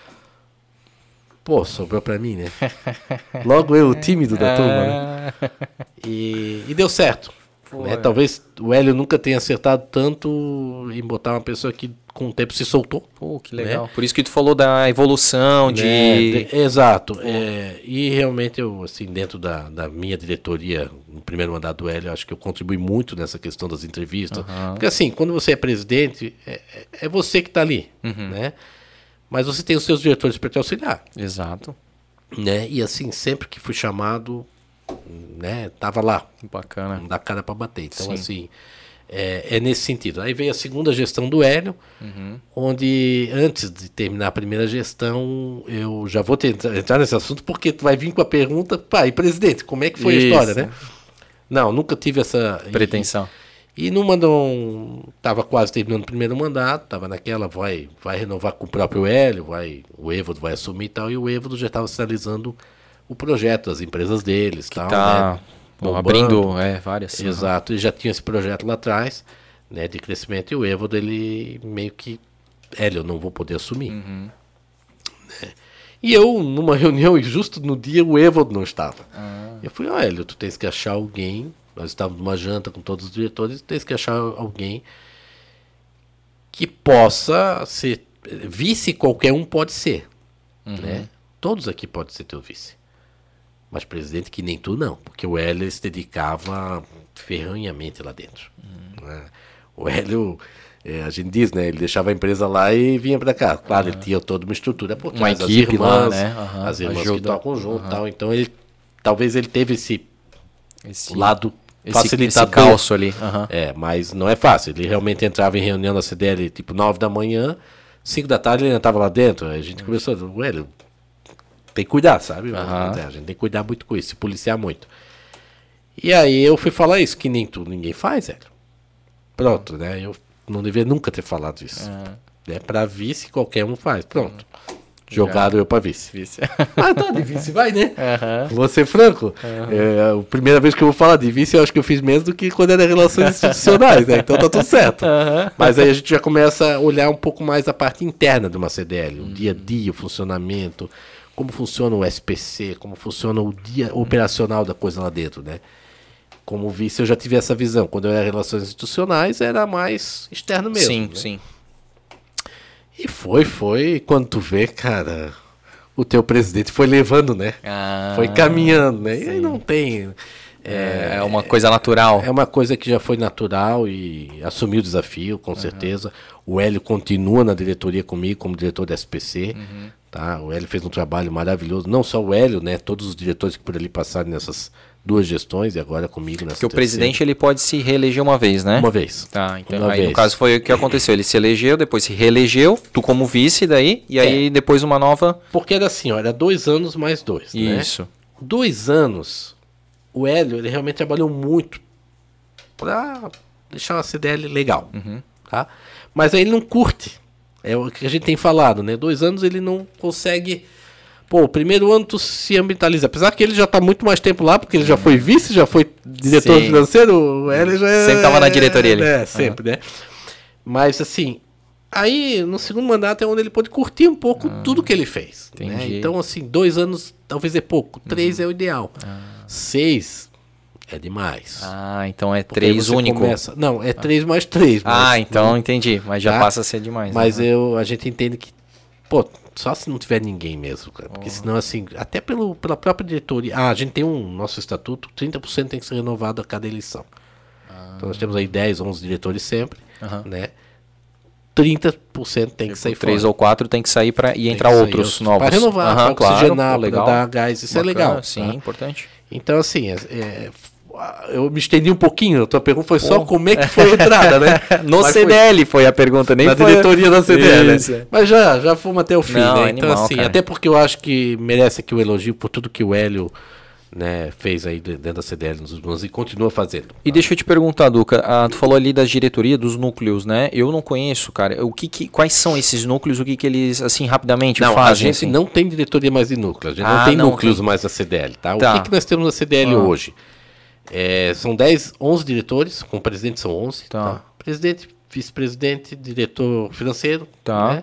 Speaker 3: Pô, sobrou para mim, né? Logo eu, o tímido da turma, né? E, e deu certo. né? Talvez o Hélio nunca tenha acertado tanto em botar uma pessoa que com o tempo se soltou.
Speaker 1: Pô, que legal. Por isso que tu falou da evolução, de...
Speaker 3: Né? De- exato. É, e realmente eu, assim, dentro da, da minha diretoria, no primeiro mandato do Hélio, acho que eu contribuí muito nessa questão das entrevistas. Porque assim, quando você é presidente, é, é- é você que está ali, né? Mas você tem os seus diretores para te auxiliar,
Speaker 1: Exato.
Speaker 3: né? E assim, sempre que fui chamado, né, tava lá,
Speaker 1: Bacana.
Speaker 3: não dá cara para bater. Então,
Speaker 1: Sim.
Speaker 3: assim, é, é nesse sentido. Aí veio a segunda gestão do Hélio,
Speaker 1: Uhum.
Speaker 3: onde antes de terminar a primeira gestão, eu já vou ter, entrar nesse assunto, porque tu vai vir com a pergunta, pai, presidente, como é que foi
Speaker 1: Isso.
Speaker 3: a história, né? Não, nunca tive essa
Speaker 1: Pretensão.
Speaker 3: E, e não tava quase terminando o primeiro mandato, tava naquela, vai, vai renovar com o próprio Hélio, vai, o Evodo vai assumir e tal, e o Evodo já estava sinalizando o projeto, as empresas deles, tal,
Speaker 1: Tá
Speaker 3: né?
Speaker 1: Bom, abrindo é, várias.
Speaker 3: Exato, e já tinha esse projeto lá atrás, né, de crescimento, e o Evodo, ele meio que, Hélio, eu não vou poder assumir. Né? E eu, numa reunião, e justo no dia, o Evodo não estava. Eu falei, ó, Hélio, tu tens que achar alguém, nós estávamos numa janta com todos os diretores, tu tens que achar alguém que possa ser, vice qualquer um pode ser, né? Todos aqui podem ser teu vice. Mas presidente que nem tu não, porque o Hélio se dedicava ferranhamente lá dentro. né? O Hélio, é, a gente diz, né? Ele deixava a empresa lá e vinha pra cá. Claro, ele tinha toda uma estrutura por
Speaker 1: Uma
Speaker 3: trás, as
Speaker 1: equipe lá,
Speaker 3: irmãs,
Speaker 1: né? Aham,
Speaker 3: as irmãs que
Speaker 1: ajuda.
Speaker 3: tocam junto e tal. Então ele, talvez ele teve esse
Speaker 1: Esse,
Speaker 3: lado
Speaker 1: esse,
Speaker 3: facilitador.
Speaker 1: esse calço ali. aham.
Speaker 3: É, mas não é fácil. Ele realmente entrava em reunião na CDL tipo 9 da manhã, 5 da tarde ele ainda estava lá dentro. Aí a gente começou, velho, tem que cuidar, sabe? É, A gente tem que cuidar muito com isso, se policiar muito. E aí eu fui falar isso, que nem tu, ninguém faz, velho. Pronto, né? Eu não devia nunca ter falado isso. Né? Pra vice, qualquer um faz. Pronto. Jogado eu pra vice.
Speaker 1: Vice.
Speaker 3: Ah, tá, de vice vai, né? Vou ser franco. É, a primeira vez que eu vou falar de vice, eu acho que eu fiz menos do que quando era relações institucionais, né? Então tá tudo certo. Mas aí a gente já começa a olhar um pouco mais a parte interna de uma CDL, o dia a dia, o funcionamento, como funciona o SPC, como funciona o dia operacional da coisa lá dentro, né? Como vice, eu já tive essa visão. Quando eu era relações institucionais, era mais externo mesmo.
Speaker 1: sim,
Speaker 3: né?
Speaker 1: sim.
Speaker 3: E foi, foi. Quando tu vê, cara, o teu presidente foi levando, né?
Speaker 1: Ah,
Speaker 3: foi caminhando, né? E aí não tem.
Speaker 1: É, é uma coisa natural.
Speaker 3: É uma coisa que já foi natural e assumiu o desafio, com certeza. O Hélio continua na diretoria comigo como diretor da SPC, Tá? O Hélio fez um trabalho maravilhoso, não só o Hélio, né? Todos os diretores que por ali passaram nessas duas gestões e agora comigo nessa
Speaker 1: Porque o presidente ele pode se reeleger uma vez, né?
Speaker 3: Uma vez.
Speaker 1: Tá, então
Speaker 3: Uma
Speaker 1: aí no
Speaker 3: vez.
Speaker 1: caso foi o que aconteceu. Ele se elegeu, depois se reelegeu, tu como vice daí, e aí depois uma nova.
Speaker 3: Porque era assim, ó, era dois anos mais dois. né?
Speaker 1: Isso.
Speaker 3: Dois anos, o Hélio ele realmente trabalhou muito pra deixar uma CDL legal. Tá? Mas aí ele não curte. É o que a gente tem falado, né? Dois anos ele não consegue. Pô, o primeiro ano tu se ambientaliza. Apesar que ele já tá muito mais tempo lá, porque ele já foi vice, já foi diretor
Speaker 1: Sim.
Speaker 3: financeiro, o Hélio já é.
Speaker 1: Sempre tava na diretoria ali.
Speaker 3: É, sempre, né? Mas assim, aí no segundo mandato é onde ele pode curtir um pouco tudo que ele fez. né? Então, assim, dois anos talvez é pouco, três é o ideal. Seis é demais.
Speaker 1: Ah, então é
Speaker 3: Porque
Speaker 1: três único.
Speaker 3: começa- Não, é três mais três.
Speaker 1: Ah,
Speaker 3: mas-
Speaker 1: então entendi. Mas já
Speaker 3: Tá?
Speaker 1: passa a ser demais.
Speaker 3: Mas
Speaker 1: né?
Speaker 3: eu, a gente entende que, pô, só se não tiver ninguém mesmo, cara. Porque senão, assim, até pelo, pela própria diretoria. Ah, a gente tem um nosso estatuto, 30% tem que ser renovado a cada eleição. Então nós temos aí 10, 11 diretores sempre,
Speaker 1: Aham.
Speaker 3: né? 30% tem que sair
Speaker 1: Três
Speaker 3: fora.
Speaker 1: ou quatro tem que sair para e entrar
Speaker 3: sair
Speaker 1: outros novos.
Speaker 3: Para renovar,
Speaker 1: Aham,
Speaker 3: para oxigenar,
Speaker 1: pô,
Speaker 3: para dar gás, isso
Speaker 1: Bacana,
Speaker 3: é legal.
Speaker 1: Sim,
Speaker 3: tá?
Speaker 1: importante.
Speaker 3: Então, assim, é- é, eu me estendi um pouquinho. A tua pergunta foi só como é que foi a entrada, né?
Speaker 1: No
Speaker 3: Mas foi-
Speaker 1: CDL foi a pergunta, nem
Speaker 3: na
Speaker 1: foi...
Speaker 3: diretoria da CDL.
Speaker 1: Isso,
Speaker 3: né?
Speaker 1: é.
Speaker 3: Mas já, já fomos até o fim,
Speaker 1: Não,
Speaker 3: né?
Speaker 1: é
Speaker 3: Então,
Speaker 1: animal,
Speaker 3: assim,
Speaker 1: cara.
Speaker 3: até porque eu acho que merece aqui o elogio por tudo que o Hélio né, fez aí de- dentro da CDL nos últimos anos e continua fazendo.
Speaker 1: E deixa eu te perguntar, Duca, ah, tu falou ali das diretorias, dos núcleos, né? Eu não conheço, cara. O que, que- quais são esses núcleos? O que, que eles, assim, rapidamente
Speaker 3: Não, a
Speaker 1: fazem?
Speaker 3: gente
Speaker 1: assim?
Speaker 3: não tem diretoria mais de núcleo, a gente
Speaker 1: Ah,
Speaker 3: não tem
Speaker 1: não
Speaker 3: núcleos
Speaker 1: tem.
Speaker 3: mais da CDL, tá?
Speaker 1: Tá.
Speaker 3: O que, que nós temos na CDL
Speaker 1: Ah.
Speaker 3: hoje? É, são 10, 11 diretores, com o presidente são 11.
Speaker 1: Tá.
Speaker 3: tá? Presidente, vice-presidente, diretor financeiro,
Speaker 1: Tá.
Speaker 3: né?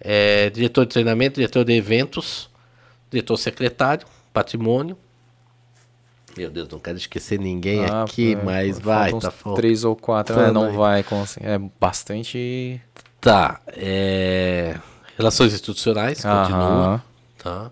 Speaker 3: É, diretor de treinamento, diretor de eventos, diretor secretário, patrimônio. Meu Deus, não quero esquecer ninguém
Speaker 1: Ah,
Speaker 3: aqui,
Speaker 1: pô,
Speaker 3: mas vai, tá faltando.
Speaker 1: Três ou quatro, né? Não
Speaker 3: vai.
Speaker 1: É bastante.
Speaker 3: Tá, é, relações institucionais,
Speaker 1: Aham.
Speaker 3: continua, tá?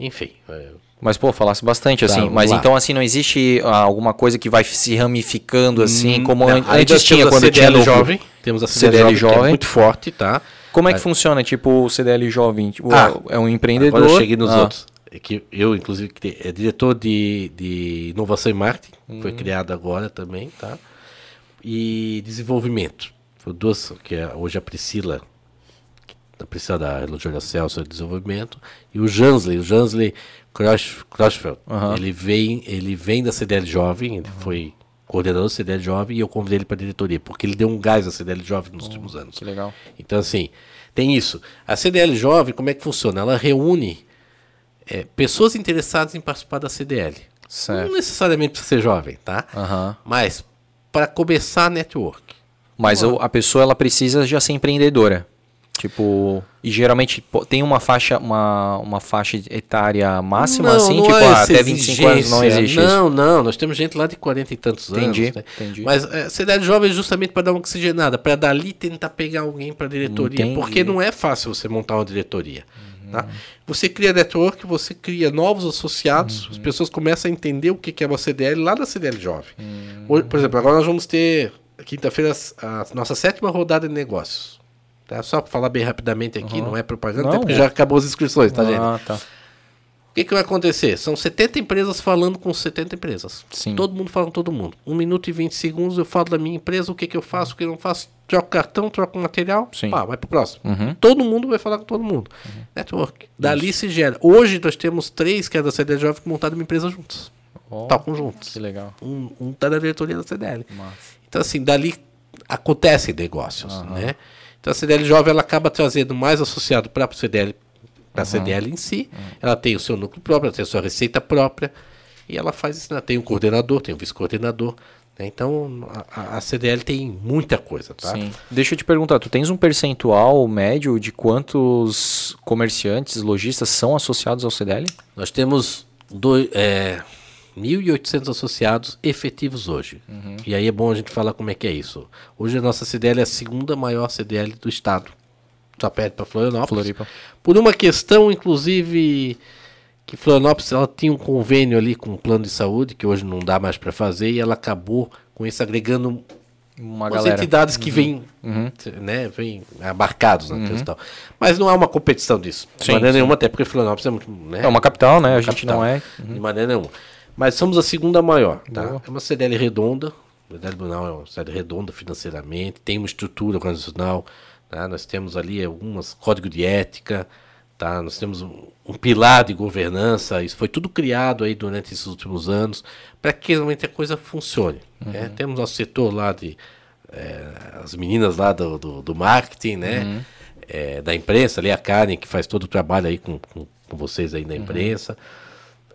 Speaker 3: Enfim, é,
Speaker 1: Mas, pô, falasse bastante, assim.
Speaker 3: vamos
Speaker 1: Mas
Speaker 3: lá.
Speaker 1: então, assim, não existe ah, alguma coisa que vai se ramificando, assim, como
Speaker 3: Não,
Speaker 1: an-
Speaker 3: aí
Speaker 1: antes tinha
Speaker 3: temos a
Speaker 1: quando tinha
Speaker 3: CDL
Speaker 1: núcleo.
Speaker 3: jovem, temos a
Speaker 1: CDL
Speaker 3: CDL, jovem, é muito forte, tá?
Speaker 1: Como é que funciona, tipo, o CDL jovem? Tipo,
Speaker 3: Ah,
Speaker 1: é um empreendedor.
Speaker 3: Agora eu cheguei nos
Speaker 1: Ah,
Speaker 3: outros. É que eu, inclusive, que é diretor de, de inovação e marketing,
Speaker 1: Hum.
Speaker 3: foi criado agora também, tá? E desenvolvimento. Foi duas, que é hoje a Priscila, a Priscila da Elogio Celso de desenvolvimento, e o Jansley, o Jansley Krosch- Kroschfeld.
Speaker 1: Aham.
Speaker 3: Ele vem, ele vem da CDL Jovem, ele foi coordenador da CDL Jovem e eu convidei ele para a diretoria, porque ele deu um gás à CDL Jovem nos últimos anos.
Speaker 1: Que legal.
Speaker 3: Então, assim, tem isso. A CDL Jovem, como é que funciona? Ela reúne é, pessoas interessadas em participar da CDL.
Speaker 1: Certo.
Speaker 3: Não necessariamente precisa ser jovem, tá?
Speaker 1: Aham.
Speaker 3: Mas para começar a network.
Speaker 1: Mas a pessoa, ela precisa já ser empreendedora. Tipo, e geralmente tem uma faixa, uma, uma faixa etária máxima, assim, tipo,
Speaker 3: há
Speaker 1: ah, até 25 anos não existe isso.
Speaker 3: Não, não, nós temos gente lá de 40 e tantos
Speaker 1: Entendi,
Speaker 3: anos. né?
Speaker 1: entendi.
Speaker 3: Mas é, a CDL jovem é justamente para dar uma oxigenada, para dali tentar pegar alguém para diretoria,
Speaker 1: Entendi.
Speaker 3: porque não é fácil você montar uma diretoria. Tá? Você cria network, você cria novos associados,
Speaker 1: Uhum.
Speaker 3: as pessoas começam a entender o que é uma CDL lá da CDL jovem.
Speaker 1: Uhum.
Speaker 3: Por exemplo, agora nós vamos ter quinta-feira a nossa sétima rodada de negócios. Tá? Só para falar bem rapidamente aqui, não é propaganda,
Speaker 1: Não,
Speaker 3: até porque
Speaker 1: é.
Speaker 3: já acabou as inscrições, tá, gente?
Speaker 1: Ah, tá.
Speaker 3: O que, que vai acontecer? São 70 empresas falando com 70 empresas.
Speaker 1: Sim.
Speaker 3: Todo mundo fala com todo mundo. 1 minuto e 20 segundos eu falo da minha empresa, o que, que eu faço, o que eu não faço. Troco cartão, troco material,
Speaker 1: Sim.
Speaker 3: pá, vai pro próximo.
Speaker 1: Uhum.
Speaker 3: Todo mundo vai falar com todo mundo. Network. Dali se gera. Hoje nós temos três que é da CDL Jovem que montaram uma empresa juntos.
Speaker 1: Ó,
Speaker 3: Tocam juntos.
Speaker 1: que legal.
Speaker 3: Um, um tá na diretoria da CDL.
Speaker 1: Massa.
Speaker 3: Então, assim, dali acontecem negócios, né? Então, a CDL Jovem, ela acaba trazendo mais associado para a CDL, pra CDL em si. Ela tem o seu núcleo próprio, ela tem a sua receita própria. E ela faz isso, né? Tem um coordenador, tem um vice-coordenador. né? Então, a, a- a CDL tem muita coisa, tá?
Speaker 1: Sim. Deixa eu te perguntar, tu tens um percentual médio de quantos comerciantes, lojistas são associados ao CDL?
Speaker 3: Nós temos dois, é, 1.800 associados efetivos hoje. E aí é bom a gente falar como é que é isso. Hoje a nossa CDL é a segunda maior CDL do estado. Só perde para Florianópolis.
Speaker 1: Floripa.
Speaker 3: Por uma questão, inclusive, que Florianópolis ela tinha um convênio ali com o plano de saúde, que hoje não dá mais para fazer, e ela acabou com isso agregando
Speaker 1: Uma
Speaker 3: As
Speaker 1: galera.
Speaker 3: entidades que vêm,
Speaker 1: Uhum.
Speaker 3: né, abarcados na questão. Mas não há uma competição disso. De
Speaker 1: Sim,
Speaker 3: maneira
Speaker 1: sim.
Speaker 3: nenhuma, até porque Florianópolis é muito. Né,
Speaker 1: É uma capital, né? A gente
Speaker 3: capital.
Speaker 1: não é.
Speaker 3: De maneira nenhuma. Mas somos a segunda maior, tá?
Speaker 1: Boa.
Speaker 3: É uma CDL redonda. A CDL Brunal é uma CDL redonda financeiramente, tem uma estrutura organizacional, tá? Nós temos ali algumas código de ética, tá? Nós temos um, um pilar de governança, isso foi tudo criado aí durante esses últimos anos para que realmente a coisa funcione. né? Temos nosso setor lá de eh, as meninas lá do, do, do marketing, né? Eh, da imprensa, ali a Karen, que faz todo o trabalho aí com, com, com vocês aí na imprensa.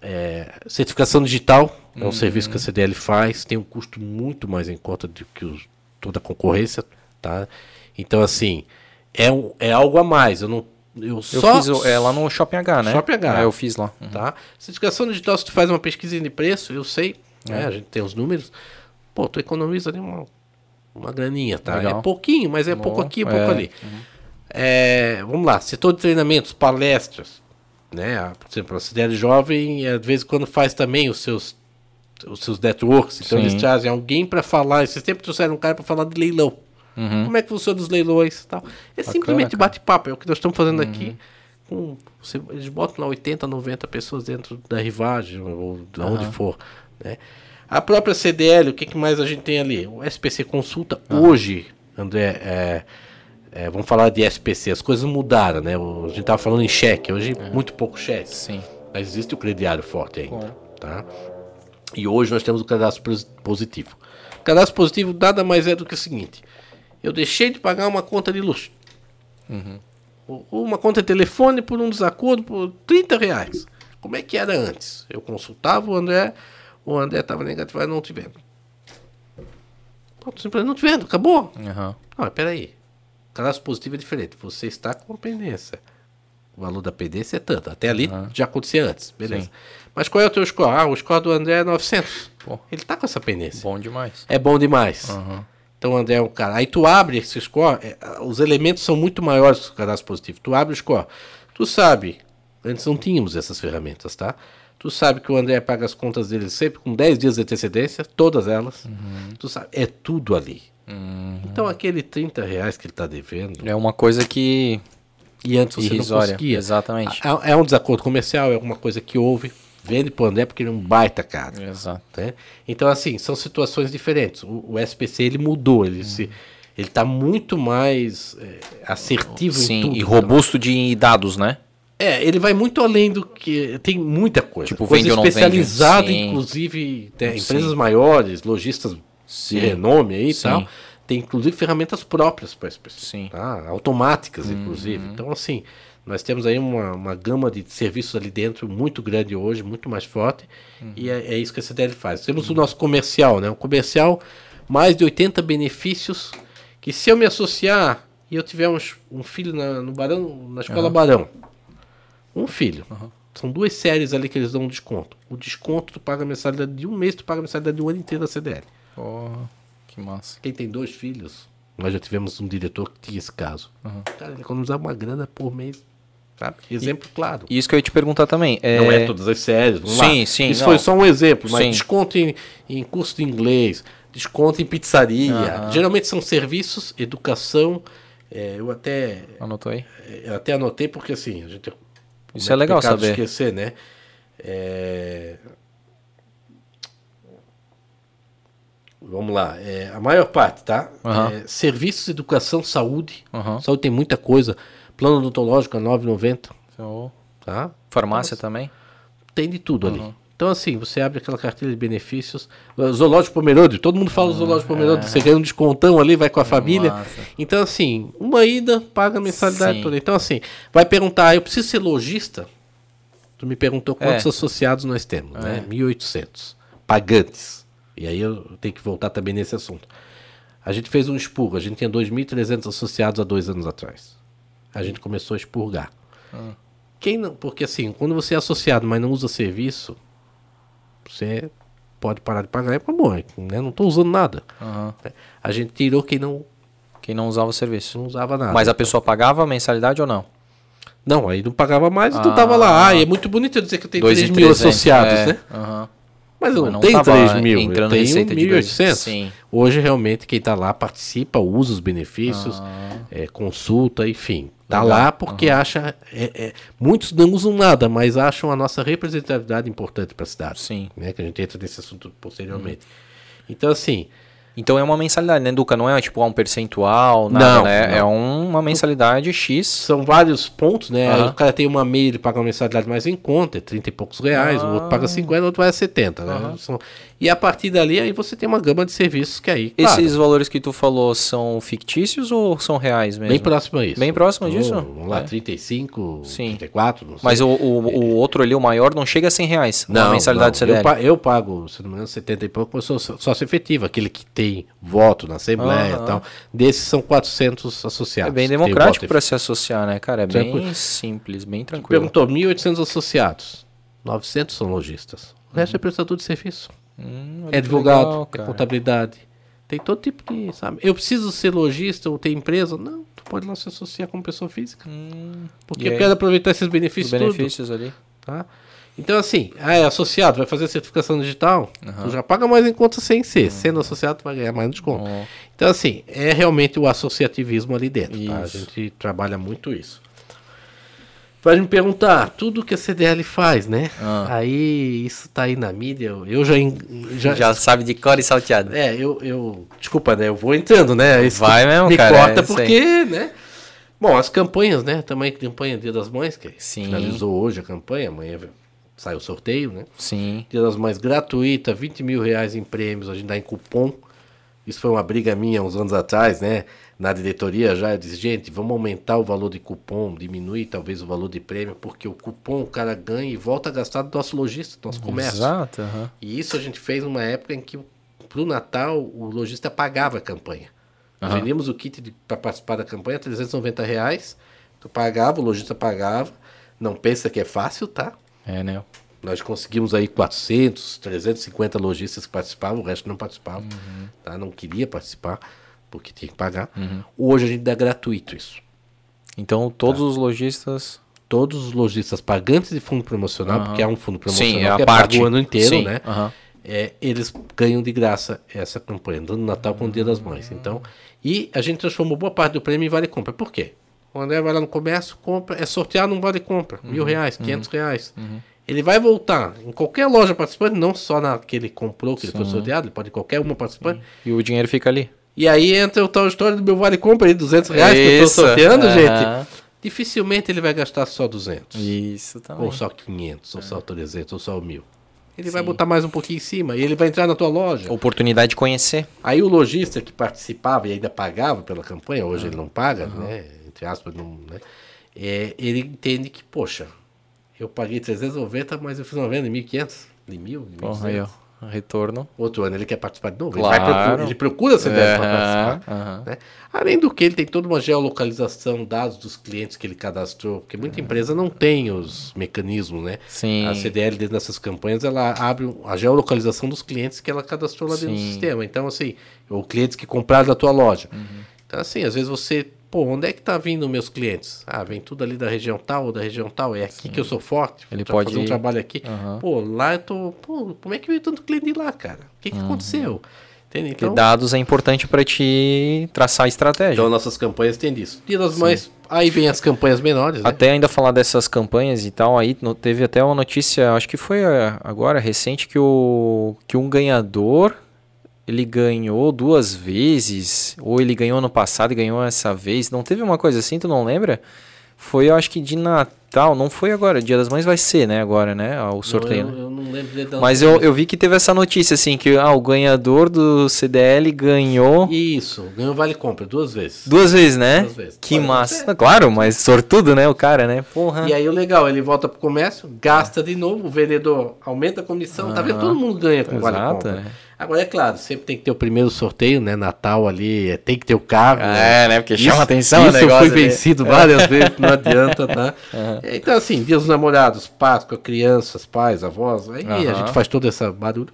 Speaker 3: É, certificação digital é um serviço que a CDL faz, tem um custo muito mais em conta do que os- toda a concorrência, tá? Então, assim, é, um, é algo a mais. Eu não. Eu,
Speaker 1: Eu
Speaker 3: só,
Speaker 1: fiz é, lá no Shopping H, né?
Speaker 3: Shopping H.
Speaker 1: É, eu fiz lá. Uhum.
Speaker 3: Tá? Certificação digital, se tu faz uma pesquisa de preço, eu sei, né, a gente tem os números, pô, tu economiza ali uma, uma graninha, tá?
Speaker 1: Legal.
Speaker 3: É pouquinho, mas é pouco aqui, é pouco
Speaker 1: é.
Speaker 3: ali. É, vamos lá, setor de treinamentos, palestras, né? Por exemplo, a CDL Jovem, eh, de vez em quando faz também os seus os seus networks, então
Speaker 1: Sim.
Speaker 3: eles trazem alguém para falar, esses tempos trouxeram um cara para falar de leilão. Como é que funciona os leilões e tal. É simplesmente
Speaker 1: cara.
Speaker 3: bate-papo, é o que nós estamos fazendo aqui. Com, você- eles botam lá 80, 90 pessoas dentro da rivagem, ou de onde for. Né? A própria CDL, o que, que mais a gente tem ali? O SPC Consulta, hoje, André, é, é, vamos falar de SPC, as coisas mudaram, né? A gente estava falando em cheque, hoje muito pouco cheque.
Speaker 1: Sim.
Speaker 3: Mas existe o crediário forte ainda. Tá? E hoje nós temos o cadastro pos- positivo. O cadastro positivo nada mais é do que o seguinte: eu deixei de pagar uma conta de luz. Ou uma conta de telefone por um desacordo por 30 reais. Como é que era antes? Eu consultava o André, o André estava negativo, ah, não te vendo. Pronto, simplesmente não te vendo, acabou.
Speaker 1: Aham.
Speaker 3: Não, mas peraí. Cadastro positivo é diferente. Você está com pendência. O valor da pendência é tanto. Até ali já acontecia antes. Beleza.
Speaker 1: Sim.
Speaker 3: Mas qual é o teu score? Ah, o score do André é 900.
Speaker 1: Pô.
Speaker 3: Ele tá com essa pendência.
Speaker 1: Bom demais.
Speaker 3: É bom demais. Então o André é um cara. Aí tu abre esse score, é, os elementos são muito maiores que o cadastro positivo. Tu abre o score. Tu sabe, antes não tínhamos essas ferramentas, tá? Tu sabe que o André paga as contas dele sempre com 10 dias de antecedência, todas elas. Tu sabe, é tudo ali. Então aquele 30 reais que ele tá devendo,
Speaker 1: É uma coisa que.
Speaker 3: e antes você não
Speaker 1: Irrisória.
Speaker 3: conseguia.
Speaker 1: Exatamente.
Speaker 3: É, é um desacordo comercial, é alguma coisa que houve. Vende pro André porque ele é um baita cara.
Speaker 1: Exato.
Speaker 3: né? Então, assim, são situações diferentes. O, o SPC ele mudou, ele se ele está muito mais é, assertivo em
Speaker 1: Sim,
Speaker 3: tudo.
Speaker 1: e robusto de dados, né?
Speaker 3: É, ele vai muito além do que tem muita coisa.
Speaker 1: Tipo,
Speaker 3: coisa
Speaker 1: vende ou não vende.
Speaker 3: especializada,
Speaker 1: Sim.
Speaker 3: inclusive né, empresas maiores, lojistas
Speaker 1: Sim.
Speaker 3: de renome aí e tal. Tem inclusive ferramentas próprias para.
Speaker 1: Sim. Uhum.
Speaker 3: Tá? Automáticas, inclusive. Então, assim, nós temos aí uma, uma gama de serviços ali dentro muito grande hoje, muito mais forte.
Speaker 1: Uhum.
Speaker 3: E é, é isso que a CDL faz. Temos o nosso comercial, né? Um comercial, mais de 80 benefícios que se eu me associar e eu tiver uns- um, filho na, no Barão, na escola Barão, um filho. São duas séries ali que eles dão um desconto. O desconto tu paga a mensalidade de um mês, tu paga a mensalidade de um ano inteiro da CDL.
Speaker 1: Porra, que massa.
Speaker 3: Quem tem dois filhos, nós já tivemos um diretor que tinha esse caso. Cara, ele economizava uma grana por mês, sabe? Exemplo claro.
Speaker 1: E isso que eu ia te perguntar também. É...
Speaker 3: Não é todas as séries, vamos
Speaker 1: Sim,
Speaker 3: lá.
Speaker 1: sim,
Speaker 3: Isso
Speaker 1: não.
Speaker 3: foi só um exemplo, mas
Speaker 1: Sim.
Speaker 3: desconto em, em curso de inglês, desconto em pizzaria.
Speaker 1: Aham.
Speaker 3: Geralmente são serviços, educação. é, eu até
Speaker 1: Anotou aí?
Speaker 3: eu até anotei porque assim, a gente
Speaker 1: Isso é legal
Speaker 3: complicado
Speaker 1: saber.
Speaker 3: esquecer, né? É, Vamos lá, é, a maior parte, tá?
Speaker 1: Aham.
Speaker 3: É, serviços, educação, saúde.
Speaker 1: Aham.
Speaker 3: Saúde tem muita coisa. Plano odontológico a 9,90,
Speaker 1: Então,
Speaker 3: tá?
Speaker 1: Farmácia também?
Speaker 3: Tem de tudo ali. Então, assim, você abre aquela carteira de benefícios. Zoológico Pomerode, todo mundo fala do Zoológico Pomerode. Você ganha um descontão ali, vai com a família. Então, assim, uma ida paga a mensalidade
Speaker 1: Sim.
Speaker 3: toda. Então, assim, vai perguntar, "Ah, eu preciso ser lojista? Tu me perguntou quantos
Speaker 1: É.
Speaker 3: associados nós temos, né? 1.800 pagantes. E aí eu tenho que voltar também nesse assunto. A gente fez um expurgo, a gente tinha 2.300 associados há dois anos atrás. A gente começou a expurgar. Quem não, porque assim, quando você é associado, mas não usa serviço, você pode parar de pagar, é pra bom, né? Não tô usando nada.
Speaker 1: Aham.
Speaker 3: A gente tirou quem não,
Speaker 1: Quem não usava o serviço.
Speaker 3: não usava nada.
Speaker 1: Mas a pessoa pagava a mensalidade ou não?
Speaker 3: Não, aí não pagava mais e tu tava lá. Ah, é muito bonito eu dizer que eu tenho 3 mil
Speaker 1: 2.300,
Speaker 3: associados,
Speaker 1: é.
Speaker 3: né?
Speaker 1: Aham.
Speaker 3: Mas eu não,
Speaker 1: não
Speaker 3: tenho
Speaker 1: tava
Speaker 3: 3 mil, eu tenho
Speaker 1: receita de dois.
Speaker 3: 1.800.
Speaker 1: Sim.
Speaker 3: Hoje, realmente, quem está lá participa, usa os benefícios,
Speaker 1: Ah.
Speaker 3: é, consulta, enfim. Está lá porque acha... é- é- muitos não usam nada, mas acham a nossa representatividade importante para a cidade.
Speaker 1: Sim.
Speaker 3: Né, que a gente entra nesse assunto posteriormente. Então, assim...
Speaker 1: Então é uma mensalidade, né, Duca? Não é tipo um percentual, nada,
Speaker 3: Não,
Speaker 1: né?
Speaker 3: não.
Speaker 1: É um- uma mensalidade X.
Speaker 3: São vários pontos, né?
Speaker 1: Aham.
Speaker 3: O cara tem uma meia, ele paga uma mensalidade mais em conta, é 30 e poucos reais, o outro
Speaker 1: Ah.
Speaker 3: paga 50, o outro vai a 70, né? São- E a partir dali, aí você tem uma gama de serviços que aí, claro,
Speaker 1: Esses valores que tu falou são fictícios ou são reais mesmo?
Speaker 3: bem próximo a isso.
Speaker 1: Bem próximo
Speaker 3: Então,
Speaker 1: disso?
Speaker 3: Vamos lá,
Speaker 1: É.
Speaker 3: 35,
Speaker 1: Sim.
Speaker 3: 34, não sei.
Speaker 1: Mas o, o, o outro ali, o maior, não chega a 100 reais.
Speaker 3: não,
Speaker 1: a mensalidade
Speaker 3: não. Eu, eu pago, se não me engano, 70 e pouco, mas sou só- sócio efetivo, aquele que tem voto na Assembleia e tal. Desses são 400
Speaker 1: É
Speaker 3: associados.
Speaker 1: bem
Speaker 3: que tem
Speaker 1: democrático para se associar, né, cara? É
Speaker 3: Tranquilo.
Speaker 1: bem simples, bem tranquilo.
Speaker 3: Perguntou, 1.800 associados, 900 são lojistas. O resto é prestador de serviço.
Speaker 1: Hum,
Speaker 3: é advogado,
Speaker 1: legal,
Speaker 3: é contabilidade. Tem todo tipo de, sabe? Eu preciso ser lojista ou ter empresa? Não, tu pode lá se associar como pessoa física. Porque
Speaker 1: Hum. E
Speaker 3: eu quero aproveitar esses
Speaker 1: Os
Speaker 3: benefícios tudo,
Speaker 1: benefícios ali.
Speaker 3: tá? Então assim, ah, é associado, vai fazer certificação digital, tu já paga mais em conta sem ser. Sendo associado, tu vai ganhar mais desconto.
Speaker 1: Ó.
Speaker 3: Então assim, é realmente o associativismo ali dentro, tá? A gente trabalha muito isso. Pode me perguntar, tudo que a CDL faz, né?
Speaker 1: Ah.
Speaker 3: Aí, isso tá aí na mídia, eu- eu já... já,
Speaker 1: Já sabe de cor e salteado.
Speaker 3: é, eu, eu. Desculpa, né? Eu vou entrando, né? Isso
Speaker 1: Vai mesmo,
Speaker 3: me
Speaker 1: cara,
Speaker 3: corta
Speaker 1: é aí.
Speaker 3: porque, né? Bom, as campanhas, né? Também campanha Dia das Mães, que
Speaker 1: Sim.
Speaker 3: finalizou hoje a campanha, amanhã sai o sorteio, né?
Speaker 1: Sim.
Speaker 3: Dia das Mães gratuita, 20 mil reais em prêmios, a gente dá em cupom. Isso foi uma briga minha uns anos atrás, né? Na diretoria já, disse, gente, vamos aumentar o valor de cupom, diminuir talvez o valor de prêmio, porque o cupom o cara ganha e volta a gastar do nosso lojista, do nosso comércio.
Speaker 1: Exato. aham.
Speaker 3: E isso a gente fez numa época em que, pro Natal, o lojista pagava a campanha. Nós
Speaker 1: Aham.
Speaker 3: vendíamos o kit para participar da campanha, 390 reais. Tu pagava, o lojista pagava. Não pensa que é fácil, tá?
Speaker 1: É, né?
Speaker 3: Nós conseguimos aí 400, 350 lojistas que participavam, o resto não participava,
Speaker 1: Uhum.
Speaker 3: tá? Não queria participar, porque tinha que pagar. Hoje a gente dá gratuito isso.
Speaker 1: Então todos
Speaker 3: Tá.
Speaker 1: os lojistas.
Speaker 3: Todos os lojistas pagantes de fundo promocional,
Speaker 1: Aham.
Speaker 3: porque é um fundo promocional
Speaker 1: Sim, é a
Speaker 3: que é
Speaker 1: parte.
Speaker 3: pago o ano inteiro,
Speaker 1: Sim,
Speaker 3: né?
Speaker 1: aham.
Speaker 3: é, eles ganham de graça essa campanha, no Natal quanto no Dia das Mães. Então, e a gente transformou boa parte do prêmio em vale compra. Por quê? O André vai lá no comércio, compra, é sorteado num vale compra,
Speaker 1: Uhum.
Speaker 3: mil reais, quinhentos reais. Ele vai voltar em qualquer loja participante, não só na que ele comprou, que ele foi sorteado, ele pode ir em qualquer uma participante.
Speaker 1: E o dinheiro fica ali.
Speaker 3: E aí entra o tal história do meu vale compra aí, 200 reais que eu
Speaker 1: Isso,
Speaker 3: tô sorteando,
Speaker 1: aham.
Speaker 3: gente. Dificilmente ele vai gastar só 200.
Speaker 1: Isso também.
Speaker 3: Ou só 500, ou só 300, ou só 1000. Ele vai botar mais um pouquinho em cima e ele vai entrar na tua loja.
Speaker 1: Oportunidade de conhecer.
Speaker 3: Aí o lojista que participava e ainda pagava pela campanha, hoje ele não paga, né? Entre aspas, não, né? É, ele entende que, poxa, eu paguei 390, mas eu fiz uma venda de 1.500, de 1.000, de
Speaker 1: Porra, aí,
Speaker 3: 1.200.
Speaker 1: Retorno.
Speaker 3: Outro ano ele quer participar de novo.
Speaker 1: Claro.
Speaker 3: Ele, vai procurar, ele procura a CDL para participar.
Speaker 1: aham.
Speaker 3: né? Além do que, ele tem toda uma geolocalização, dados dos clientes que ele cadastrou, porque muita empresa não tem os mecanismos, né?
Speaker 1: Sim.
Speaker 3: A CDL dentro dessas campanhas, ela abre a geolocalização dos clientes que ela cadastrou lá dentro do
Speaker 1: Sim.
Speaker 3: sistema. Então, assim, ou clientes que compraram da tua loja.
Speaker 1: Uhum.
Speaker 3: Então, assim, às vezes você, pô, onde é que tá vindo meus clientes? Ah, vem tudo ali da região tal ou da região tal. É aqui que eu sou forte.
Speaker 1: Ele pode
Speaker 3: fazer um trabalho aqui.
Speaker 1: Aham.
Speaker 3: Pô, lá eu tô. Pô, como é que veio tanto cliente de lá, cara? O que, que aconteceu? Entende?
Speaker 1: Porque
Speaker 3: Então,
Speaker 1: dados é importante pra te traçar a estratégia.
Speaker 3: então nossas campanhas têm disso. Dia das Mães, aí vem as campanhas menores, né?
Speaker 1: Até ainda falar dessas campanhas e tal, aí teve até uma notícia, acho que foi eh, agora, recente, que, o, que um ganhador, ele ganhou duas vezes, ou ele ganhou no passado e ganhou essa vez, não teve uma coisa assim, tu não lembra? Foi, eu acho que de Natal, não foi agora, Dia das Mães vai ser, né, agora, né, o sorteio,
Speaker 3: Não,
Speaker 1: né?
Speaker 3: eu, eu não lembro de
Speaker 1: Mas eu, eu vi que teve essa notícia, assim, que ah, o ganhador do CDL ganhou
Speaker 3: Isso, ganhou vale compra duas vezes.
Speaker 1: duas vezes, né?
Speaker 3: Duas vezes.
Speaker 1: Que
Speaker 3: Pode
Speaker 1: massa.
Speaker 3: ser.
Speaker 1: Claro, mas sortudo, né, o cara, né? Porra.
Speaker 3: E aí o legal, ele volta pro comércio, gasta de novo, o vendedor aumenta a comissão, tá vendo? Todo mundo ganha com vale
Speaker 1: Exato,
Speaker 3: compra.
Speaker 1: é.
Speaker 3: Agora é claro, sempre tem que ter o primeiro sorteio, né? Natal ali, é, tem que ter o carro.
Speaker 1: É, né? Porque chama
Speaker 3: Isso-
Speaker 1: atenção o
Speaker 3: Isso
Speaker 1: negócio
Speaker 3: foi
Speaker 1: ali.
Speaker 3: vencido várias vezes, não adianta, tá? É, Então, assim, dia dos namorados, Páscoa, crianças, pais, avós, aí a
Speaker 1: Aham.
Speaker 3: gente faz todo esse barulho.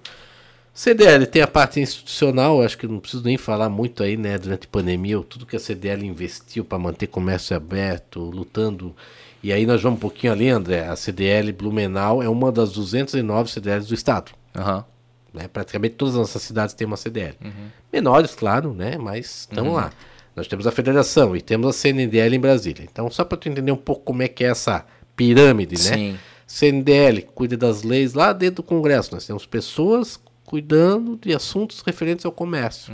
Speaker 3: CDL tem a parte institucional, acho que não preciso nem falar muito aí, né? Durante a pandemia, tudo que a CDL investiu para manter comércio aberto, lutando. E aí nós vamos um pouquinho ali, André. A CDL Blumenau é uma das 209 CDLs do estado.
Speaker 1: Aham.
Speaker 3: Né? Praticamente todas as nossas cidades têm uma CDL. Menores, claro, né? mas estamos lá. Nós temos a federação e temos a CNDL em Brasília. Então, só para tu entender um pouco como é que é essa pirâmide, né?
Speaker 1: Sim.
Speaker 3: CNDL cuida das leis lá dentro do Congresso. Nós temos pessoas cuidando de assuntos referentes ao comércio.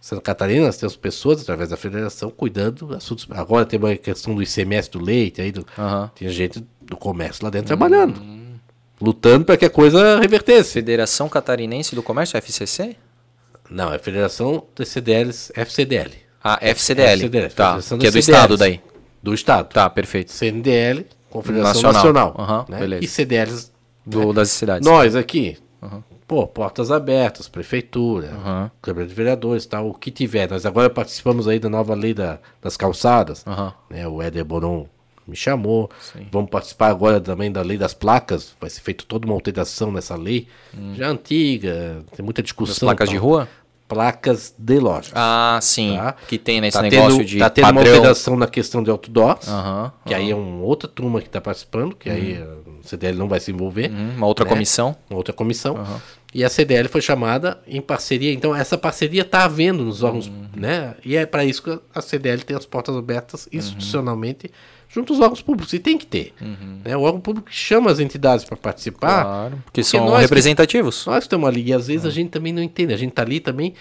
Speaker 3: Santa Catarina, nós temos pessoas, através da federação, cuidando de assuntos. Agora tem uma questão do ICMS do leite, aí do,
Speaker 1: Aham.
Speaker 3: tinha gente do comércio lá dentro trabalhando, lutando para que a coisa revertesse.
Speaker 1: Federação Catarinense do Comércio, FCC?
Speaker 3: Não, é a Federação dos CDLs, FCDL.
Speaker 1: Ah, FCDL.
Speaker 3: FCDL,
Speaker 1: tá,
Speaker 3: Federação
Speaker 1: que é do
Speaker 3: CDLs.
Speaker 1: estado daí.
Speaker 3: Do Estado.
Speaker 1: Tá, perfeito.
Speaker 3: CNDL, Confederação
Speaker 1: Nacional.
Speaker 3: Nacional.
Speaker 1: Aham,
Speaker 3: né?
Speaker 1: beleza.
Speaker 3: E CDLs.
Speaker 1: Do, das cidades.
Speaker 3: Nós aqui, pô, portas abertas, prefeitura,
Speaker 1: Aham.
Speaker 3: Câmara de Vereadores, tal, o que tiver. Nós agora participamos aí da nova lei da- das calçadas. Né? O Éder Boron me chamou. Vamos participar agora também da lei das placas. Vai ser feita toda uma alteração nessa lei. Já antiga, tem muita
Speaker 1: Hum. Das
Speaker 3: discussão.
Speaker 1: placas de
Speaker 3: tal.
Speaker 1: rua?
Speaker 3: Placas de loja.
Speaker 1: Ah, sim.
Speaker 3: Tá.
Speaker 1: Que tem nesse
Speaker 3: Tá
Speaker 1: negócio
Speaker 3: tendo,
Speaker 1: de
Speaker 3: tá tendo uma
Speaker 1: padrão.
Speaker 3: alteração na questão de outdoors,
Speaker 1: Aham,
Speaker 3: que aí é uma outra turma que está participando, que aí a CDL não vai se envolver.
Speaker 1: Hum, uma outra
Speaker 3: né?
Speaker 1: comissão.
Speaker 3: Uma outra comissão. E a CDL foi chamada em parceria. Então, essa parceria está havendo nos órgãos,
Speaker 1: Uhum.
Speaker 3: né? E é para isso que a CDL tem as portas abertas
Speaker 1: Uhum.
Speaker 3: institucionalmente junto aos órgãos públicos. E tem que ter. Né? O órgão público chama as entidades para participar.
Speaker 1: Claro, porque
Speaker 3: porque
Speaker 1: são
Speaker 3: nós que-
Speaker 1: representativos.
Speaker 3: Nós estamos ali e às vezes a gente também não entende. A gente está ali também,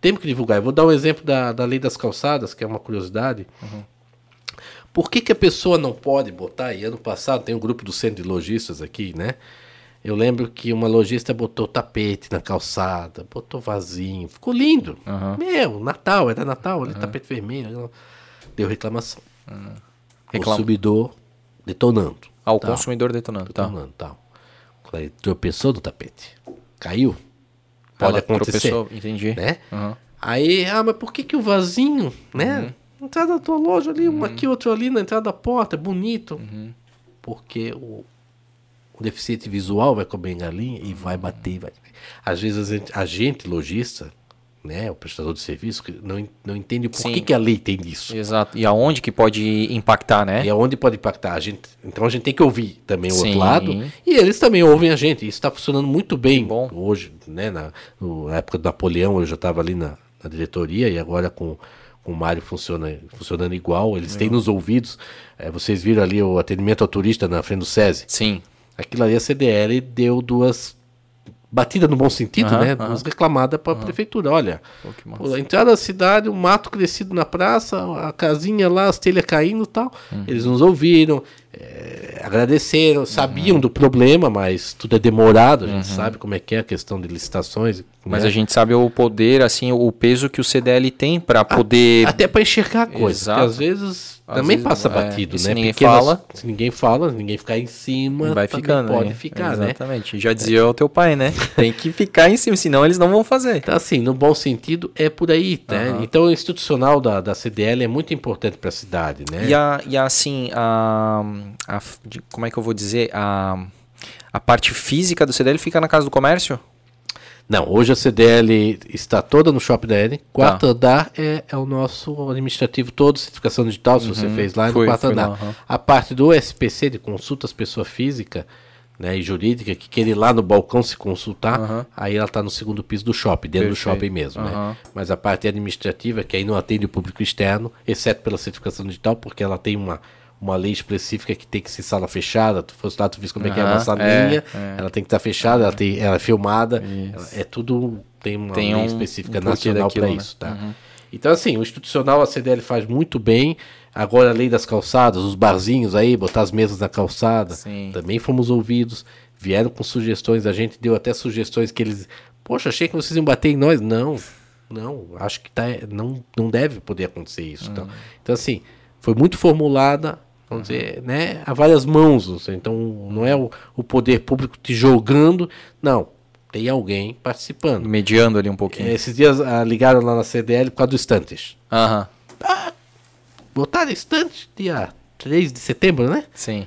Speaker 3: temos que divulgar. Eu vou dar um exemplo da, da lei das calçadas, que é uma curiosidade. Por que, que a pessoa não pode botar? E ano passado tem um grupo do centro de lojistas aqui, né? Eu lembro que uma lojista botou tapete na calçada, botou vasinho, ficou lindo. Meu, Natal, era Natal, ali tapete vermelho. Deu reclamação. O
Speaker 1: Reclama-
Speaker 3: consumidor detonando.
Speaker 1: Ah, o
Speaker 3: Tá.
Speaker 1: consumidor detonando, tá.
Speaker 3: Detonando, tal. Ele tropeçou no tapete. Caiu. Pode
Speaker 1: Ela
Speaker 3: acontecer.
Speaker 1: tropeçou, entendi.
Speaker 3: Né?
Speaker 1: Aham.
Speaker 3: Aí, ah, mas por que, que o vasinho, né?
Speaker 1: Uhum.
Speaker 3: Entrada da tua loja ali, um aqui, outro ali na entrada da porta, é bonito.
Speaker 1: Uhum.
Speaker 3: Porque o, o deficiente visual vai comer galinha e vai bater. Vai. Às vezes a gente, a gente, lojista, né, o prestador de serviço, que não, não entende por que, que a lei tem disso.
Speaker 1: Exato. E aonde que pode impactar, né?
Speaker 3: E aonde pode impactar? A gente, então a gente tem que ouvir também o
Speaker 1: Sim.
Speaker 3: outro lado. E eles também ouvem a gente. Isso está funcionando muito bem
Speaker 1: bom.
Speaker 3: hoje. Né, na, na época do Napoleão, eu já estava ali na, na diretoria e agora com, com o Mário funciona, funcionando igual. Eles têm nos ouvidos. É, vocês viram ali o atendimento ao turista na frente do SESI.
Speaker 1: Sim.
Speaker 3: Aquilo ali a CDL deu duas batidas no bom sentido,
Speaker 1: Aham,
Speaker 3: né?
Speaker 1: aham.
Speaker 3: Duas reclamadas para a prefeitura. Olha,
Speaker 1: Pô, que massa.
Speaker 3: Pô, a entrada da cidade, um mato crescido na praça, a casinha lá, as telhas caindo e tal.
Speaker 1: Uhum.
Speaker 3: Eles nos ouviram, eh, agradeceram, sabiam do problema, mas tudo é demorado, a gente sabe como é que é a questão de licitações.
Speaker 1: Uhum. Mas
Speaker 3: né?
Speaker 1: a gente sabe o poder, assim, o peso que o CDL tem pra poder.
Speaker 3: Até para enxergar a coisa, às vezes
Speaker 1: Às
Speaker 3: também
Speaker 1: vezes,
Speaker 3: passa
Speaker 1: é,
Speaker 3: batido,
Speaker 1: se
Speaker 3: né?
Speaker 1: ninguém
Speaker 3: Pequenas-
Speaker 1: fala-
Speaker 3: se ninguém fala, ninguém ficar em cima,
Speaker 1: Vai ficando.
Speaker 3: pode
Speaker 1: né?
Speaker 3: ficar, né?
Speaker 1: Exatamente. Já dizia o teu pai, né? Tem que ficar em cima, senão eles não vão fazer.
Speaker 3: Então, assim, no bom sentido, é por aí, né? Então, o institucional da, da CDL é muito importante para a cidade, né?
Speaker 1: E, a, e a, assim, a, a- como é que eu vou dizer? A, a parte física do CDL fica na Casa do Comércio?
Speaker 3: Não, hoje a CDL está toda no Shopping da Eden. Quarto
Speaker 1: Tá.
Speaker 3: andar é, é o nosso administrativo todo, certificação digital, se você fez lá, é no
Speaker 1: Fui,
Speaker 3: quarto
Speaker 1: fui
Speaker 3: andar.
Speaker 1: lá, aham.
Speaker 3: A parte do SPC, de consultas pessoa física né, e jurídica, que quer ir lá no balcão se consultar,
Speaker 1: Aham.
Speaker 3: aí ela está no segundo piso do shopping, dentro do
Speaker 1: Perfeito.
Speaker 3: shopping mesmo. Né? Mas a parte administrativa, que aí não atende o público externo, exceto pela certificação digital, porque ela tem uma, uma lei específica que tem que ser sala fechada. Tu fosse lá, tu viste como é que é uma
Speaker 1: Aham,
Speaker 3: salinha,
Speaker 1: é, é.
Speaker 3: ela tem que estar fechada, ela, tem, ela é filmada, ela- é tudo tem uma
Speaker 1: Tem
Speaker 3: lei
Speaker 1: um-
Speaker 3: específica
Speaker 1: um
Speaker 3: nacional para
Speaker 1: né?
Speaker 3: isso, tá? Então assim, o institucional a CDL faz muito bem. Agora a lei das calçadas, os barzinhos aí, botar as mesas na calçada,
Speaker 1: Sim.
Speaker 3: também fomos ouvidos, vieram com sugestões, a gente deu até sugestões que eles, poxa, achei que vocês iam bater em nós, não. Não, acho que tá, não, não deve poder acontecer isso. Então, então, assim, foi muito formulada, vamos dizer, né, a várias mãos. Então, não é o, o poder público te jogando, não. Tem alguém participando.
Speaker 1: Mediando ali um pouquinho.
Speaker 3: Esses dias ah, ligaram lá na CDL por causa do estantes.
Speaker 1: Aham,
Speaker 3: Botaram estante dia 3 de setembro, né?
Speaker 1: sim.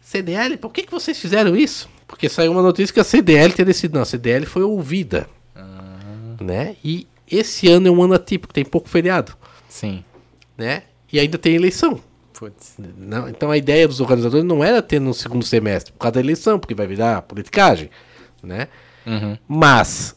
Speaker 3: CDL, por que, que vocês fizeram isso? Porque saiu uma notícia que a CDL teria sido. Não, a CDL foi ouvida. Né? E esse ano é um ano atípico, tem pouco feriado.
Speaker 1: Sim.
Speaker 3: Né? E ainda tem eleição.
Speaker 1: Putz.
Speaker 3: Não, então a ideia dos organizadores não era ter no segundo semestre, por causa da eleição, porque vai virar politicagem. Né?
Speaker 1: Uhum.
Speaker 3: Mas,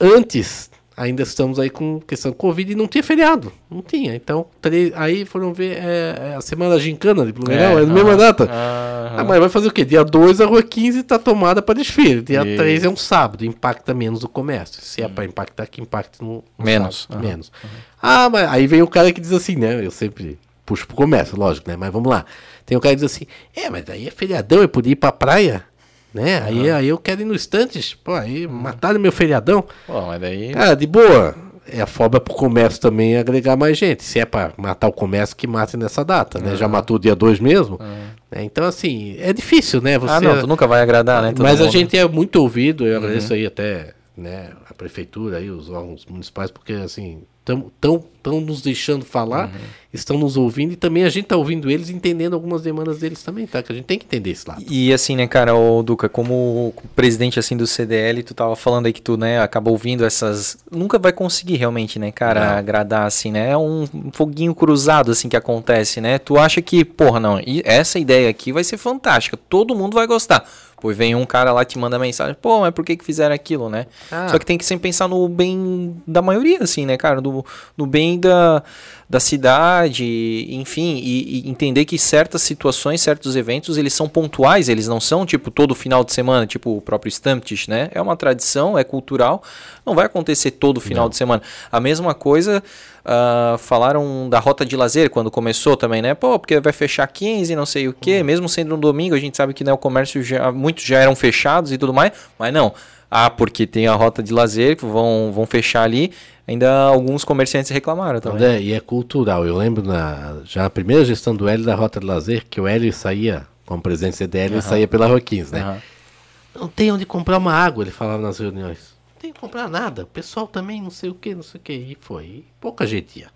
Speaker 3: antes, ainda estamos aí com questão Covid e não tinha feriado. Não tinha. Então, aí foram ver é, é a semana gincana de Blumenau, é, é na mesma data. Ah, mas vai fazer o quê? Dia 2 a rua 15 está tomada para desfile. Dia
Speaker 1: Isso.
Speaker 3: 3 é um sábado, impacta menos o comércio. Se é para impactar, que impacte no, no
Speaker 1: Menos,
Speaker 3: sábado.
Speaker 1: aham.
Speaker 3: Menos. Ah, mas aí vem o cara que diz assim, né? Eu sempre puxo pro comércio, lógico, né? Mas vamos lá. Tem o cara que diz assim, é, mas daí é feriadão, eu podia ir pra praia, né? Aí, aí eu quero ir no estantes, pô, aí mataram meu feriadão.
Speaker 1: Pô, mas daí.
Speaker 3: Cara, de boa. É a forma pro comércio também agregar mais gente. Se é pra matar o comércio, que mate nessa data, né? Já matou dia 2 mesmo. né? Então, assim, é difícil, né? Você,
Speaker 1: ah, não, tu nunca vai agradar, né? todo
Speaker 3: mas a
Speaker 1: mundo.
Speaker 3: gente é muito ouvido, eu agradeço aí até né, a prefeitura, aí, os órgãos municipais, porque assim, estão tão nos deixando falar, estão nos ouvindo e também a gente está ouvindo eles entendendo algumas demandas deles também, tá? Que a gente tem que entender esse lado.
Speaker 1: E assim, né, cara, o Duca, como presidente assim do CDL, tu tava falando aí que tu, né, acaba ouvindo essas, nunca vai conseguir realmente, né, cara,
Speaker 3: Não.
Speaker 1: agradar assim, né? É um foguinho cruzado assim que acontece, né? Tu acha que, porra, não, e essa ideia aqui vai ser fantástica, todo mundo vai gostar. Pois vem um cara lá te manda mensagem, pô, mas por que que fizeram aquilo, né?
Speaker 3: Ah.
Speaker 1: Só que tem que sempre pensar no bem da maioria, assim, né, cara? Do, no bem da, da cidade, enfim, e, e entender que certas situações, certos eventos, eles são pontuais, eles não são, tipo, todo final de semana, tipo o próprio Stamptish, né? É uma tradição, é cultural, não vai acontecer todo final de semana. A mesma coisa, ah, falaram da rota de lazer quando começou também, né? Pô, porque vai fechar 15, não sei o quê, mesmo sendo um domingo, a gente sabe que né, o comércio já, muitos já eram fechados e tudo mais, mas não. Ah, porque tem a rota de lazer que vão, vão fechar ali. Ainda alguns comerciantes reclamaram também.
Speaker 3: André, e é cultural. Eu lembro na, já na primeira gestão do Hélio da Rota de Lazer, que o Hélio saía, como presidente do CDL, ele saía pela Rua 15, né?
Speaker 1: Aham.
Speaker 3: Não tem onde comprar uma água, ele falava nas reuniões. Não tem que comprar nada. O pessoal também não sei o que, não sei o que. E foi. Pouca gente ia.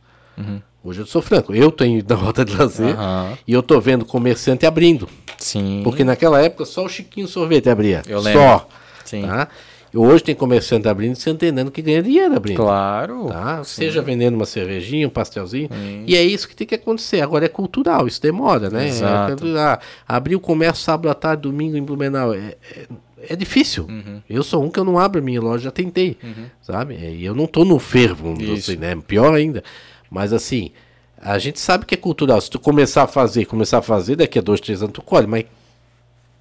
Speaker 3: Hoje eu sou franco. Eu tenho ido na rota de lazer
Speaker 1: Uhum.
Speaker 3: E eu tô vendo comerciante abrindo.
Speaker 1: Sim.
Speaker 3: Porque naquela época só o Chiquinho Sorvete abria.
Speaker 1: Eu lembro.
Speaker 3: Só.
Speaker 1: Sim.
Speaker 3: Tá? Hoje tem comerciante abrindo e você entendendo que ganha dinheiro abrindo.
Speaker 1: Claro.
Speaker 3: Tá? Seja vendendo uma cervejinha, um pastelzinho. E é isso que tem que acontecer. Agora é cultural, isso demora, né?
Speaker 1: Exato.
Speaker 3: É, ah, abrir o comércio sábado à tarde, domingo em Blumenau. É, é, é difícil.
Speaker 1: Uhum.
Speaker 3: Eu sou um que eu não abro a minha loja, já tentei. Sabe? E eu não tô no fervo, assim, né? Pior ainda. Mas assim, a gente sabe que é cultural. Se tu começar a fazer, começar a fazer, daqui a dois, três anos tu colhe, mas.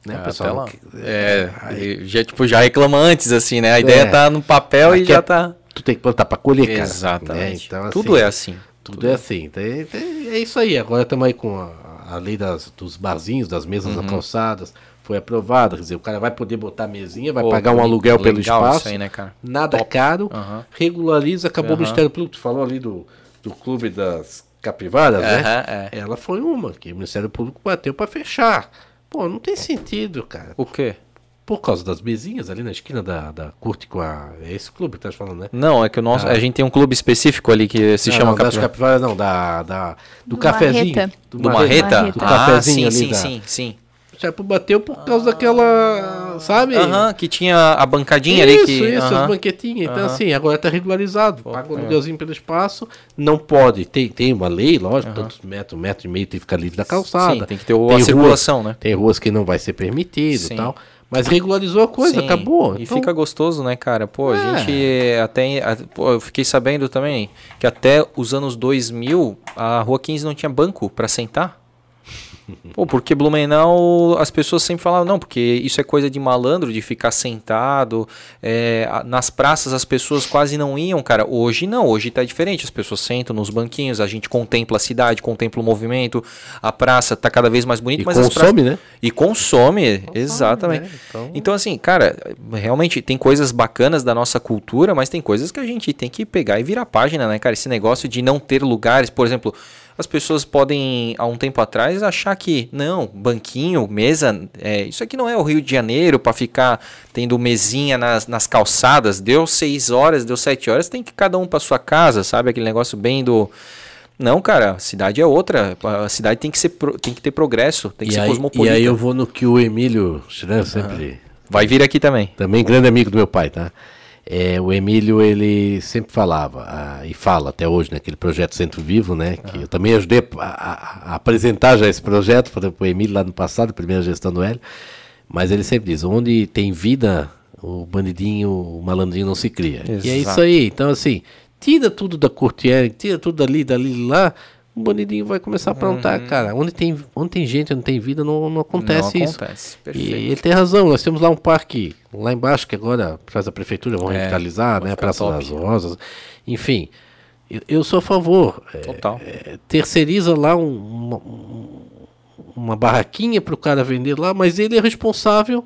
Speaker 3: Né,
Speaker 1: É,
Speaker 3: pessoal?
Speaker 1: até lá. É, aí já, tipo, já reclama antes, assim, né? A ideia
Speaker 3: É.
Speaker 1: tá no papel e já
Speaker 3: é-
Speaker 1: tá.
Speaker 3: Tu tem que plantar pra colher, cara.
Speaker 1: Exatamente.
Speaker 3: né? Então,
Speaker 1: Tudo
Speaker 3: assim,
Speaker 1: é assim.
Speaker 3: Tudo é assim. Tem- tem- é isso aí. Agora estamos aí com a, a lei das, dos barzinhos, das mesas
Speaker 1: Uhum.
Speaker 3: calçadas. Foi aprovada. Quer dizer, o cara vai poder botar mesinha, vai
Speaker 1: Pô,
Speaker 3: pagar um aluguel pelo espaço.
Speaker 1: aí, né, cara?
Speaker 3: Nada
Speaker 1: Top.
Speaker 3: caro.
Speaker 1: Aham.
Speaker 3: Regulariza. Acabou
Speaker 1: Aham.
Speaker 3: o Ministério Público. Tu falou ali do, do clube das capivaras, né?
Speaker 1: Aham, é.
Speaker 3: Ela foi uma que o Ministério Público bateu para fechar. Pô, não tem sentido, cara.
Speaker 1: O quê?
Speaker 3: Por causa das mesinhas ali na esquina da, da Curte com a. É esse clube que tá falando, né?
Speaker 1: Não, é que o nosso.
Speaker 3: Ah.
Speaker 1: A gente tem um clube específico ali que se
Speaker 3: Não,
Speaker 1: chama
Speaker 3: não, das
Speaker 1: Capivara.
Speaker 3: capivaras não, da, da, do,
Speaker 2: Do
Speaker 3: cafezinho.
Speaker 2: Marreta.
Speaker 1: Do Marreta?
Speaker 2: Marreta.
Speaker 3: Do
Speaker 1: Ah,
Speaker 3: cafezinho
Speaker 1: sim,
Speaker 3: ali
Speaker 1: sim,
Speaker 3: da-
Speaker 1: sim, sim.
Speaker 3: O Chapo bateu por causa daquela, sabe?
Speaker 1: Aham, que tinha a bancadinha
Speaker 3: isso,
Speaker 1: ali que.
Speaker 3: isso,
Speaker 1: aham.
Speaker 3: as banquetinhas. Então, assim, agora tá regularizado. Paga o
Speaker 1: é.
Speaker 3: aluguelzinho pelo espaço. Não pode. Tem, tem uma lei, lógico, tantos metros, um metro e meio tem que ficar livre da calçada.
Speaker 1: Sim, tem que ter o- a
Speaker 3: ruas-
Speaker 1: circulação, né?
Speaker 3: Tem ruas que não vai ser permitido e tal. Mas regularizou a coisa,
Speaker 1: Sim,
Speaker 3: acabou.
Speaker 1: E
Speaker 3: Então,
Speaker 1: fica gostoso, né, cara? Pô, a
Speaker 3: É.
Speaker 1: gente até. a- pô, eu fiquei sabendo também que até os anos 2000 a Rua 15 não tinha banco pra sentar. Pô, porque Blumenau as pessoas sempre falavam, não, porque isso é coisa de malandro, de ficar sentado. é, nas praças as pessoas quase não iam, cara. Hoje não, hoje tá diferente. As pessoas sentam nos banquinhos, a gente contempla a cidade, contempla o movimento, a praça tá cada vez mais bonita,
Speaker 3: E
Speaker 1: mas as
Speaker 3: consome,
Speaker 1: praças-
Speaker 3: né?
Speaker 1: E consome, exatamente.
Speaker 3: né? Então-
Speaker 1: Então... assim, cara, realmente tem coisas bacanas da nossa cultura, mas tem coisas que a gente tem que pegar e virar página, né, cara? Esse negócio de não ter lugares, por exemplo, as pessoas podem, há um tempo atrás, achar que, não, banquinho, mesa, é, isso aqui não é o Rio de Janeiro para ficar tendo mesinha nas, nas calçadas. Deu seis horas, deu sete horas, tem que cada um para sua casa, sabe? Aquele negócio bem do. Não, cara, a cidade é outra. A cidade tem que, ser, tem que ter progresso, tem que
Speaker 3: E
Speaker 1: ser
Speaker 3: aí, e
Speaker 1: cosmopolita.
Speaker 3: aí eu vou no que o Emílio Schran sempre...
Speaker 1: Vai vir aqui também.
Speaker 3: também grande amigo do meu pai, tá? É, o Emílio, ele sempre falava, ah, e fala até hoje, naquele projeto Centro Vivo, né? Que eu também ajudei a, a- a apresentar já esse projeto para o Emílio lá no passado, primeira gestão do Hélio. Mas ele sempre diz, onde tem vida, o bandidinho, o malandrinho não se cria. E é
Speaker 1: Exato.
Speaker 3: isso aí. Então, assim, tira tudo da Courtier, tira tudo dali, dali, lá, o bandidinho vai começar a aprontar, cara. Onde tem, onde tem gente, onde tem vida, não, não acontece
Speaker 1: Não
Speaker 3: isso.
Speaker 1: acontece.
Speaker 3: E ele tem razão, nós temos lá um parque lá embaixo, que agora traz a prefeitura, vão
Speaker 1: É,
Speaker 3: revitalizar, né? Praça
Speaker 1: top.
Speaker 3: das Rosas. Enfim, eu, eu sou a favor. É,
Speaker 1: Total.
Speaker 3: é, terceiriza lá um- uma, um- uma barraquinha para o cara vender lá, mas ele é responsável,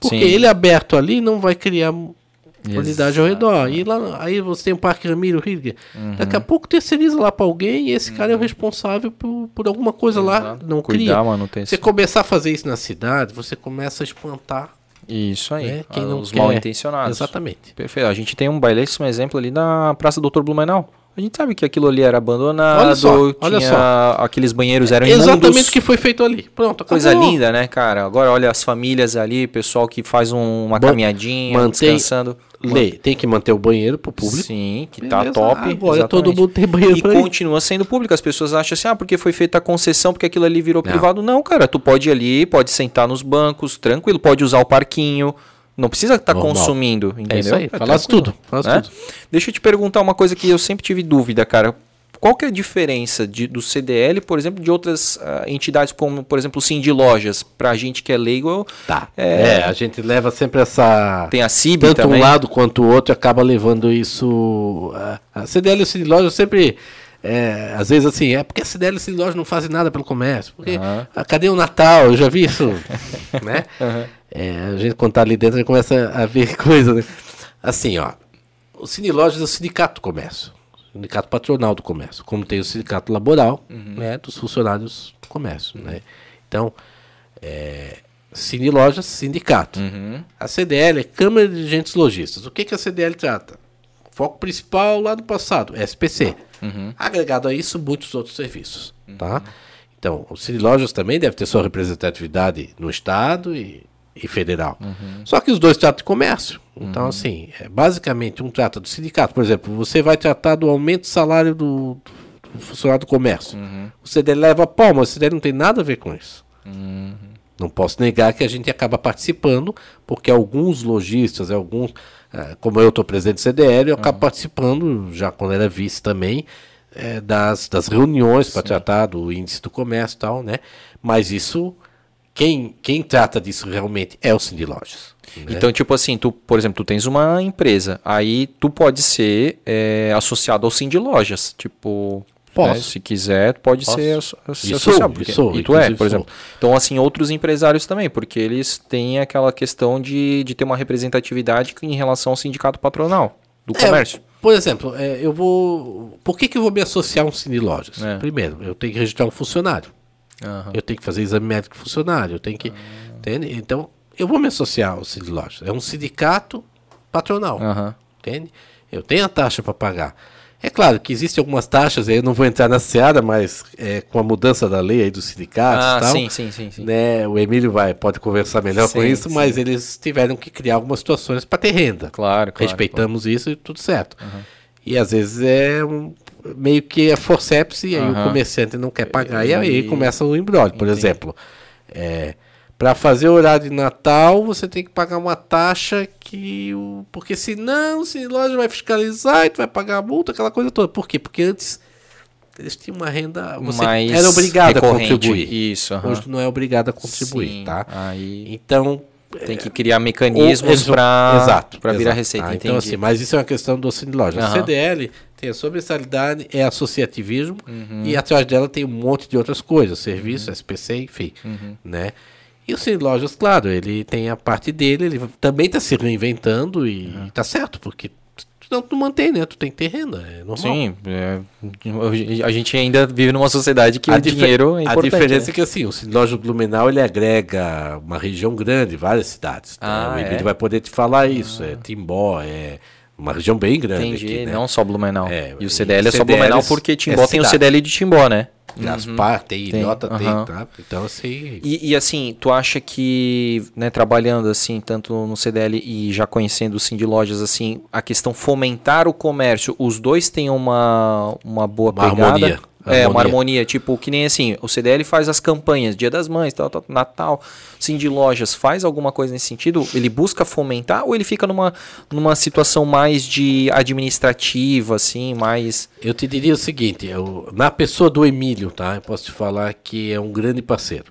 Speaker 3: porque
Speaker 1: Sim.
Speaker 3: ele é aberto ali não vai criar qualidade ao redor. E lá, aí você tem o Parque Ramiro Hidger.
Speaker 1: Uhum.
Speaker 3: Daqui a pouco terceiriza lá para alguém e esse cara é o responsável por, por alguma coisa lá.
Speaker 1: Exato.
Speaker 3: Não
Speaker 1: Cuidar,
Speaker 3: cria.
Speaker 1: manutenção.
Speaker 3: Você começar a fazer isso na cidade, você começa a espantar
Speaker 1: Isso aí.
Speaker 3: né, quem
Speaker 1: ah,
Speaker 3: não
Speaker 1: os
Speaker 3: quer.
Speaker 1: mal intencionados.
Speaker 3: Exatamente.
Speaker 1: Perfeito. A gente tem um belíssimo exemplo ali na Praça Doutor Blumenau. A gente sabe que aquilo ali era abandonado,
Speaker 3: Olha só, olha
Speaker 1: tinha
Speaker 3: só.
Speaker 1: aqueles banheiros eram
Speaker 3: Exatamente
Speaker 1: imundos.
Speaker 3: o que foi feito ali. Pronto,
Speaker 1: Coisa
Speaker 3: acabou.
Speaker 1: linda, né, cara? Agora olha as famílias ali, pessoal que faz um- uma
Speaker 3: Ban-
Speaker 1: caminhadinha,
Speaker 3: mantém-
Speaker 1: descansando.
Speaker 3: Lê, tem que manter o banheiro pro público.
Speaker 1: Sim, que tá
Speaker 3: Beleza,
Speaker 1: top.
Speaker 3: Agora
Speaker 1: exatamente.
Speaker 3: todo mundo tem banheiro
Speaker 1: E
Speaker 3: pra ir.
Speaker 1: continua sendo público. As pessoas acham assim, ah, porque foi feita a concessão, porque aquilo ali virou
Speaker 3: Não.
Speaker 1: privado. Não, cara, tu pode ir ali, pode sentar nos bancos, tranquilo, pode usar o parquinho. Não precisa estar
Speaker 3: Normal.
Speaker 1: consumindo, entendeu?
Speaker 3: É isso aí,
Speaker 1: É
Speaker 3: falasse
Speaker 1: tranquilo,
Speaker 3: tudo, falasse
Speaker 1: né?
Speaker 3: tudo.
Speaker 1: Deixa eu te perguntar uma coisa que eu sempre tive dúvida, cara. Qual que é a diferença de- do CDL, por exemplo, de outras ah, entidades como, por exemplo, o Sim de Lojas? Pra gente que é leigo,
Speaker 3: Tá.
Speaker 1: É.
Speaker 3: É, a gente leva sempre essa.
Speaker 1: tem a CIB
Speaker 3: Tanto
Speaker 1: também.
Speaker 3: um lado quanto o outro acaba levando isso. A, a CDL e o Cine Loja sempre. é, às vezes assim, é porque a CDL e o Cine Loja não fazem nada pelo comércio. Porque
Speaker 1: Aham.
Speaker 3: ah, cadê o Natal? Eu já vi isso. né? É, a gente quando tá ali dentro a gente começa a ver coisa. Né? Assim, ó. O Cine Lojas é o sindicato do comércio. o Sindicato patronal do comércio. Como tem o sindicato laboral né, dos funcionários do comércio. Né? Então, é, Cine Lojas, sindicato.
Speaker 1: Uhum.
Speaker 3: A CDL é Câmara de Dirigentes Lojistas. O que, que a CDL trata? Foco principal lá do passado, SPC. Agregado a isso, muitos outros serviços. Tá? Então, o Cine Lojas também deve ter sua representatividade no Estado e, e federal. Só que os dois tratam de comércio. Então, assim, é, basicamente, um trata do sindicato. Por exemplo, você vai tratar do aumento do salário do, do funcionário do comércio. O CDL leva a palma, o CDL não tem nada a ver com isso. Não posso negar que a gente acaba participando, porque alguns lojistas, alguns, eh, como eu estou presidente do CDL, eu acabo participando, já quando era vice também, eh, das, das reuniões para tratar do índice do comércio e tal, né? Mas isso, quem, quem trata disso realmente é o Cindy Lojas. né?
Speaker 1: Então, tipo assim, tu, por exemplo, tu tens uma empresa, aí tu pode ser é, associado ao de Lojas, tipo...
Speaker 3: Posso.
Speaker 1: né, se quiser, pode
Speaker 3: Posso.
Speaker 1: ser, associado. porque-
Speaker 3: sou,
Speaker 1: e tu é, por
Speaker 3: sou.
Speaker 1: exemplo. Então, assim, outros empresários também, porque eles têm aquela questão de, de ter uma representatividade em relação ao sindicato patronal do
Speaker 3: É,
Speaker 1: comércio.
Speaker 3: por exemplo, eh, eu vou. Por que, que eu vou me associar a um Cine Lojas?
Speaker 1: É.
Speaker 3: Primeiro, eu tenho que registrar um funcionário.
Speaker 1: Aham.
Speaker 3: Eu tenho que fazer exame médico funcionário, eu tenho que. Entende? Então, eu vou me associar ao Lojas. É um sindicato patronal.
Speaker 1: Aham.
Speaker 3: Entende? Eu tenho a taxa para pagar. É claro que existem algumas taxas, aí eu não vou entrar na seara, mas é, com a mudança da lei aí dos sindicatos
Speaker 1: Ah,
Speaker 3: e tal,
Speaker 1: sim, sim, sim, sim.
Speaker 3: né, o Emílio vai, pode conversar melhor com
Speaker 1: Sim,
Speaker 3: isso,
Speaker 1: sim.
Speaker 3: mas eles tiveram que criar algumas situações para ter renda.
Speaker 1: Claro, claro.
Speaker 3: Respeitamos isso e tudo certo. E às vezes é um- meio que é forceps e aí
Speaker 1: Aham.
Speaker 3: o comerciante não quer pagar e aí
Speaker 1: E-
Speaker 3: começa o embrólio. Por exemplo, para fazer o horário de Natal você tem que pagar uma taxa que o porque senão se a loja vai fiscalizar e tu vai pagar a multa aquela coisa toda. Por quê? Porque antes eles tinham uma renda você
Speaker 1: Mais
Speaker 3: era obrigado a contribuir.
Speaker 1: Isso, aham.
Speaker 3: Hoje não é obrigado a contribuir,
Speaker 1: Sim,
Speaker 3: tá?
Speaker 1: Aí
Speaker 3: Então
Speaker 1: tem que criar mecanismos para
Speaker 3: exato,
Speaker 1: virar
Speaker 3: exato.
Speaker 1: receita.
Speaker 3: Ah, então, assim, mas isso é uma questão do Cine Loja. A CDL tem a sobressalidade, é associativismo,
Speaker 1: Uhum.
Speaker 3: e atrás dela tem um monte de outras coisas, serviço, SPC, enfim.
Speaker 1: Uhum.
Speaker 3: Né? E o Cine Lojas, claro, ele tem a parte dele, ele também está se reinventando e
Speaker 1: Uhum.
Speaker 3: tá certo, porque senão tu mantém, né? Tu tem que ter renda, é normal.
Speaker 1: Sim, é, a gente ainda vive numa sociedade que
Speaker 3: a
Speaker 1: o dinheiro é
Speaker 3: A
Speaker 1: importante.
Speaker 3: diferença
Speaker 1: né?
Speaker 3: é que assim, o Loja Blumenau ele agrega uma região grande, várias cidades.
Speaker 1: Ah,
Speaker 3: né? O Emílio
Speaker 1: é?
Speaker 3: vai poder te falar isso. É Timbó, é uma região bem grande.
Speaker 1: Entendi,
Speaker 3: aqui, né?
Speaker 1: não só Blumenau.
Speaker 3: É,
Speaker 1: e o
Speaker 3: e
Speaker 1: CDL é só
Speaker 3: CDL
Speaker 1: Blumenau
Speaker 3: é
Speaker 1: porque Timbó tem o. CDL de Timbó, né?
Speaker 3: Gaspar tem,
Speaker 1: Tem,
Speaker 3: Ilhota tem,
Speaker 1: aham.
Speaker 3: tá? Então, assim.
Speaker 1: E, e, assim, tu acha que, né, trabalhando assim, tanto no CDL e já conhecendo o Sim de Lojas, assim, a questão fomentar o comércio, os dois têm uma, uma boa
Speaker 3: Uma
Speaker 1: pegada?
Speaker 3: harmonia.
Speaker 1: É, uma
Speaker 3: Harmonia.
Speaker 1: tipo, que nem assim, o CDL faz as campanhas, Dia das Mães, tal, tal, Natal, sim, de lojas, faz alguma coisa nesse sentido? Ele busca fomentar ou ele fica numa, numa situação mais de administrativa, assim, mais...
Speaker 3: Eu te diria o seguinte, eu- na pessoa do Emílio, tá? Eu posso te falar que é um grande parceiro.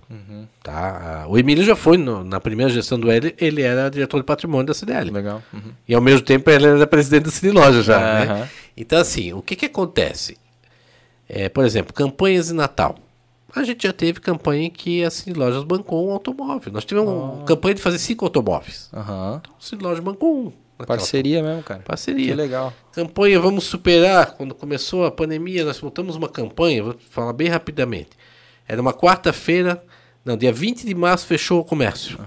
Speaker 3: Tá? Ah, O Emílio já foi, no- na primeira gestão do L, ele era diretor de patrimônio da CDL.
Speaker 1: Legal. Uhum.
Speaker 3: E ao mesmo tempo ele era presidente do Cine Loja já.
Speaker 1: Aham.
Speaker 3: Né? Então, assim, o que, que acontece? É, por exemplo, campanhas de Natal. A gente já teve campanha em que a Cine Lojas bancou um automóvel. Nós tivemos uma campanha de fazer cinco automóveis.
Speaker 1: Aham.
Speaker 3: Então, a Cine Loja bancou um.
Speaker 1: Parceria mesmo, cara.
Speaker 3: Parceria.
Speaker 1: Que legal.
Speaker 3: Campanha Vamos Superar. Quando começou a pandemia, nós montamos uma campanha, vou falar bem rapidamente. Era uma quarta-feira, não, dia 20 de março fechou o comércio.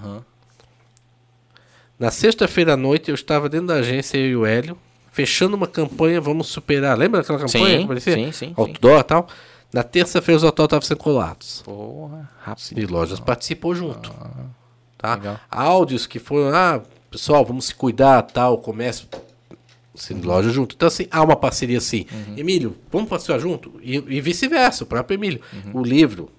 Speaker 3: Na sexta-feira à noite, eu estava dentro da agência, eu e o Hélio, fechando uma campanha Vamos Superar. Lembra daquela campanha?
Speaker 1: Sim,
Speaker 3: que aparecia?
Speaker 1: sim, sim,
Speaker 3: Outdoor e tal. Na terça-feira, os autódromos estavam sendo colados.
Speaker 1: Porra, rápido.
Speaker 3: Cine Lojas participou junto. tá?
Speaker 1: legal.
Speaker 3: Áudios que foram, ah, pessoal, vamos se cuidar, tal, comércio. Cine Loja junto. Então, assim, há uma parceria assim. Emílio, vamos passear junto? E, e vice-versa, o próprio Emílio. O livro,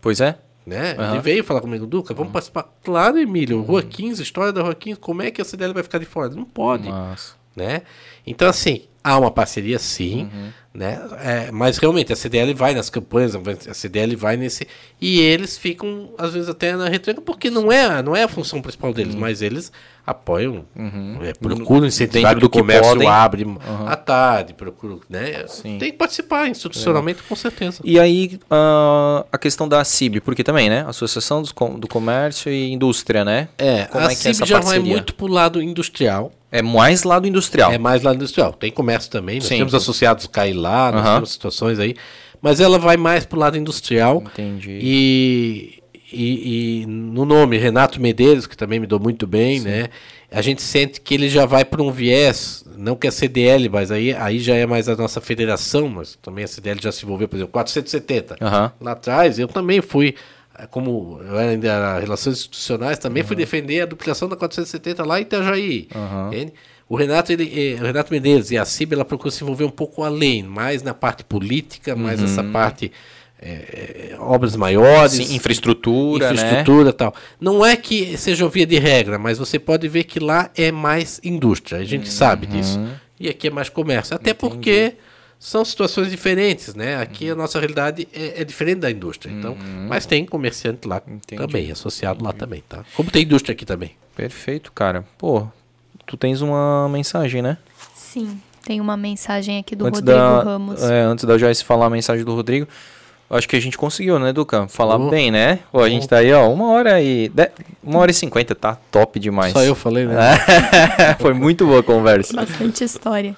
Speaker 1: Pois é.
Speaker 3: né?
Speaker 1: Aham.
Speaker 3: Ele veio falar comigo, Duca, vamos participar. Claro, Emílio, Rua 15, história da Rua 15, como é que a CDL vai ficar de fora? Não pode
Speaker 1: Nossa.
Speaker 3: Né? Então, assim, há uma parceria sim, né? É, mas realmente a CDL vai nas campanhas, a CDL vai nesse. E eles ficam, às vezes, até na retranca, porque não é, não é a função principal deles, mas eles apoiam, é, procuram incentivar
Speaker 1: Dentro
Speaker 3: que
Speaker 1: do
Speaker 3: o comércio
Speaker 1: podem.
Speaker 3: abre à tarde, procuram, né?
Speaker 1: Sim.
Speaker 3: Tem que participar institucionalmente, com certeza.
Speaker 1: E aí, ah, a questão da CIB, porque também, né? Associação dos com- do Comércio e Indústria, né?
Speaker 3: É,
Speaker 1: Como
Speaker 3: a
Speaker 1: é que é
Speaker 3: CIB já vai
Speaker 1: parceria?
Speaker 3: muito pro lado industrial.
Speaker 1: É mais lado industrial.
Speaker 3: É mais lá industrial. Tem comércio também. Nós
Speaker 1: Sim.
Speaker 3: temos associados cair lá, nós
Speaker 1: Aham.
Speaker 3: temos situações aí. Mas ela vai mais pro lado industrial.
Speaker 1: Entendi.
Speaker 3: E, e, e no nome, Renato Medeiros, que também me dou muito bem, né? A gente sente que ele já vai para um viés, não que a CDL, mas aí, aí já é mais a nossa federação, mas também a CDL já se envolveu, por exemplo, 470.
Speaker 1: Aham.
Speaker 3: Lá atrás, eu também fui, eh, como eu era ainda era relações institucionais, também fui defender a duplicação da 470 lá em Itajaí. entende? O Renato, ele, eh, o Renato Medeiros e a CIB, ela procura se envolver um pouco além, mais na parte política, mais essa parte eh, eh, obras maiores,
Speaker 1: Sim, infraestrutura, né?
Speaker 3: infraestrutura e tal. Não é que seja via de regra, mas você pode ver que lá é mais indústria. A gente sabe disso. E aqui é mais comércio. Até porque são situações diferentes, né? Aqui a nossa realidade é, é diferente da indústria. Então, mas tem comerciante lá também, associado lá também, tá? Como tem indústria aqui também.
Speaker 1: Perfeito, cara. Pô, tu tens uma mensagem, né?
Speaker 2: Sim, tem uma mensagem aqui do
Speaker 1: antes
Speaker 2: Rodrigo
Speaker 1: da,
Speaker 2: Ramos.
Speaker 1: É, antes da Joyce falar a mensagem do Rodrigo, acho que a gente conseguiu, né, Duca? Falar
Speaker 3: Oh.
Speaker 1: bem, né? Pô, a gente tá aí, ó, uma hora e... de- Uma hora e cinquenta, tá top demais.
Speaker 3: Só eu falei, né?
Speaker 1: Foi muito boa a conversa.
Speaker 2: Bastante história.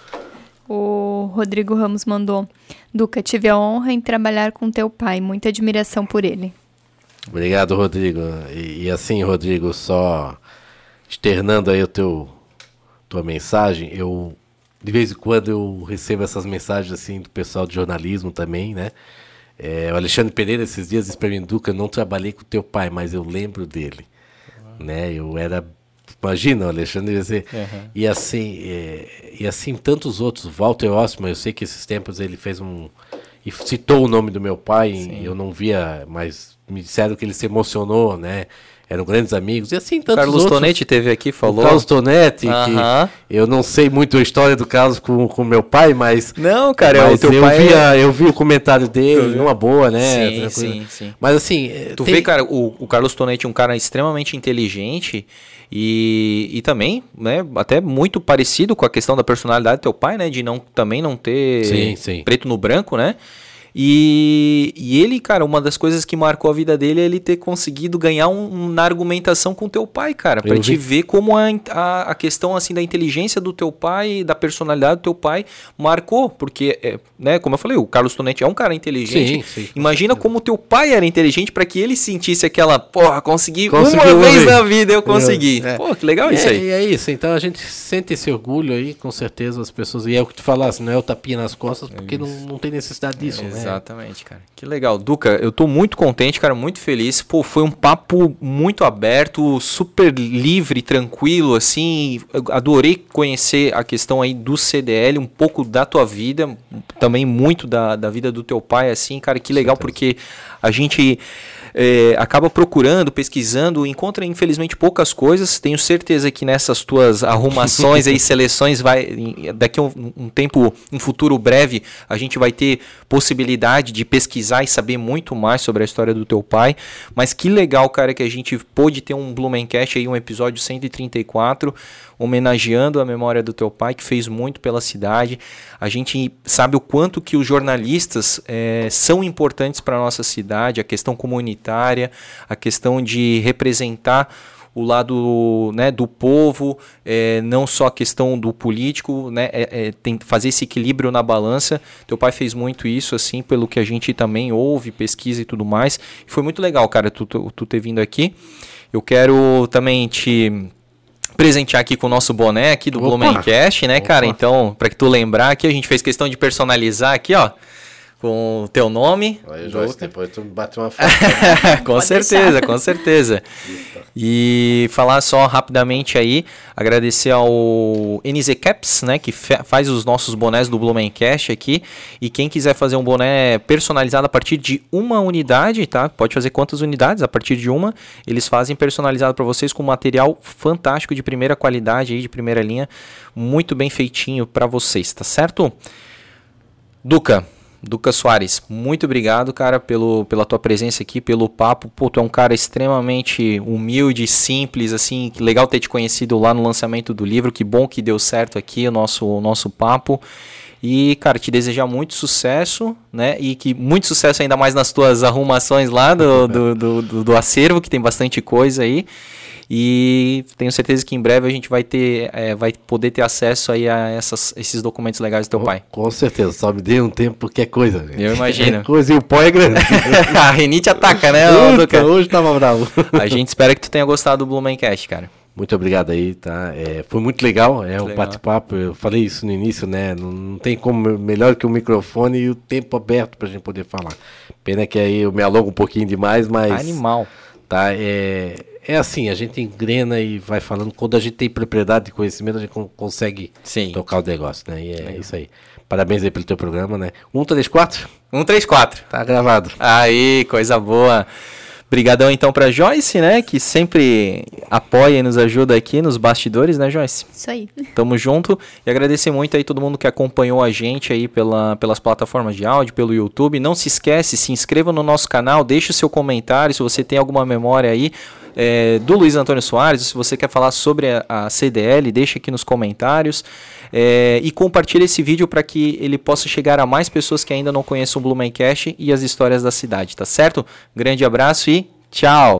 Speaker 2: O Rodrigo Ramos mandou: Duca, tive a honra em trabalhar com teu pai, muita admiração por ele.
Speaker 3: Obrigado, Rodrigo. E, e assim, Rodrigo, só externando aí o teu tua mensagem, eu de vez em quando eu recebo essas mensagens assim do pessoal de jornalismo também, né? É, o Alexandre Pereira esses dias disse pra mim, Duca, eu não trabalhei com teu pai, mas eu lembro dele, né? Eu era Imagina, o Alexandre dizer. E assim, é, e assim tantos outros. Walter Osman, eu sei que esses tempos ele fez um. E citou o nome do meu pai, e eu não via, mas me disseram que ele se emocionou, né? Eram grandes amigos. E assim, tantos
Speaker 1: Carlos
Speaker 3: outros.
Speaker 1: Tonetti teve aqui,
Speaker 3: O
Speaker 1: falou.
Speaker 3: Carlos Tonetti, que eu não sei muito a história do Carlos com o meu pai, mas.
Speaker 1: Não, cara, é o
Speaker 3: mas
Speaker 1: teu
Speaker 3: eu,
Speaker 1: pai. é-
Speaker 3: via, eu vi o comentário dele, numa boa, né?
Speaker 1: Sim, sim, sim.
Speaker 3: Mas assim. eh,
Speaker 1: Tu
Speaker 3: tem-
Speaker 1: vê, cara, o, o Carlos Tonetti é um cara extremamente inteligente e, e também, né, até muito parecido com a questão da personalidade do teu pai, né, de não também não ter
Speaker 3: Sim, sim.
Speaker 1: preto no branco, né? E, e ele, cara, uma das coisas que marcou a vida dele é ele ter conseguido ganhar um, um- na argumentação com teu pai, cara, pra
Speaker 3: Eu
Speaker 1: te
Speaker 3: vi.
Speaker 1: ver como a, a, a questão assim da inteligência do teu pai, da personalidade do teu pai marcou, porque, é, né, como eu falei, o Carlos Tonetti é um cara inteligente.
Speaker 3: Sim, sim,
Speaker 1: Imagina como teu pai era inteligente pra que ele sentisse aquela, porra, consegui uma
Speaker 3: uma vez
Speaker 1: na vida eu consegui.
Speaker 3: É.
Speaker 1: Pô, que legal
Speaker 3: E
Speaker 1: isso
Speaker 3: é,
Speaker 1: aí.
Speaker 3: E é isso, então a gente sente esse orgulho aí, com certeza as pessoas. E é o que tu falasse, não é o tapinha nas costas, porque não, não tem necessidade disso, né?
Speaker 1: Exatamente, cara. Que legal. Duca, eu tô muito contente, cara, muito feliz. Pô, foi um papo muito aberto, super livre, tranquilo, assim. Eu adorei conhecer a questão aí do CDL, um pouco da tua vida, também muito da, da vida do teu pai, assim, cara, que legal, porque a gente é, acaba procurando, pesquisando, encontra infelizmente poucas coisas. Tenho certeza que nessas tuas arrumações e seleções vai daqui a um, um, tempo, um futuro breve, a gente vai ter possibilidade de pesquisar e saber muito mais sobre a história do teu pai. Mas que legal, cara, que a gente pôde ter um Blumencast aí, um episódio 134 homenageando a memória do teu pai, que fez muito pela cidade. A gente sabe o quanto que os jornalistas é, são importantes para a nossa cidade, a questão comunitária, a questão de representar o lado né, do povo, é, não só a questão do político, né, é, é, tem fazer esse equilíbrio na balança. Teu pai fez muito isso, assim, pelo que a gente também ouve, pesquisa e tudo mais. Foi muito legal, cara, tu, tu, tu ter vindo aqui. Eu quero também te presentear aqui com o nosso boné aqui do Blumencast, né, Opa. cara? Então, para que tu lembrar aqui, a gente fez questão de personalizar aqui, ó com o teu nome.
Speaker 3: Aí, Joyce, depois tu bate uma foto.
Speaker 1: com certeza, com certeza. E falar só rapidamente aí, agradecer ao NZ Caps, né, que faz os nossos bonés do Blumencast aqui. E quem quiser fazer um boné personalizado a partir de uma unidade, tá? Pode fazer quantas unidades? A partir de uma, eles fazem personalizado para vocês com material fantástico de primeira qualidade aí, de primeira linha, muito bem feitinho para vocês, tá certo? Duca, Duca Soares, muito obrigado, cara, pelo, pela tua presença aqui, pelo papo. Pô, tu é um cara extremamente humilde, simples, assim, legal ter te conhecido lá no lançamento do livro. Que bom que deu certo aqui o nosso, o nosso papo. E, cara, te desejar muito sucesso, né? E que muito sucesso ainda mais nas tuas arrumações lá do, do, do, do, do acervo, que tem bastante coisa aí. E tenho certeza que em breve a gente vai ter, é, vai poder ter acesso aí a essas, esses documentos legais do teu pai.
Speaker 3: Com certeza, só me dê um tempo porque é coisa.
Speaker 1: Gente. Eu imagino. É
Speaker 3: coisa e o pó é grande.
Speaker 1: a renite ataca, né?
Speaker 3: Puta, hoje tava bravo.
Speaker 1: a gente espera que tu tenha gostado do Blumencast, cara.
Speaker 3: Muito obrigado aí, tá? É, foi muito legal, é um bate-papo. Eu falei isso no início, né? Não, não, tem como melhor que o microfone e o tempo aberto pra gente poder falar. Pena que aí eu me alongo um pouquinho demais, mas.
Speaker 1: Animal.
Speaker 3: Tá? É, é assim, a gente engrena e vai falando. Quando a gente tem propriedade de conhecimento, a gente consegue
Speaker 1: Sim.
Speaker 3: tocar o negócio, né? E é Legal. isso aí. Parabéns aí pelo teu programa, né? 134?
Speaker 1: 134.
Speaker 3: Tá gravado.
Speaker 1: Aí, coisa boa. Obrigadão então para Joyce, né, que sempre apoia e nos ajuda aqui nos bastidores, né, Joyce?
Speaker 2: Isso aí.
Speaker 1: Tamo junto e agradecer muito aí todo mundo que acompanhou a gente aí pela, pelas plataformas de áudio, pelo YouTube. Não se esquece, se inscreva no nosso canal, deixe o seu comentário se você tem alguma memória aí é, do Luiz Antônio Soares, se você quer falar sobre a, a CDL, deixa aqui nos comentários. É, e compartilhe esse vídeo para que ele possa chegar a mais pessoas que ainda não conhecem o Blumencast e as histórias da cidade, tá certo? Grande abraço e tchau!